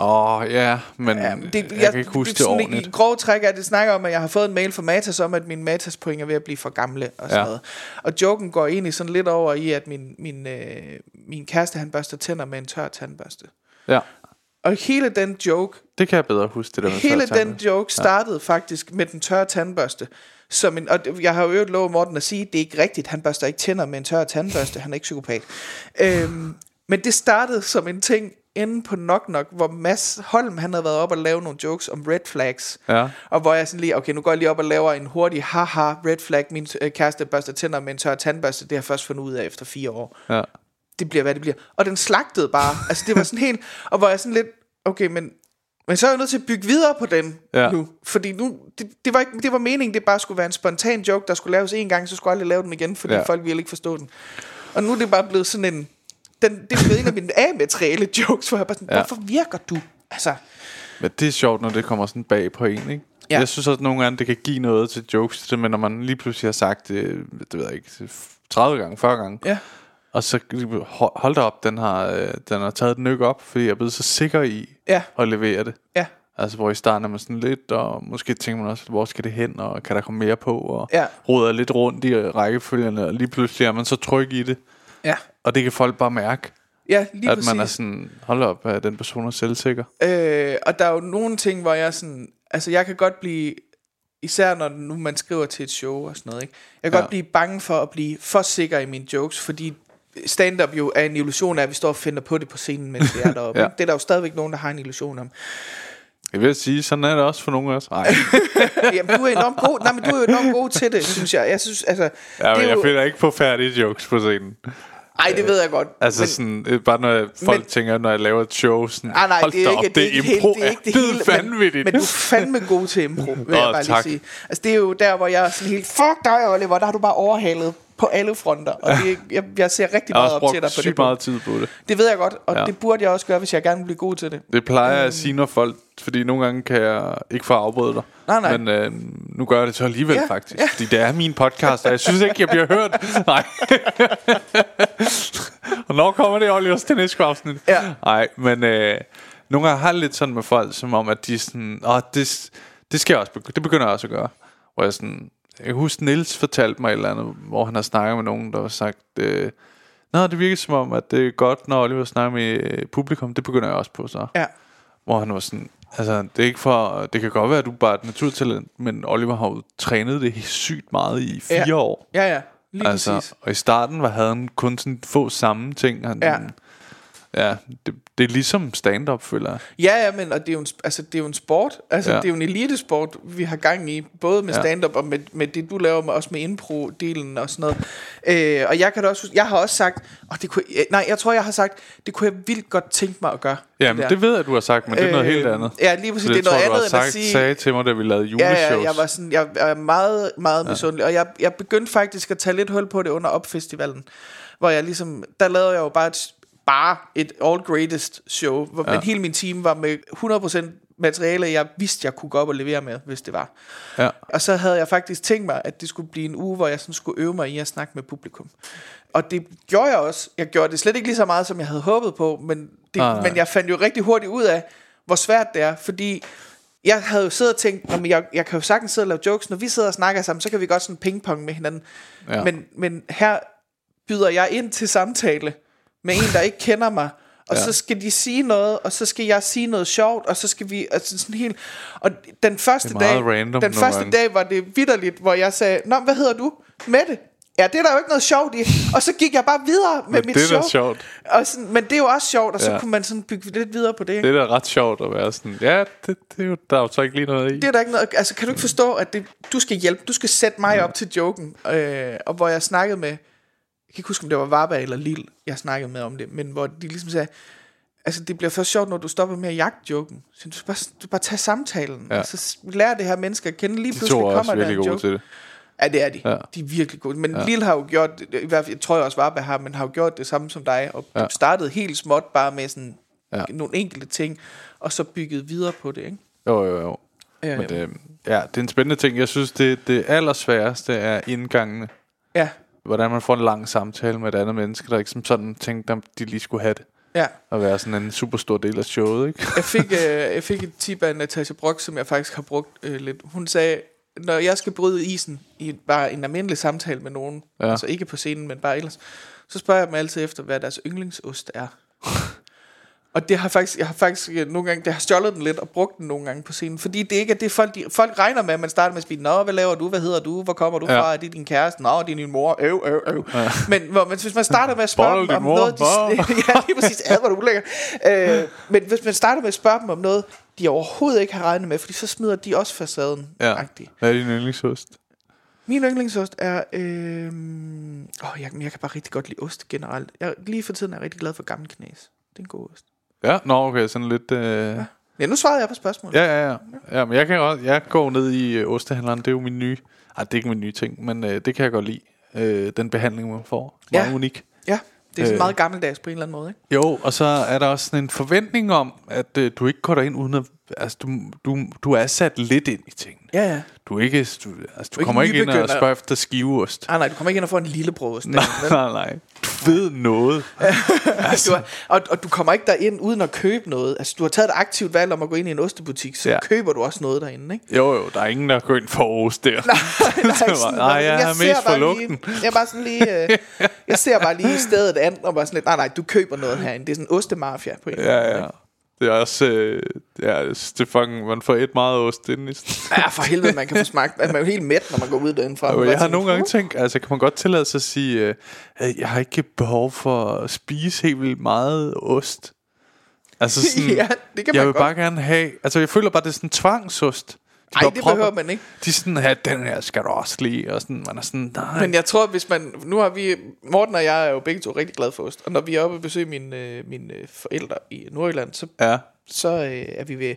Åh, oh, ja, men Ja, det, jeg, jeg kan ikke huske det, det sådan ordentligt. I grove træk er det snakker om, at jeg har fået en mail fra Matas om, at mine Matas point er ved at blive for gamle og sådan Ja. noget. Og joken går egentlig sådan lidt over i, at min, min, øh, min kæreste, han børster tænder med en tør tandbørste. Ja, Og hele den joke, det kan jeg bedre huske, det der med hele den joke startede ja. faktisk med den tørre tandbørste. Som en, og jeg har jo øvrigt lovet Morten at sige, det er ikke rigtigt, han børster ikke tænder med en tør tandbørste, han er ikke psykopat. Øhm, men det startede som en ting inde på Nok Nok, hvor Mads Holm, han havde været op og lave nogle jokes om red flags. Ja. Og hvor jeg sådan lige, okay, nu går jeg lige op og laver en hurtig haha red flag, min øh, kæreste børster tænder med en tør tandbørste, det har jeg først fundet ud af efter fire år Ja. det bliver, hvad det bliver. Og den slagtede bare. altså, det var sådan helt... Og hvor jeg sådan lidt... Okay, men... Men så er jeg nødt til at bygge videre på den ja. Nu. Fordi nu... Det, det, var ikke, det var meningen, det bare skulle være en spontan joke, der skulle laves en gang, så skulle jeg aldrig lave den igen, fordi. Ja. folk ville ikke forstå den. Og nu er det bare blevet sådan en... Den, det er blevet en af mine A-materiale jokes, hvor jeg bare sådan, ja. Hvorfor virker du? Altså, Men det er sjovt, når det kommer sådan bag på en, ikke? Ja. Jeg synes også, at nogle gange, det kan give noget til jokes, det, men når man lige pludselig har sagt det, det ved jeg ikke, 30 gange, 40 gange, ja. og så hold, da op, den har, øh, den har taget et nyk op, fordi jeg er blevet så sikker i Ja. at levere det. Ja. Altså, hvor i starten er man sådan lidt, og måske tænker man også, hvor skal det hen, og kan der komme mere på, og Ja. roder lidt rundt i rækkefølgerne, og lige pludselig er man så tryg i det. Ja. Og det kan folk bare mærke, Ja, lige at præcis. man er sådan, hold op, at den person er selvsikker. Øh, og der er jo nogle ting, hvor jeg sådan... Altså, jeg kan godt blive... Især når nu man skriver til et show og sådan noget, ikke? Jeg kan ja. Godt blive bange for at blive for sikker i mine jokes, fordi stand-up jo er en illusion af, at vi står og finder på det på scenen, mens vi er deroppe. Ja. Det er der jo stadigvæk nogen, der har en illusion om. Jeg vil sige, sådan er det også for nogle af os. Nej, Jamen, du er enormt god, nej, men du er jo enormt god til det, synes jeg. Jeg synes, altså... ja, det er men jeg jo, finder ikke på færdige jokes på scenen. Ej, det ved jeg godt. Altså men, sådan, øh, bare når jeg, folk men- tænker, når jeg laver et show, sådan, Ah, nej, hold det er ikke, op, det er ikke impro, helt, det er ikke det er hele, vanvittigt. men, men du er fandme god til impro, vil jeg Åh, bare tak. lige sige. Altså, det er jo der, hvor jeg er sådan helt, fuck dig, Oliver, der har du bare overhalet på alle fronter, og det, jeg, jeg ser rigtig meget op til dig på det meget tid på det. Det ved jeg godt, og ja. Det burde jeg også gøre, hvis jeg gerne vil blive god til det. Det plejer jeg at sige, når folk... Fordi nogle gange kan jeg ikke få afbryde dig. Nej, nej. Men øh, nu gør jeg det så alligevel Ja, faktisk. ja. Fordi det er min podcast, og jeg synes ikke, jeg bliver hørt. Nej. og når kommer det Olivers til næste afsnit? Ja. Nej, men øh, nogle gange har jeg lidt sådan med folk, som om, at de sådan... Åh, det, det skal jeg også begy- Det begynder jeg også at gøre. Hvor jeg sådan... Jeg kan huske, Nils fortalte mig et eller andet, hvor han har snakket med nogen, der har sagt... Øh, Nå, det virker som om, at det er godt, når Oliver snakker med øh, publikum. Det begynder jeg også på så. Ja. Hvor han var sådan, altså det er ikke for, det kan godt være, at du bare er et naturtalent, men Oliver har jo trænet det sygt meget i fire Ja. år. Ja, ja, lige altså, præcis. og i starten var, havde han kun sådan få samme ting. Han, Ja. ja det, det er ligesom stand-up, føler jeg. Ja, ja, men og det er jo en, altså, det er jo en sport. Altså, ja. Ja. det er jo en elitesport, vi har gang i. Både med Ja. stand-up og med, med det, du laver med, også med impro-delen og sådan noget. Øh, og jeg kan da også jeg har også sagt, og det kunne, nej, jeg tror, jeg har sagt, det kunne jeg vildt godt tænke mig at gøre. Jamen, der. det ved jeg, du har sagt, men det er noget Øh, helt andet. ja, lige præcis. Så Det er noget tror, andet har end at sagt, sige- sagde til mig, da vi lavede juleshows. Ja, ja, jeg var sådan, jeg er meget, meget ja. misundelig, og jeg, jeg begyndte faktisk at tage lidt hul på det under opfestivalen, hvor jeg ligesom, der lavede jeg jo bare et, bare et all greatest show, hvor ja. men hele min team var med 100% materiale, jeg vidste, jeg kunne gå op og levere med, hvis det var. ja. Og så havde jeg faktisk tænkt mig, at det skulle blive en uge, hvor jeg sådan skulle øve mig i at snakke med publikum. Og det gjorde jeg også. Jeg gjorde det slet ikke lige så meget, som jeg havde håbet på, men, det, nej. men jeg fandt jo rigtig hurtigt ud af, hvor svært det er, fordi jeg havde jo siddet og tænkt, "Nå, men jeg, jeg kan jo sagtens sidde og lave jokes, når vi sidder og snakker sammen, så kan vi godt sådan pingpong med hinanden. Ja. Men, men her byder jeg ind til samtale med en, der ikke kender mig, og ja. så skal de sige noget, og så skal jeg sige noget sjovt, og så skal vi, altså sådan helt, og den første dag, random den første dag var det vidderligt, hvor jeg sagde, Nå, hvad hedder du? Mette. Ja, det er der jo ikke noget sjovt i. Og så gik jeg bare videre med Men mit det er show. sjovt. Og sådan, men det er jo også sjovt, og så Ja. kunne man sådan bygge lidt videre på det. Det er da ret sjovt at være sådan, ja, det, det er jo, der er jo så ikke lige noget i. Det er der ikke noget, altså kan du ikke forstå, at det, du skal hjælpe, du skal sætte mig op til joken, øh, og hvor jeg snakkede med, jeg kan ikke huske, om det var Varba eller Lille, jeg snakkede med om det, men hvor de ligesom sagde, altså det bliver først sjovt, når du stopper med at jagte joken. Så du skal bare, du bare tage samtalen, Ja. og så lære det her menneske at kende. Lige De pludselig to er kommer der virkelig en joke. til det. Ja, det er de. Ja. De er virkelig gode. Men ja. Lille har jo gjort, i hvert fald, jeg tror jeg også Varba har, men har jo gjort det samme som dig, og Ja. startede helt småt bare med sådan Ja. nogle enkelte ting, og så bygget videre på det, ikke? Jo, jo, jo. Ja, Men det, ja, det er en spændende ting. Jeg synes, det, det allersværeste er indgangene. ja. Hvordan man får en lang samtale med et andet menneske, der ikke som sådan tænkte, at de lige skulle have det. ja. At være sådan en super stor del af showet, ikke? Jeg fik, øh, jeg fik et tip af Natasha Brock, som jeg faktisk har brugt øh, lidt. Hun sagde, når jeg skal bryde isen i bare en almindelig samtale med nogen, ja. altså ikke på scenen, men bare ellers, så spørger jeg dem altid efter, hvad deres yndlingsost er. Og det har faktisk, jeg har faktisk øh, nogle gange, det har stjålet den lidt og brugt den nogle gange på scenen, fordi det ikke er det, folk, de, folk regner med, at man starter med at sige, Nå, hvad laver du, hvad hedder du, hvor kommer du Ja. fra, er det din kæreste, Nå, det er din mor, øv, øv, øv. Ja. Men hvor, men hvis man starter med at spørge Boller dem om mor? noget, de, ja, lige præcis, ad, hvor du ulækker. Øh, men hvis man starter med at spørge dem om noget, de overhovedet ikke har regnet med, fordi så smider de også facaden. Ja. -agtigt. Hvad er din yndlingsost? Min yndlingsost er... Øh, åh, jeg, jeg kan bare rigtig godt lide ost generelt. Jeg, lige for tiden er jeg rigtig glad for gammel knæs. Det er en god ost. Ja, nå, okay, sådan lidt... Øh... Ja. Ja, nu svarede jeg på spørgsmålet. Ja, ja, ja. ja men jeg, kan også, jeg går ned i øh, ostehandleren. Det er jo min nye... Ej, det er ikke min nye ting, men øh, det kan jeg godt lide. Øh, den behandling, man får. Meget Ja. unik. ja det er sådan Øh. meget gammeldags på en eller anden måde, ikke? Jo, og så er der også sådan en forventning om, at øh, du ikke går derind uden at... Altså, du, du, du er sat lidt ind i tingene. Ja, ja. Du er ikke... Du, altså, du, ikke kommer ikke ind og spørger efter skiveost. Ah, nej, du kommer ikke ind og får en lille brost. Nej, nej, nej. Du ved noget. Du er, og, og du kommer ikke derind uden at købe noget. Altså, du har taget et aktivt valg om at gå ind i en ostebutik, så Ja. ja. køber du også noget derinde, ikke? Jo, jo, der er ingen, der går ind for ost der. Er ikke sådan, Nej, jeg er ser mest for lugten. Lige, jeg er bare sådan lige, øh, jeg ser bare lige stedet an, og bare sådan lidt, nej, nej, du køber noget herinde. Det er sådan en ostemafia på en måde, Ja, ja. Det er også... Øh, ja, det er fucking, man får et meget ost inden i Ja, for helvede, man kan få smagt. Man er jo helt mæt, når man går ud derindefra. Og Man jeg har nogle gange tænkt, altså kan man godt tillade sig at sige, øh, at jeg har ikke behov for at spise helt vildt meget ost. Altså sådan, Ja, det kan jeg man vil godt. bare gerne have, altså jeg føler bare, det er sådan tvangsost. De Ej, bare det propper- behøver man ikke. De sådan, ja, den her skal du også lige, og sådan, man er sådan, nej. Men jeg tror, hvis man... Nu har vi... Morten og jeg er jo begge to rigtig glade for ost. Og når vi er oppe og besøger mine, øh, mine øh, forældre i Nordjylland, så, Ja, så øh, er vi ved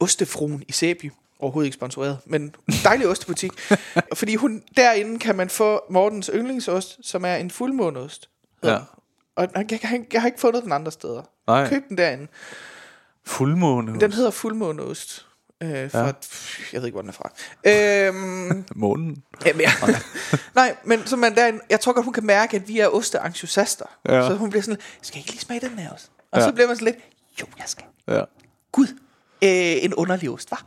Ostefruen i Sæby. Overhovedet ikke sponsoreret, men dejlig ostebutik. Fordi hun, derinde kan man få Mortens yndlingsost, som er en fuldmåneost. ja. Og jeg, jeg, jeg, har ikke fundet den andre steder. Nej. Køb den derinde. Fuldmåne. Den hedder fuldmåneost. Øh, fra, ja. Jeg ved ikke, hvor den er fra. Øhm, Månen. Jamen, ja. Nej, men så man der, jeg tror godt, hun kan mærke, at vi er osteentusiaster. Ja. Ja. Så hun bliver sådan skal jeg ikke lige smage den her også? Og Ja. ja. så bliver man sådan lidt, jo, jeg skal. Ja. Gud, øh, en underlig ost, var.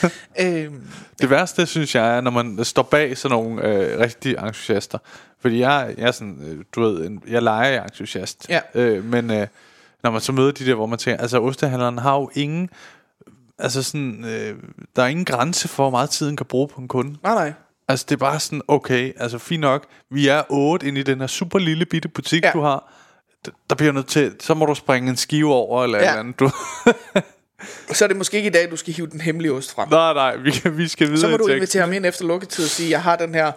øhm, Det værste, synes jeg, er, når man står bag sådan nogle øh, rigtige entusiaster. Fordi jeg, jeg er sådan, øh, du ved, en, jeg leger entusiast. Ja. Øh, men øh, når man så møder de der, hvor man tænker, altså ostehandleren har jo ingen, altså sådan, øh, der er ingen grænse for, hvor meget tiden kan bruge på en kunde. nej, nej. Altså det er bare sådan, okay, altså fint nok, vi er otte inde i den her super lille bitte butik, ja. Du har. Der bliver nødt til, så må du springe en skive over, eller ja. Eller andet. Du, Så er det måske ikke i dag, du skal hive den hemmelige ost frem. nej, nej, vi, kan- vi skal videre Så må du invitere ham ind efter lukketid og sige, jeg har den her,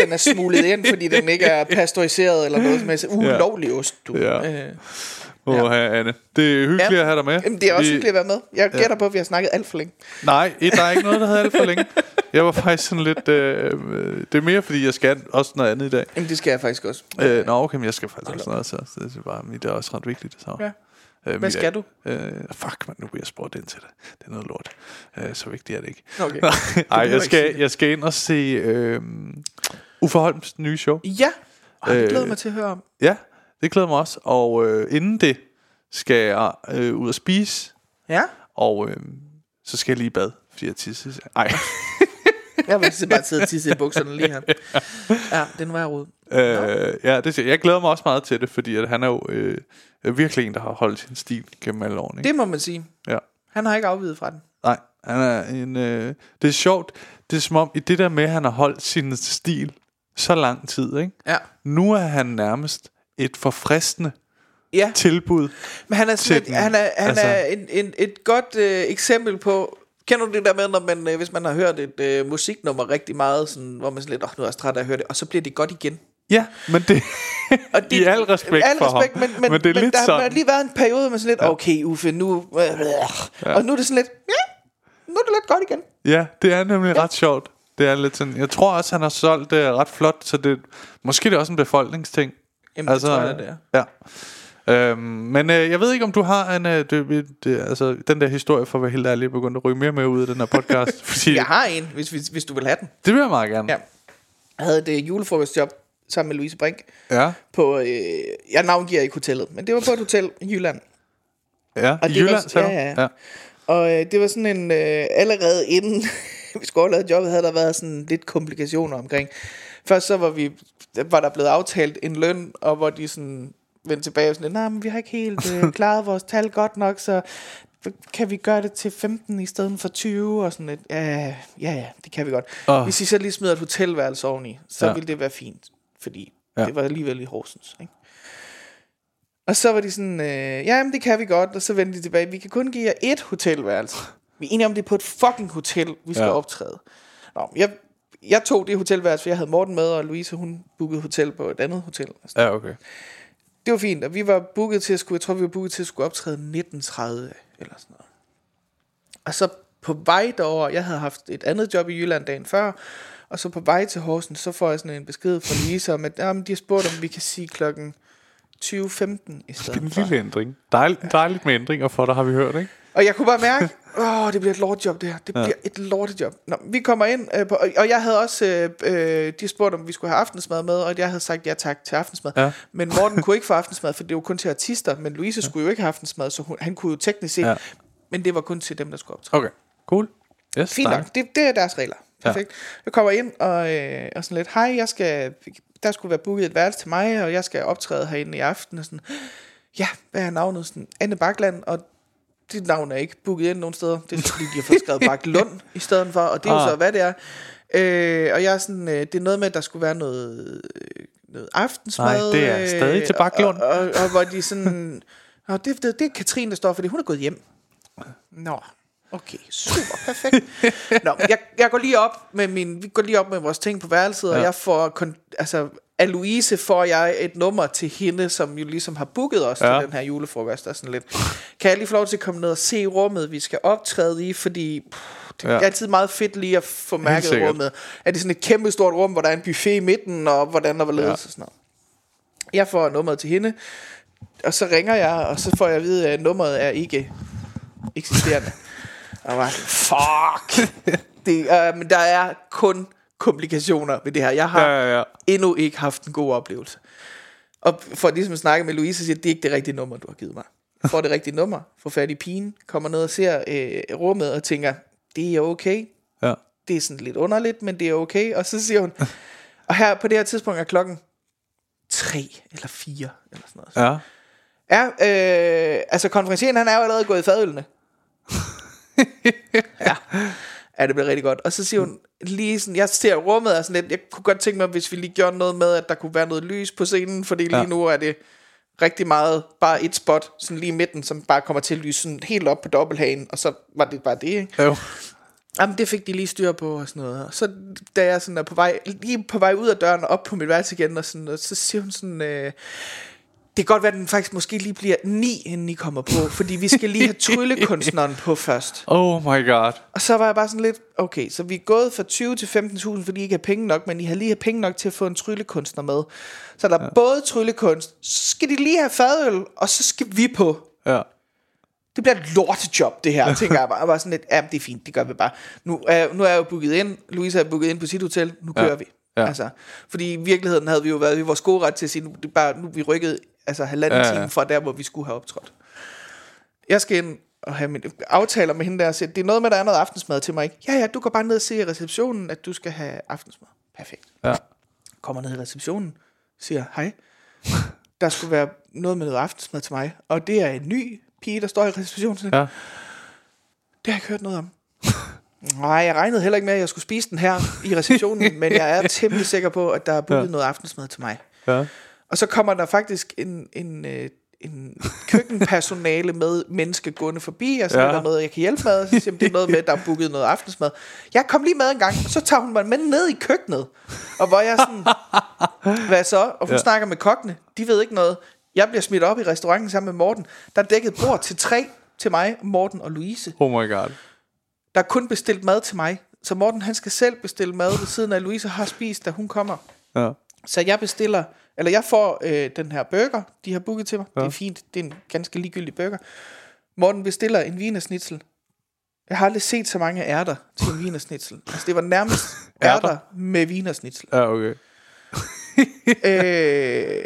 den er smuglet ind, fordi den ikke er pasteuriseret eller noget som helst. Ulovlig ost, du. Ja. Øh, Åh, Ja. ja. Anne. Det er hyggeligt Ja. at have dig med. jamen, det er også Vi- hyggeligt at være med. Jeg gætter på, at vi har snakket alt for længe. Nej, der er ikke noget, der hedder alt for længe. Jeg var faktisk sådan lidt... Øh, øh, det er mere, fordi jeg skal også noget andet i dag. Jamen, det skal jeg faktisk også. Øh, nå, okay, men jeg skal faktisk også noget, så så det er bare mit er også ret vigtigt. Så. Ja. Øh, Hvad skal du? Øh, fuck, man, nu bliver jeg spurgt ind til det. Det er noget lort. Øh, så vigtigt er det ikke. Okay. Nej, jeg skal, det. jeg skal ind og se øh, Uffe Holms nye show. Ja, og det Øh, glæder jeg mig til at høre om. Ja, det glæder mig også. Og øh, inden det skal jeg øh, ud og spise, Ja, og øh, så skal jeg lige i bad, fordi jeg tisser. Ej. jeg vil bare sidde og tisse i bukserne lige her. Ja, den var jeg rod. Øh, ja, det jeg glæder mig også meget til det, fordi at han er jo øh, virkelig en, der har holdt sin stil gennem alle årene. Ikke? Det må man sige. Ja. Han har ikke afvidet fra den. Nej, han er en, øh, det er sjovt. Det er som om, i det der med, at han har holdt sin stil så lang tid, ikke? Ja. Nu er han nærmest et forfriskende Ja, tilbud. men han er, sådan et, han er, han altså- er en, en, et godt øh, eksempel på... Kender du det der med, når man, øh, hvis man har hørt et øh, musiknummer rigtig meget, sådan, hvor man sådan lidt, åh, nu er jeg træt af at høre det, og så bliver det godt igen. Ja, men det... Og I al respekt al for respekt, ham. Men, men, Men det er men lidt der har sådan. lige været en periode med sådan lidt, okay Uffe, nu... Ja. Og nu er det sådan lidt, ja, nu er det lidt godt igen. Ja, det er nemlig ja. ret sjovt. Det er lidt sådan... Jeg tror også, han har solgt det ret flot, så det... Måske det er også en befolkningsting. Jamen, det tror jeg, det er. Ja. Øhm, men øh, jeg ved ikke, om du har en... Øh, det, det, altså, den der historie, for at være helt ærlig, begyndt at ryge mere med ud af den her podcast. fordi Jeg har en, hvis, hvis, hvis du vil have den. Det vil jeg meget gerne. Ja. Jeg havde et øh, julefrokostjob sammen med Louise Brink Ja. på, øh, jeg navngiver ikke hotellet, men det var på et hotel i Jylland. ja. Og I det var- Jylland, sagde ja, du? ja. Og øh, det var sådan en, øh, allerede inden vi skulle overlade jobbet, havde der været sådan lidt komplikationer omkring. Først så var, vi, var der blevet aftalt en løn, og hvor de sådan vendte tilbage og sådan, nej, men vi har ikke helt øh, klaret vores tal godt nok, så kan vi gøre det til 15 i stedet for 20 og sådan lidt. Ja, ja, ja, det kan vi godt. Åh. Hvis I så lige smider et hotelværelse oveni, så Ja. ville det være fint, fordi Ja. det var alligevel i Horsens, ikke? Og så var de sådan, øh, ja, men det kan vi godt, og så vendte de tilbage. Vi kan kun give jer et hotelværelse. Vi er enige om, det er på et fucking hotel, vi skal ja. optræde. Nå, jeg, jeg tog det hotelværelse, for jeg havde Morten med, og Louise, hun bookede hotel på et andet hotel. Altså, Ja, okay. Det var fint, og vi var booket til at skulle, jeg tror, vi var booket til at skulle optræde 1930 eller sådan noget. Og så på vej derover, jeg havde haft et andet job i Jylland dagen før, og så på vej til Horsens, så får jeg sådan en besked fra Louise om, at jamen, de har spurgt, om vi kan sige klokken 20.15 i stedet En for. lille ændring. Dejligt, dejligt med ændringer for dig, har vi hørt, ikke? Og jeg kunne bare mærke, åh, det bliver et lortejob det her. Det bliver et lortejob. Nå, vi kommer ind, øh, på, og- jeg havde også, øh, øh, de spurgte, om vi skulle have aftensmad med, og jeg havde sagt ja tak til aftensmad. Ja. Men Morten kunne ikke få aftensmad, for det var kun til artister, men Louise skulle jo ikke have aftensmad, så hun, han kunne jo teknisk set, Ja. ja. men det var kun til dem, der skulle optræde. Okay. Cool. Yes, Fint nok, det, det er deres regler. Perfekt. Ja. Jeg kommer ind og, øh, og sådan lidt, hej, jeg skal, der skulle være booket et værelse til mig, og jeg skal optræde herinde i aften. Og sådan, ja, hvad er navnet? Sådan, Anne Bakland, og dit navn er ikke booket ind nogen steder. Det er fordi, de har fået skrevet Bak Lund i stedet for, og det er jo Ah. så, hvad det er. Øh, og jeg er sådan, øh, det er noget med, at der skulle være noget, øh, noget aftensmad. Nej, det er stadig til Bak Lund. Og, og, og, hvor de sådan, Nå, det, det, det er Katrine, der står for det. Hun er gået hjem. Nå, okay, super, perfekt. Nå, jeg, jeg går lige op med min, vi går lige op med vores ting på værelset, ja. og jeg får, kon, altså, af Louise får jeg et nummer til hende, som jo ligesom har booket os ja. Til den her julefrokost, og sådan lidt. Kan jeg lige få lov til at komme ned og se rummet, vi skal optræde i, fordi pff, det er Ja. altid meget fedt lige at få mærket rummet. Er det sådan et kæmpe stort rum, hvor der er en buffet i midten, og hvordan der var ledes Ja. og sådan noget. Jeg får nummeret til hende, og så ringer jeg, og så får jeg at vide, at nummeret er ikke eksisterende. Og jeg var fuck. det, uh, men der er kun komplikationer ved det her. Jeg har Ja, ja, ja. Endnu ikke haft en god oplevelse. Og for ligesom at snakke med Louise, så siger, det er ikke det rigtige nummer, du har givet mig. Jeg får det rigtige nummer, får fat i pigen, kommer ned og ser øh, rummet og tænker, det er okay. Ja. Det er sådan lidt underligt, men det er okay. Og så siger hun, og her på det her tidspunkt er klokken tre eller fire eller sådan noget. Ja. Ja, øh, altså konferencieren, han er jo allerede gået i fadølene. ja. ja, det bliver rigtig godt. Og så siger hun lige sådan, jeg ser rummet er sådan lidt, jeg kunne godt tænke mig, hvis vi lige gjorde noget med, at der kunne være noget lys på scenen, fordi lige Ja. nu er det rigtig meget bare et spot, sådan lige i midten, som bare kommer til at lyse sådan helt op på dobbelthagen, og så var det bare det, ikke? Jo. Jamen, det fik de lige styr på og sådan noget. Og så da jeg sådan er på vej, lige på vej ud af døren og op på mit værelse igen, og, sådan, og så siger hun sådan, øh, det kan godt være, at den faktisk måske lige bliver ni, inden I kommer på, fordi vi skal lige have tryllekunstneren på først. Oh my god. Og så var jeg bare sådan lidt, okay, så vi er gået fra 20 til 15.000, fordi I ikke har penge nok, men I har lige har penge nok til at få en tryllekunstner med. Så der er ja. både tryllekunst, så skal de lige have fadøl, og så skal vi på. Ja. Det bliver et lortejob, det her, tænker jeg bare. Jeg var sådan lidt, ja, det er fint, det gør vi bare. Nu er, nu er jeg jo booket ind, Louise er booket ind på sit hotel, nu kører Ja. vi. Ja. Altså, fordi i virkeligheden havde vi jo været i vores gode ret til at sige, nu, det bare, nu vi rykket altså halvanden Ja, ja, time fra der, hvor vi skulle have optrådt. Jeg skal ind og have min aftaler med hende der og sige, det er noget med, der er noget aftensmad til mig. Ikke? Ja, ja, du går bare ned og se i receptionen, at du skal have aftensmad. Perfekt. Ja. Kommer ned i receptionen, siger, hej, der skulle være noget med noget aftensmad til mig, og det er en ny pige, der står i receptionen. Ja. Det har jeg ikke hørt noget om. Nej, jeg regnede heller ikke med, at jeg skulle spise den her i receptionen, men jeg er temmelig sikker på, at der er booket ja. noget aftensmad til mig. Ja. Og så kommer der faktisk en, en, øh, en køkkenpersonale med menneske gående forbi, og så ja. Er der noget, jeg kan hjælpe med, og så siger det er noget med, der er booket noget aftensmad. Jeg kom lige med en gang, og så tager hun mig med ned i køkkenet, og hvor jeg sådan, hvad så? Og hun. Ja. snakker med kokkene, de ved ikke noget. Jeg bliver smidt op i restauranten sammen med Morten. Der er dækket bord til tre til mig, Morten og Louise. Oh my god. Der er kun bestilt mad til mig. Så Morten han skal selv bestille mad ved siden af, Louise har spist, da hun kommer. Ja. Så jeg bestiller, eller jeg får øh, den her burger, de har booket til mig. Ja. Det er fint, det er en ganske ligegyldig burger. Morten bestiller en vinersnitzel. Jeg har aldrig set så mange ærter til en vinersnitzel. Altså det var nærmest Ærter? med vinersnitzel. Ja, okay. øh,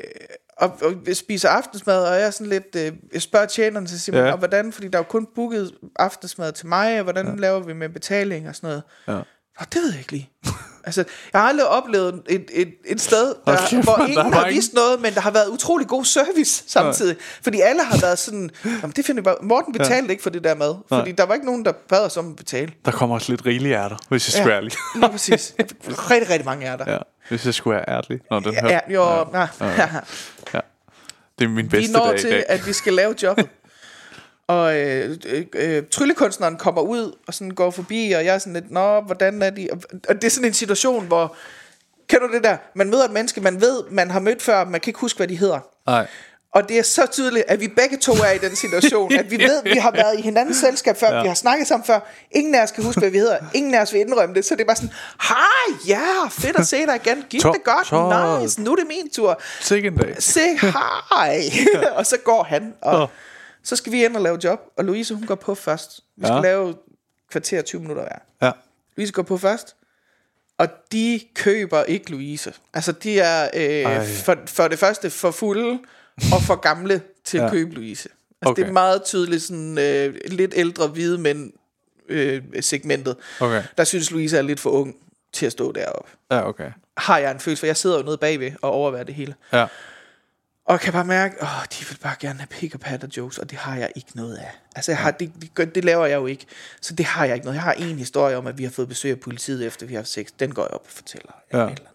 og, og spiser aftensmad, og jeg er sådan lidt, øh, jeg spørger tjeneren, så siger man, Ja. og hvordan, fordi der er jo kun booket aftensmad til mig, og hvordan ja. laver vi med betaling og sådan noget. Ja. Nå, det ved jeg ikke lige. altså, jeg har aldrig oplevet et, et, et sted, der, kæft, hvor der ingen er har vist noget, men der har været utrolig god service samtidig. Fordi alle har været sådan, Jamen, det finder vi bare. Morten betalte ja. ikke for det der mad, fordi der var ikke nogen, der bad os om at betale. Der kommer også lidt rigelige ærter, hvis jeg skal være ærlig. lige præcis. rigtig, rigtig mange er der. ja. Hvis jeg skulle være ærlig. Nå, den Ja, her. jo, ja. Ja. ja. Det er min Vi bedste når dag i til, dag. at vi skal lave jobbet. Og øh, øh, øh, tryllekunstneren kommer ud og sådan går forbi, og jeg er sådan lidt, nå, hvordan er de? Og, og det er sådan en situation, hvor, kender du det der? Man møder et menneske, man ved, man har mødt før, man kan ikke huske, hvad de hedder. Nej. Og det er så tydeligt, at vi begge to er i den situation, at vi ved, at vi har været i hinandens selskab før, ja. vi har snakket sammen før. Ingen af os kan huske, hvad vi hedder. Ingen af os vil indrømme det. Så det er bare sådan, hej, ja, fedt at se dig igen. To- det godt? to- Nice, nu er det min tur. Sikke en dag. Se hej. og så går han, og Åh. Så skal vi ind og lave job. Og Louise, hun går på først. Vi skal Ja. lave kvarter 20 minutter hver. Ja. Louise går på først. Og de køber ikke Louise. Altså, de er Ej. øh, for, for det første for fulde og for gamle til at Ja. købe Louise. Altså, Okay. det er meget tydeligt sådan øh, lidt ældre hvide mænd øh, segmentet. Okay. Der synes Louise er lidt for ung til at stå deroppe. Ja, okay. Har jeg en følelse, for jeg sidder jo nede bagved og overværer det hele. Ja. Og kan bare mærke, åh, de vil bare gerne have pick og patter jokes, og det har jeg ikke noget af. Altså, jeg har, det, det, det laver jeg jo ikke. Så det har jeg ikke noget. Jeg har en historie om, at vi har fået besøg af politiet, efter vi har haft sex. Den går jeg op og fortæller. Ja. Eller andet.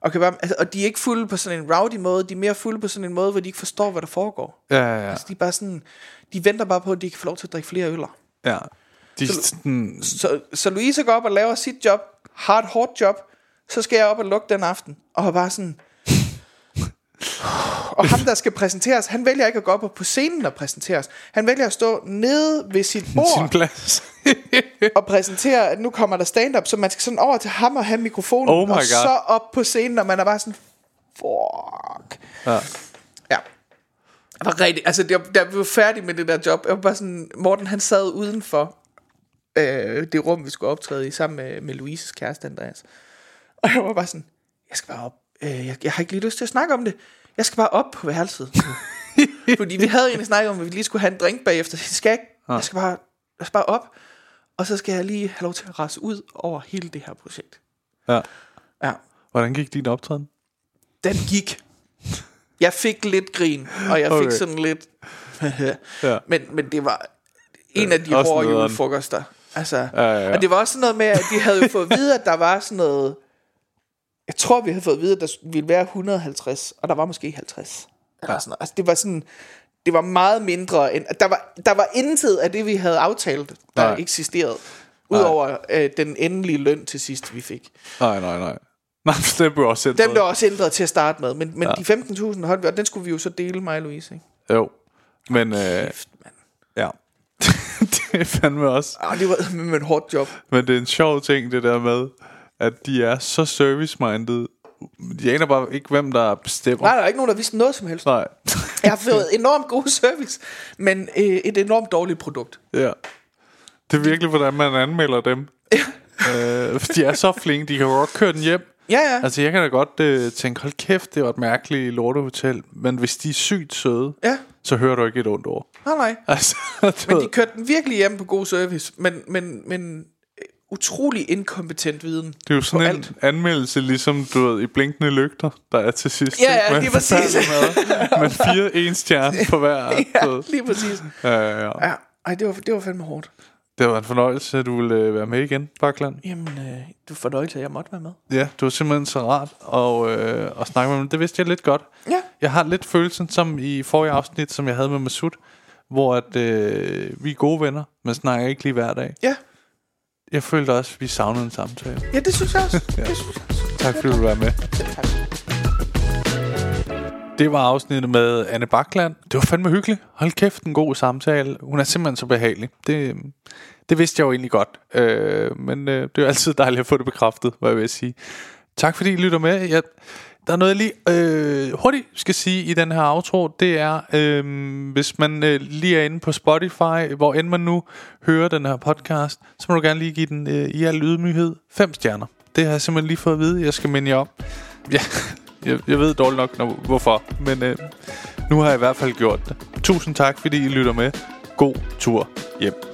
Og, kan bare, altså, og de er ikke fulde på sådan en rowdy måde, de er mere fulde på sådan en måde, hvor de ikke forstår, hvad der foregår. Ja, ja, ja. Altså, de er bare sådan, de venter bare på, at de kan få lov til at drikke flere øller. ja. De, Så- sådan, Så, så Louise går op og laver sit job, har et hårdt job, så skal jeg op og lukke den aften, og bare sådan... Og ham, der skal præsenteres, han vælger ikke at gå op på scenen og præsenteres. Han vælger at stå nede ved sit sin bord plads. og præsentere, at nu kommer der stand-up, så man skal sådan over til ham og have mikrofonen, Oh og God. så op på scenen, og man er bare sådan, fuck. ja. Ja. Jeg var rigtig, altså, jeg, vi var færdig med det der job, jeg var bare sådan, Morten han sad udenfor øh, det rum, vi skulle optræde i, sammen med, med Louises kæreste, Andreas. Og jeg var bare sådan, jeg skal bare op, øh, jeg, jeg har ikke lige lyst til at snakke om det, jeg skal bare op på værelset. Fordi vi havde egentlig snakket om, at vi lige skulle have en drink bagefter, jeg skal ikke, jeg skal bare, jeg skal bare op, og så skal jeg lige have lov til at rase ud over hele det her projekt. ja. Ja. Hvordan gik din optræden? Den gik. Jeg fik lidt grin, og jeg fik Okay. sådan lidt... Ja. men, men det var en af de Også hårde julefrokoster. Altså, Ja, ja, ja. Og det var også sådan noget med, at vi havde jo fået at vide, at der var sådan noget... Jeg tror, vi havde fået at vide, at der ville være 150, og der var måske 50. Eller sådan noget. Altså, det var sådan... Det var meget mindre end... Der var, der var intet af det, vi havde aftalt, der Nej. Eksisterede. Udover øh, den endelige løn til sidst, vi fik. Nej, nej, nej. Nej, den blev også sendt. Den blev også ændret til at starte med, men, men Ja. de 15.000 holdt vi, og den skulle vi jo så dele, mig og Louise, ikke? Jo. Men, øh, Kæft, mand. ja. det er fandme også. Ah, det var med et hårdt job. Men det er en sjov ting, det der med, at de er så service-minded. De aner bare ikke, hvem der bestemmer. Nej, der er ikke nogen, der vidste noget som helst. Nej. Jeg har fået enormt god service, men øh, et enormt dårligt produkt. ja. Det er virkelig, hvordan man anmelder dem. øh, de er så flinke, de kan godt køre den hjem. Ja, ja. Altså, jeg kan da godt øh, tænke, hold kæft, det var et mærkeligt lortehotel. Men hvis de er sygt søde, Ja, så hører du ikke et ondt ord. nej, nej. Altså, Men de kørte den virkelig hjem på god service, men, men, men utrolig inkompetent viden Det er jo sådan en alt. anmeldelse, ligesom du ved, i blinkende lygter, der er til sidst. Ja, ja, Med lige præcis. Men fire en stjerne på hver. Ja, lige præcis. Ja, ja, ja. Ja, ej, det var, det var fandme hårdt. Det var en fornøjelse, at du ville øh, være med igen, Bakland. Jamen, øh, du får fornøjelse, at jeg måtte være med. Ja, du var simpelthen så rart og, øh, at snakke med mig. Det vidste jeg lidt godt. Ja. Jeg har lidt følelsen som i forrige afsnit, som jeg havde med Masud, hvor at, øh, vi er gode venner, men snakker ikke lige hver dag. Ja, Jeg følte også, at vi savnede en samtale. ja det synes jeg også. Det synes jeg også. Tak fordi du være med. Tak. Det var afsnittet med Anne Bakland. Det var fandme hyggeligt. Hold kæft, en god samtale. Hun er simpelthen så behagelig. Det, det vidste jeg jo egentlig godt. Øh, men øh, det er jo altid dejligt at få det bekræftet, hvad jeg vil sige. Tak fordi I lytter med. Jeg, der er noget, jeg lige øh, hurtigt skal sige i den her outro. Det er, øh, hvis man øh, lige er inde på Spotify, hvor end man nu hører den her podcast, så må du gerne lige give den øh, i al ydmyghed fem stjerner. Det har jeg simpelthen lige fået at vide. Jeg skal minde jer om. Ja, jeg, jeg ved dårligt nok, når, hvorfor. Men øh, nu har jeg i hvert fald gjort det. Tusind tak, fordi I lytter med. God tur hjem.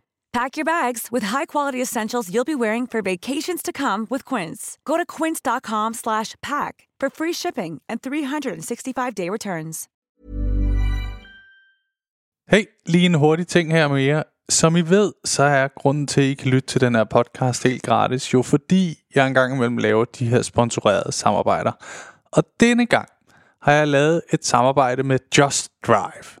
Pack your bags with high-quality essentials you'll be wearing for vacations to come with Quince. Go to quince.com slash pack for free shipping and 365-day returns. Hey, lige en hurtig ting her med jer. Som I ved, så er grunden til, at I kan lytte til den her podcast helt gratis, jo fordi jeg engang imellem laver de her sponsorerede samarbejder. Og denne gang har jeg lavet et samarbejde med Just Drive.